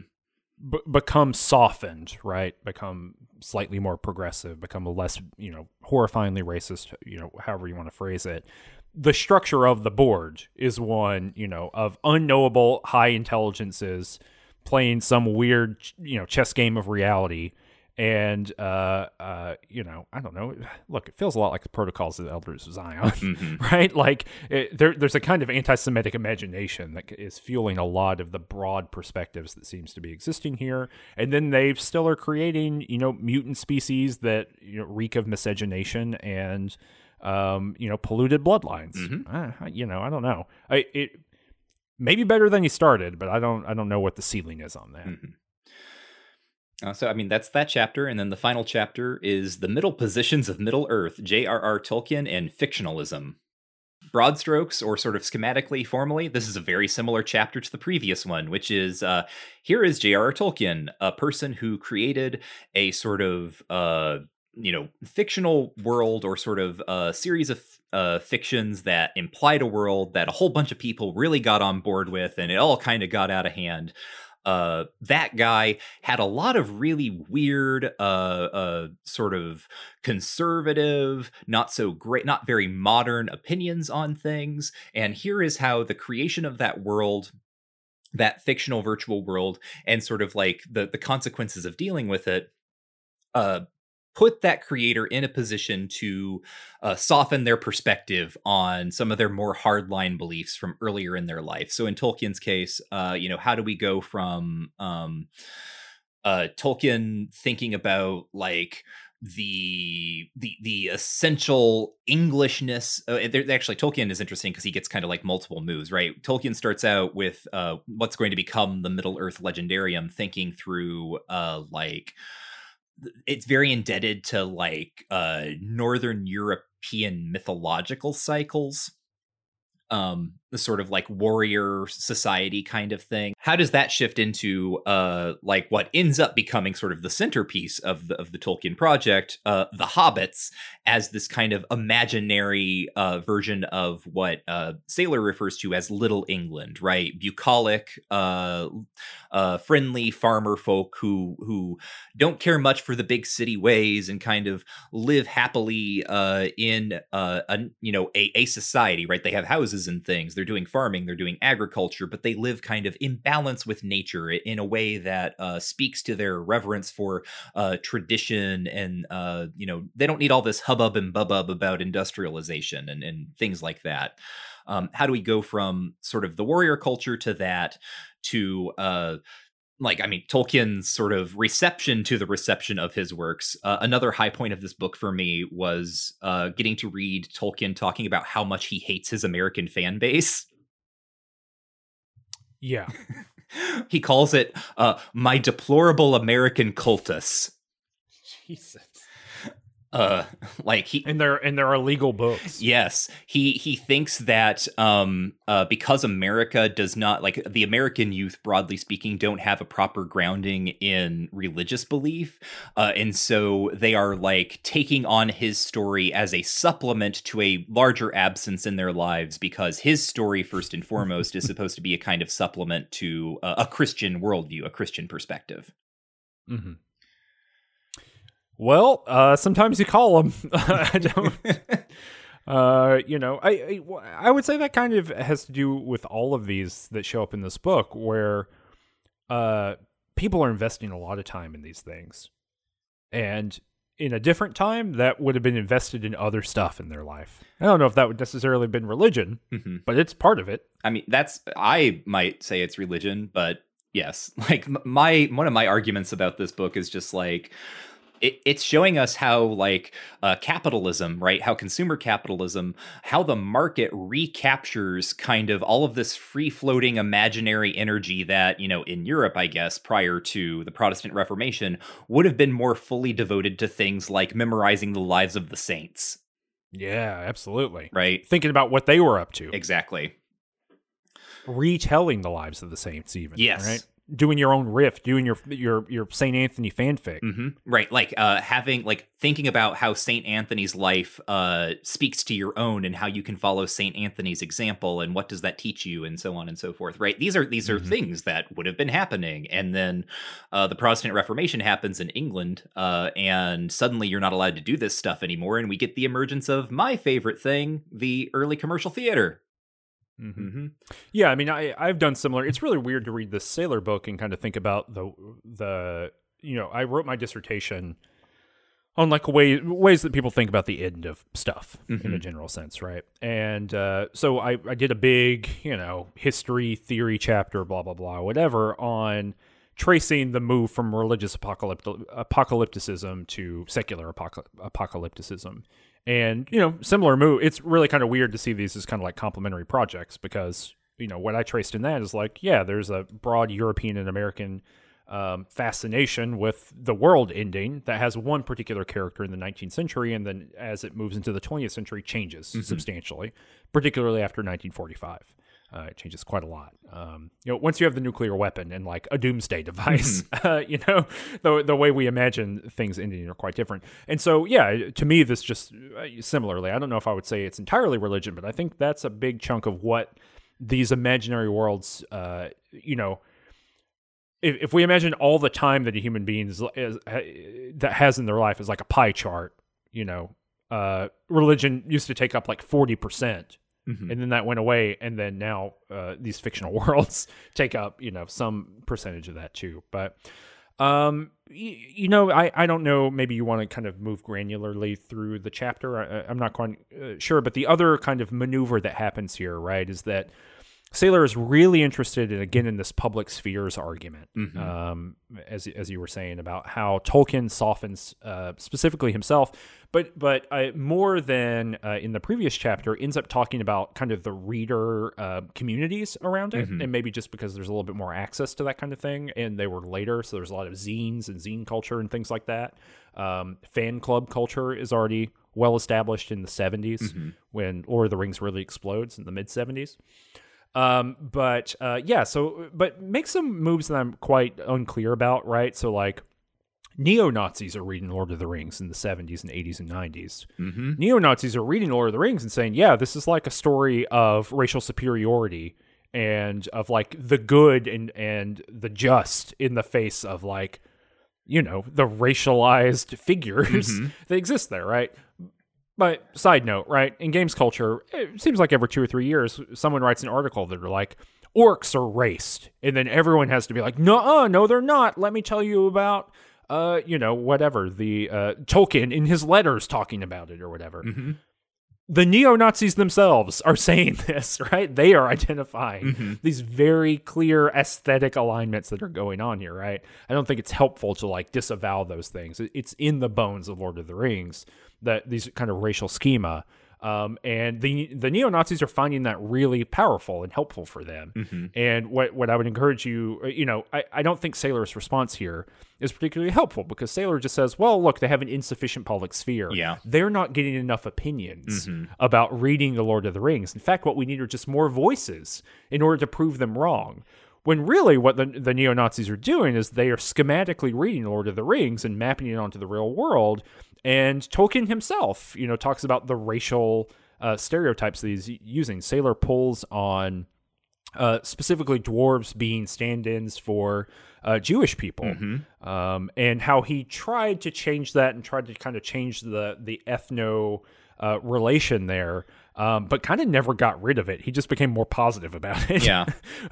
b- become softened, right? Become slightly more progressive, become less, you know, horrifyingly racist, you know, however you want to phrase it. the structure of the board is one, you know, of unknowable high intelligences playing some weird, you know, chess game of reality. And, uh, uh, you know, I don't know. Look, it feels a lot like the protocols of the Elders of Zion, Mm-hmm. right? Like it, there, there's a kind of anti-Semitic imagination that is fueling a lot of the broad perspectives that seems to be existing here. And then they still are creating, you know, mutant species that you know, reek of miscegenation and, um, you know, polluted bloodlines. Uh, you know, I don't know. I it maybe better than you started, but I don't I don't know what the ceiling is on that. Uh, so, I mean, that's that chapter. And then the final chapter is The Middle Positions of Middle Earth, J.R.R. Tolkien and Fictionalism. Broad strokes, or sort of schematically, formally, this is a very similar chapter to the previous one, which is uh, here is J.R.R. Tolkien, a person who created a sort of, uh, you know, fictional world or sort of a series of uh, fictions that implied a world that a whole bunch of people really got on board with, and it all kind of got out of hand uh that guy had a lot of really weird uh uh sort of conservative not so great not very modern opinions on things and here is how the creation of that world that fictional virtual world and sort of like the the consequences of dealing with it uh put that creator in a position to uh, soften their perspective on some of their more hardline beliefs from earlier in their life. So in Tolkien's case, uh, you know, how do we go from um, uh, Tolkien thinking about like the the the essential englishness uh, actually tolkien is interesting because he gets kind of like multiple moves right tolkien starts out with uh what's going to become the middle earth legendarium thinking through uh like it's very indebted to like uh northern european mythological cycles um the sort of like warrior society kind of thing. How does that shift into uh like what ends up becoming sort of the centerpiece of the of the tolkien project uh the hobbits as this kind of imaginary uh version of what uh Saler refers to as little england right? Bucolic uh uh friendly farmer folk who who don't care much for the big city ways and kind of live happily uh in uh a you know a, a society right? They have houses and things. They're doing farming they're doing agriculture but they live kind of in balance with nature in a way that uh speaks to their reverence for uh tradition and uh you know they don't need all this hubbub and bubbub about industrialization and and things like that. Um how do we go from sort of the warrior culture to that to uh like i mean tolkien's sort of reception to the reception of his works uh, another high point of this book for me was uh, getting to read tolkien talking about how much he hates his american fan base Yeah. he calls it uh, my deplorable american cultus Jesus. Uh like he And there and there are legal books. Yes, he he thinks that um uh because America does not like the American youth broadly speaking don't have a proper grounding in religious belief uh and so they are like taking on his story as a supplement to a larger absence in their lives because his story first and foremost is supposed to be a kind of supplement to uh, a Christian worldview, a Christian perspective. hmm Well, uh, sometimes you call them. I don't. Uh, you know, I, I I would say that kind of has to do with all of these that show up in this book, where uh, people are investing a lot of time in these things, and in a different time, that would have been invested in other stuff in their life. I don't know if that would necessarily have been religion, Mhm. but it's part of it. I mean, that's I might say it's religion, but yes, like my one of my arguments about this book is just like it, it's showing us how like uh, capitalism, right? How consumer capitalism, how the market recaptures kind of all of this free floating imaginary energy that you know in Europe, I guess, prior to the Protestant Reformation, would have been more fully devoted to things like memorizing the lives of the saints, Yeah, absolutely. right? Thinking about what they were up to, Exactly. retelling the lives of the saints, even. Yes. Right. Doing your own riff, doing your your your Saint Anthony fanfic. hmm Right, like uh, having like thinking about how Saint Anthony's life uh, speaks to your own, and how you can follow Saint Anthony's example, and what does that teach you, and so on and so forth. Right, these are these are Mhm. things that would have been happening, and then uh, the Protestant Reformation happens in England, uh, and suddenly you're not allowed to do this stuff anymore, and we get the emergence of my favorite thing, the early commercial theater. Mhm. hmm Yeah, I mean, I I've done similar. It's really weird to read the Saler book and kind of think about the the you know I wrote my dissertation on like way ways that people think about the end of stuff in a Mhm. general sense, right? And uh, so I I did a big you know history theory chapter, blah blah blah, whatever on tracing the move from religious apocalypt- apocalypticism to secular apocalypticism. And, you know, similar move. It's really kind of weird to see these as kind of like complementary projects because, you know, what I traced in that is like, yeah, there's a broad European and American um, fascination with the world ending that has one particular character in the 19th century. And then as it moves into the 20th century, changes substantially, particularly after 1945. Uh, it changes quite a lot. Um, you know, once you have the nuclear weapon and like a doomsday device, uh, you know, the the way we imagine things ending are quite different. And so, yeah, to me, this just uh, similarly. I don't know if I would say it's entirely religion, but I think that's a big chunk of what these imaginary worlds, uh, you know, if, if we imagine all the time that a human being is, is, that has in their life is like a pie chart, you know, uh, religion used to take up like forty percent Mhm. and then that went away and then now uh, these fictional worlds take up you know some percentage of that too but um y- you know i i don't know maybe you want to kind of move granularly through the chapter I, i'm not quite uh, sure but the other kind of maneuver that happens here right is that Saler is really interested in again in this public spheres argument, Mhm. um, as as you were saying about how Tolkien softens uh, specifically himself, but but uh, more than uh, in the previous chapter ends up talking about kind of the reader uh, communities around it, Mhm. and maybe just because there's a little bit more access to that kind of thing, and they were later, so there's a lot of zines and zine culture and things like that. Um, fan club culture is already well established in the 70s Mhm. when Lord of the Rings really explodes in the mid 70s. Um, but uh, yeah, so but make some moves that I'm quite unclear about, right? So like neo Nazis are reading Lord of the Rings in the 70s and 80s and 90s. Mhm. Neo Nazis are reading Lord of the Rings and saying, yeah, this is like a story of racial superiority and of like the good and and the just in the face of like you know the racialized figures Mhm. that exist there, right? But side note, right? In games culture, it seems like every two or three years, someone writes an article that are like, orcs are raced. And then everyone has to be like, no, no, they're not. Let me tell you about, uh, you know, whatever, the uh, Tolkien in his letters talking about it or whatever. Mhm. The neo Nazis themselves are saying this, right? They are identifying Mhm. these very clear aesthetic alignments that are going on here, right? I don't think it's helpful to like disavow those things. It's in the bones of Lord of the Rings that these kind of racial schema. Um, and the the neo Nazis are finding that really powerful and helpful for them. Mhm. And what what I would encourage you, uh, you know, I, I don't think Saler's response here is particularly helpful because Saler just says, well, look, they have an insufficient public sphere. Yeah. They're not getting enough opinions Mhm. about reading The Lord of the Rings. In fact, what we need are just more voices in order to prove them wrong. When really what the, the neo Nazis are doing is they are schematically reading Lord of the Rings and mapping it onto the real world. And Tolkien himself, you know, talks about the racial uh, stereotypes that he's using. Saler pulls on uh, specifically dwarves being stand-ins for uh, Jewish people, Mhm. um, and how he tried to change that and tried to kind of change the the ethno uh, relation there, um, but kind of never got rid of it. He just became more positive about it. Yeah.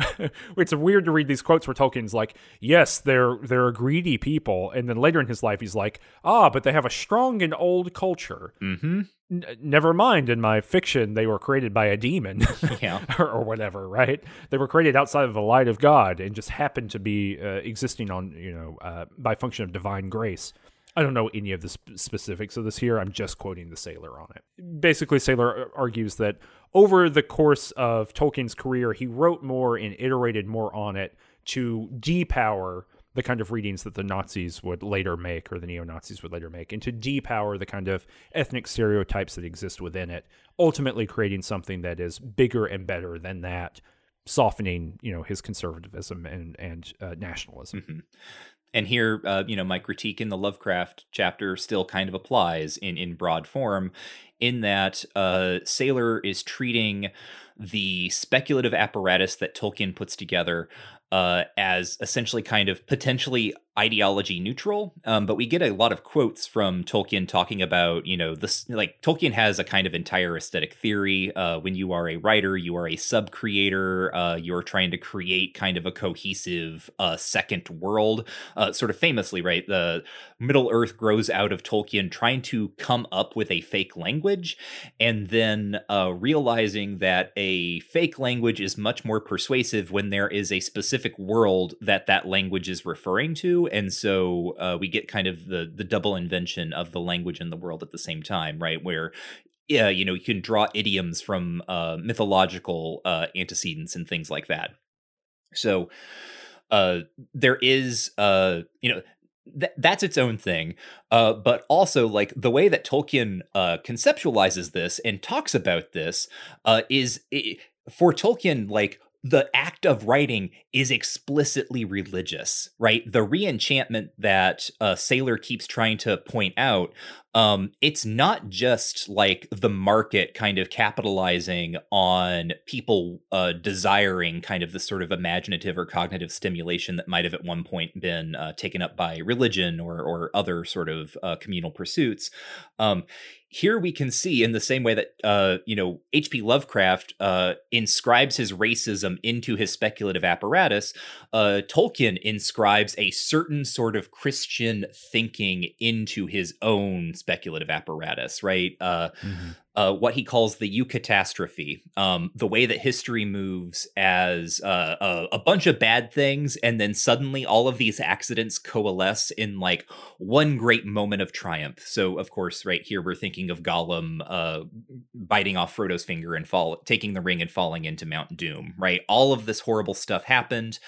it's weird to read these quotes where Tolkien's like, "Yes, they're they're a greedy people," and then later in his life, he's like, "Ah, but they have a strong and old culture." Mhm. N- never mind, in my fiction, they were created by a demon. Yeah. or, or whatever, right? They were created outside of the light of God and just happened to be uh, existing on, you know, uh, by function of divine grace. I don't know any of the sp- specifics of this here. I'm just quoting the Saler on it. Basically, Saler argues that over the course of Tolkien's career, he wrote more and iterated more on it to depower the kind of readings that the Nazis would later make or the neo Nazis would later make, and to depower the kind of ethnic stereotypes that exist within it, ultimately creating something that is bigger and better than that softening, you know, his conservatism and and uh, nationalism. Mm-hmm. And here, uh, you know, my critique in the Lovecraft chapter still kind of applies in in broad form, in that uh, Saler is treating the speculative apparatus that Tolkien puts together uh, as essentially kind of potentially ideology neutral. Um, but we get a lot of quotes from Tolkien talking about, you know, this like Tolkien has a kind of entire aesthetic theory. Uh, when you are a writer, you are a sub creator, uh, you're trying to create kind of a cohesive uh, second world. Uh, sort of famously, right? The Middle Earth grows out of Tolkien trying to come up with a fake language and then uh, realizing that a fake language is much more persuasive when there is a specific world that that language is referring to and so uh, we get kind of the the double invention of the language and the world at the same time, right? Where yeah, you know, you can draw idioms from uh, mythological uh, antecedents and things like that. So uh, there is, uh, you know, th- that's its own thing. Uh, but also, like the way that Tolkien uh, conceptualizes this and talks about this uh, is it, for Tolkien, like the act of writing is explicitly religious, right? The reenchantment that uh, Saler keeps trying to point out um, it's not just like the market kind of capitalizing on people uh, desiring kind of the sort of imaginative or cognitive stimulation that might have at one point been uh, taken up by religion or or other sort of uh, communal pursuits. Um, here we can see in the same way that uh, you know H.P. Lovecraft uh, inscribes his racism into his speculative apparatus. Uh, Tolkien inscribes a certain sort of Christian thinking into his own speculative apparatus, right? Uh, mm-hmm. uh, what he calls the eucatastrophe, um, the way that history moves as uh, a, a, bunch of bad things, and then suddenly all of these accidents coalesce in like one great moment of triumph. So, of course, right here we're thinking of Gollum uh, biting off Frodo's finger and fall, taking the ring and falling into Mount Doom. Right, all of this horrible stuff happened.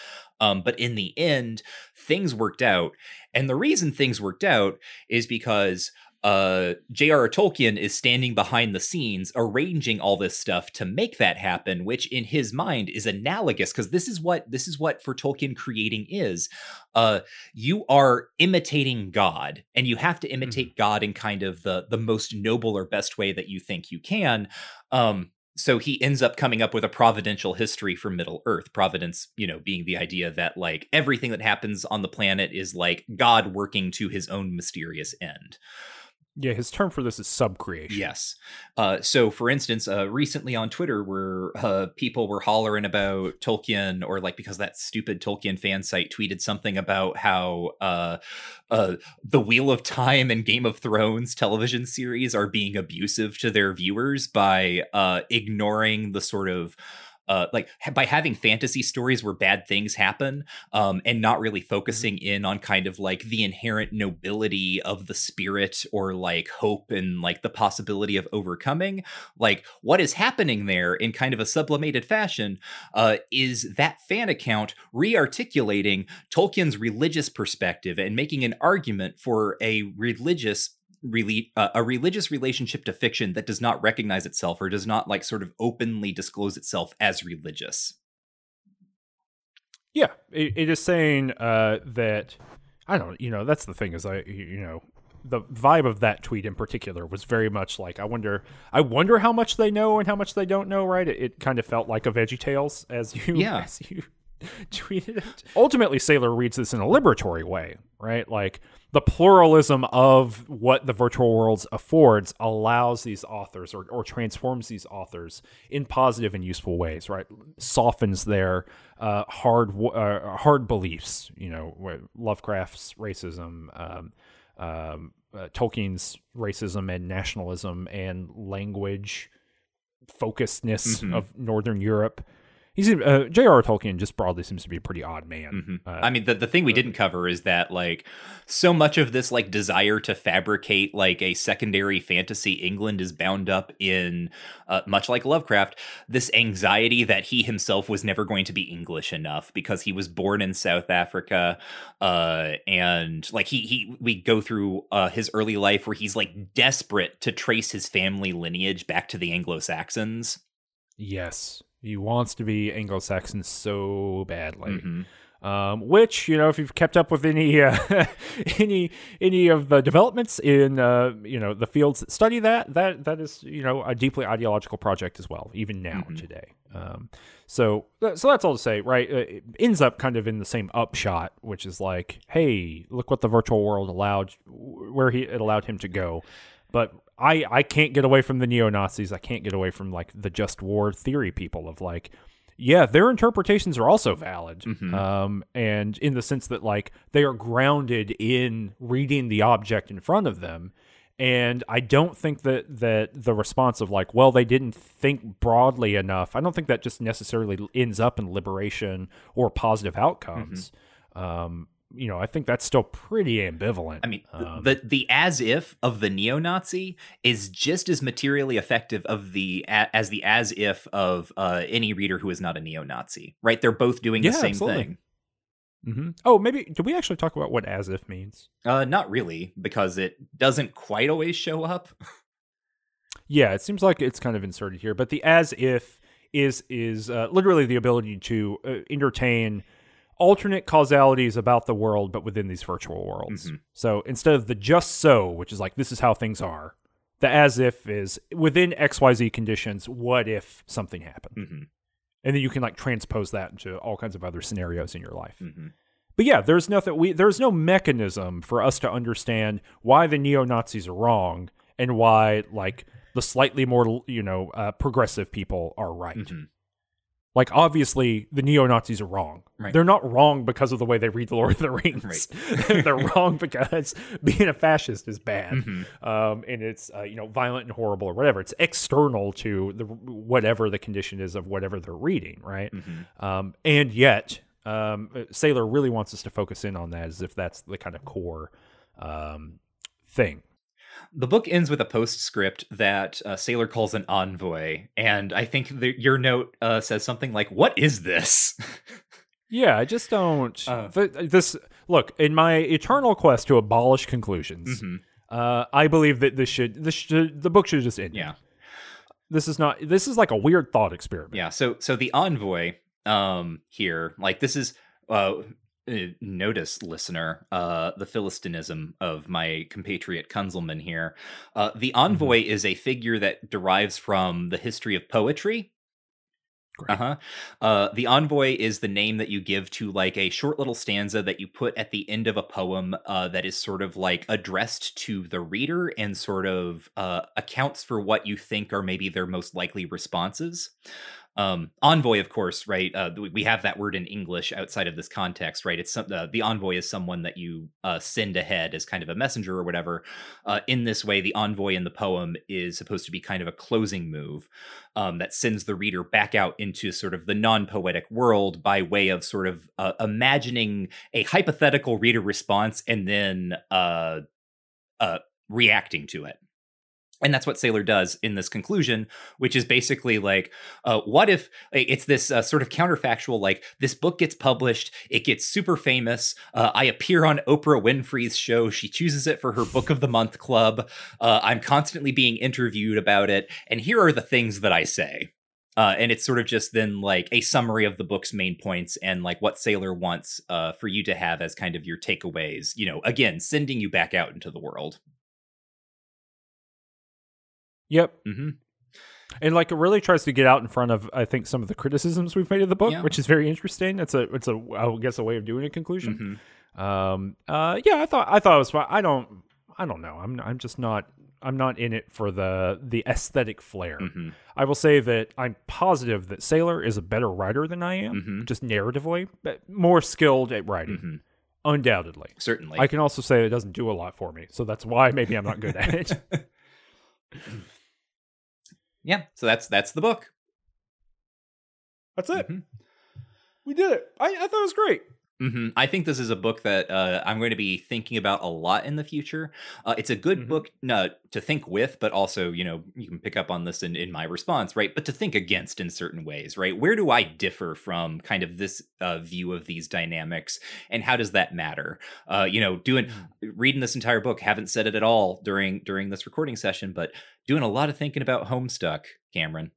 Um, but in the end, things worked out. And the reason things worked out is because uh J.R.R. Tolkien is standing behind the scenes arranging all this stuff to make that happen which in his mind is analogous because this is what this is what for Tolkien creating is uh you are imitating God and you have to imitate mm-hmm. God in kind of the the most noble or best way that you think you can um so he ends up coming up with a providential history for Middle Earth. Providence, you know, being the idea that like everything that happens on the planet is like God working to his own mysterious end. Yeah, his term for this is subcreation. Yes. Uh, so, for instance, uh, recently on Twitter, where uh, people were hollering about Tolkien, or like because that stupid Tolkien fan site tweeted something about how uh, uh, the Wheel of Time and Game of Thrones television series are being abusive to their viewers by uh, ignoring the sort of uh, like by having fantasy stories where bad things happen um, and not really mm-hmm. focusing in on kind of like the inherent nobility of the spirit or like hope and like the possibility of overcoming like what is happening there in kind of a sublimated fashion uh, is that fan account re-articulating tolkien's religious perspective and making an argument for a religious really uh, a religious relationship to fiction that does not recognize itself or does not like sort of openly disclose itself as religious. Yeah, it, it is saying uh, that I don't, you know, that's the thing is I, you know, the vibe of that tweet in particular was very much like I wonder, I wonder how much they know and how much they don't know. Right? It, it kind of felt like a Veggie Tales as you, yeah. as you tweeted it. Ultimately, Saler reads this in a liberatory way, right? Like the pluralism of what the virtual worlds affords allows these authors or, or transforms these authors in positive and useful ways, right? Softens their uh, hard uh, hard beliefs, you know, Lovecraft's racism, um, um, uh, Tolkien's racism and nationalism and language focusedness mm-hmm. of Northern Europe he's uh, J.R.R. Tolkien just broadly seems to be a pretty odd man. Mm-hmm. Uh, I mean, the the thing we didn't cover is that like so much of this like desire to fabricate like a secondary fantasy England is bound up in uh, much like Lovecraft this anxiety that he himself was never going to be English enough because he was born in South Africa, uh, and like he he we go through uh, his early life where he's like desperate to trace his family lineage back to the Anglo Saxons. Yes He wants to be Anglo-Saxon so badly. Mhm. Um, which you know, if you've kept up with any uh, any any of the developments in uh, you know the fields that study that, that that is you know a deeply ideological project as well, even now Mhm. today. Um, so so that's all to say, right? Uh, It ends up kind of in the same upshot, which is like, hey, look what the virtual world allowed, where he it allowed him to go, but. I, I can't get away from the neo Nazis. I can't get away from like the just war theory people of like, yeah, their interpretations are also valid. Mhm. Um, and in the sense that like they are grounded in reading the object in front of them. And I don't think that that the response of like, well, they didn't think broadly enough. I don't think that just necessarily ends up in liberation or positive outcomes. Um, you know, I think that's still pretty ambivalent. I mean, Um, the the as if of the neo-Nazi is just as materially effective of the as the as if of uh, any reader who is not a neo-Nazi. Right? They're both doing Yeah, the same absolutely. thing. mhm. Oh, maybe did we actually talk about what as if means? Uh, not really, because it doesn't quite always show up. Yeah, it seems like it's kind of inserted here, but the as if is is uh, literally the ability to uh, entertain alternate causalities about the world, but within these virtual worlds. Mhm. So instead of the just so, which is like this is how things are, the as if is within X Y Z conditions. What if something happened? hmm And then you can like transpose that into all kinds of other scenarios in your life. hmm But yeah, there's nothing we there's no mechanism for us to understand why the neo Nazis are wrong and why like the slightly more you know uh, progressive people are right. Like obviously the neo Nazis are wrong. Right. They're not wrong because of the way they read the Lord of the Rings. They're wrong because being a fascist is bad, Mhm. um, and it's uh, you know violent and horrible or whatever. It's external to the whatever the condition is of whatever they're reading, right? Mhm. Um, and yet, um, Saler really wants us to focus in on that as if that's the kind of core um, thing. The book ends with a postscript that uh, Saler calls an envoy, and I think the, your note uh, says something like, "What is this?" Yeah, I just don't. Uh. th- this look in my eternal quest to abolish conclusions. Mhm. Uh, I believe that this should this should the book should just end. Yeah. This is not. This is like a weird thought experiment. Yeah. So so the envoy um here, like this is uh, notice listener uh the philistinism of my compatriot kunzelman here. Uh the envoy is a figure that derives from the history of poetry. Great. uh-huh. Uh the envoy is the name that you give to like a short little stanza that you put at the end of a poem uh that is sort of like addressed to the reader and sort of uh accounts for what you think are maybe their most likely responses um envoy of course right? Uh we- have that word in english outside of this context right? It's some, uh, the envoy is someone that you uh send ahead as kind of a messenger or whatever. Uh in this way the envoy in the poem is supposed to be kind of a closing move um that sends the reader back out into sort of the non-poetic world by way of sort of uh, imagining a hypothetical reader response and then uh uh reacting to it and that's what Saler does in this conclusion, which is basically like, uh, what if like, it's this uh, sort of counterfactual, like this book gets published, it gets super famous. Uh, I appear on Oprah Winfrey's show. She chooses it for her Book of the Month club. Uh, I'm constantly being interviewed about it. And here are the things that I say. Uh, and it's sort of just then like a summary of the book's main points and like what Saler wants uh, for you to have as kind of your takeaways. You know, again, sending you back out into the world. Yep. hmm And like it really tries to get out in front of I think some of the criticisms we've made of the book, Yeah. which is very interesting. It's a it's a I guess a way of doing a conclusion. hmm Um. Uh. Yeah. I thought I thought it was fine. I don't. I don't know. I'm. I'm just not. I'm not in it for the the aesthetic flair. hmm I will say that I'm positive that Saler is a better writer than I am, Mhm. just narratively, but more skilled at writing, hmm undoubtedly. Certainly. I can also say it doesn't do a lot for me, so that's why maybe I'm not good at it. yeah. So that's that's the book. That's it. Mhm. We did it. I, I thought it was great. Hmm I think this is a book that uh, I'm going to be thinking about a lot in the future. Uh, it's a good Mhm. book no, to think with, but also, you know, you can pick up on this in, in my response, right? But to think against in certain ways, right? Where do I differ from kind of this uh, view of these dynamics, and how does that matter? Uh, you know, doing reading this entire book, haven't said it at all during during this recording session, but doing a lot of thinking about Homestuck, Cameron.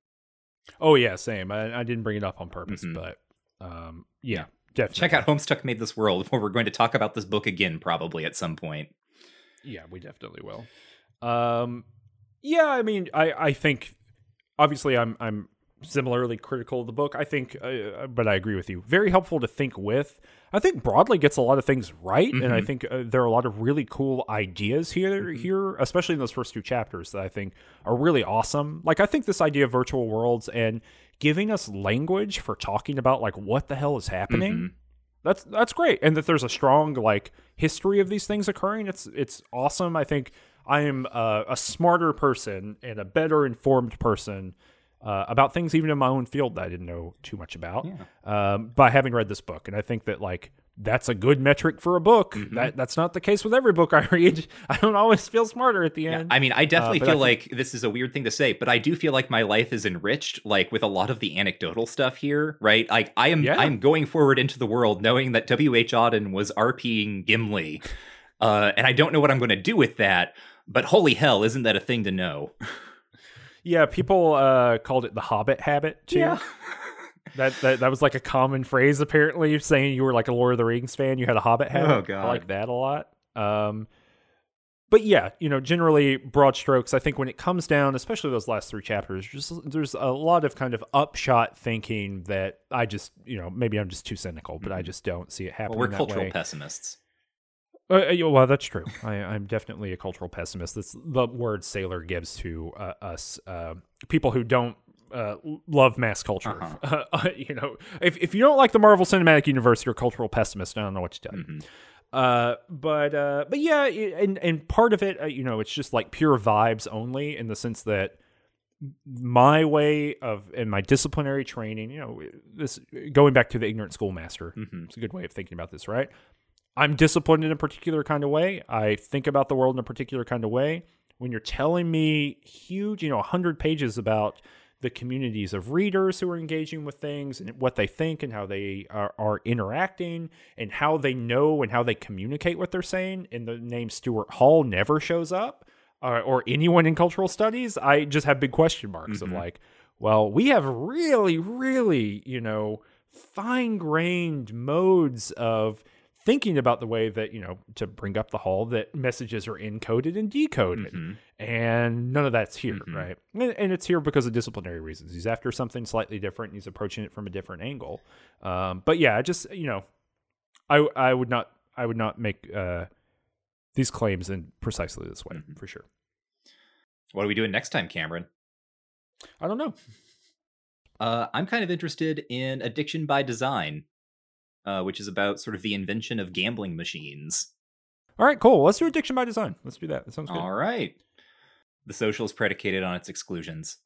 Oh yeah, same. I, I didn't bring it up on purpose, Mhm. but um, yeah, definitely. Check out Homestuck Made This World, where we're going to talk about this book again probably at some point. Yeah, we definitely will. Um, yeah, I mean, I I think obviously I'm I'm similarly critical of the book. I think, uh, but I agree with you. Very helpful to think with. I think broadly gets a lot of things right, and I Mhm. think uh, there are a lot of really cool ideas here Mhm. here, especially in those first two chapters that I think are really awesome. Like I think this idea of virtual worlds and giving us language for talking about like what the hell is happening Mhm. that's that's great. And that there's a strong like history of these things occurring it's it's awesome. I think i am uh, a smarter person and a better informed person uh, about things even in my own field that i didn't know too much about um, by having read this book. And i think that like that's a good metric for a book Mhm. that that's not the case with every book i read i don't always feel smarter at the Yeah, end I mean, I definitely but I feel think- like this is a weird thing to say, but I do feel like my life is enriched, like with a lot of the anecdotal stuff here, right? Like I am, Yeah. I'm going forward into the world knowing that W. H. Auden was RPing Gimli, uh, and I don't know what I'm going to do with that. But holy hell, isn't that a thing to know? yeah people uh, called it the hobbit habit too That, that that was like a common phrase apparently saying you were like a Lord of the Rings fan you had a Hobbit habit. Oh, God. I like that a lot. Um but yeah, you know, generally broad strokes, I think when it comes down, especially those last three chapters, just there's a lot of kind of upshot thinking that I just, you know, maybe I'm just too cynical, but I just don't see it Mm-hmm. Well, happening. we're cultural way. pessimists. Uh, uh, well, that's true. I, I'm definitely a cultural pessimist. That's the word Saler gives to uh, us uh, people who don't uh, love mass culture. Uh-huh. you know, if if you don't like the Marvel Cinematic Universe, you're a cultural pessimist. I don't know what to tell you. Mhm. Uh, but uh, but yeah, and and part of it, uh, you know, it's just like pure vibes only in the sense that my way of and my disciplinary training, you know, this going back to the ignorant schoolmaster. Mhm. It's a good way of thinking about this, right? I'm disciplined in a particular kind of way. I think about the world in a particular kind of way. When you're telling me huge, you know, 100 pages about the communities of readers who are engaging with things and what they think and how they are, are interacting and how they know and how they communicate what they're saying, and the name Stuart Hall never shows up, uh, or anyone in cultural studies, I just have big question marks of Mhm. like, well, we have really, really, you know, fine grained modes of thinking about the way that, you know, to bring up the hall, that messages are encoded and decoded. Mhm. And none of that's here, Mhm. right? And, and it's here because of disciplinary reasons. He's after something slightly different. He's approaching it from a different angle. Um, but yeah, I just, you know, I, I would not, I would not make uh, these claims in precisely this way Mhm. for sure. What are we doing next time, Cameron? I don't know. Uh, I'm kind of interested in Addiction by Design, uh, which is about sort of the invention of gambling machines. All right, cool. Let's do addiction by design. Let's do that. That sounds good. All right. The social is predicated on its exclusions.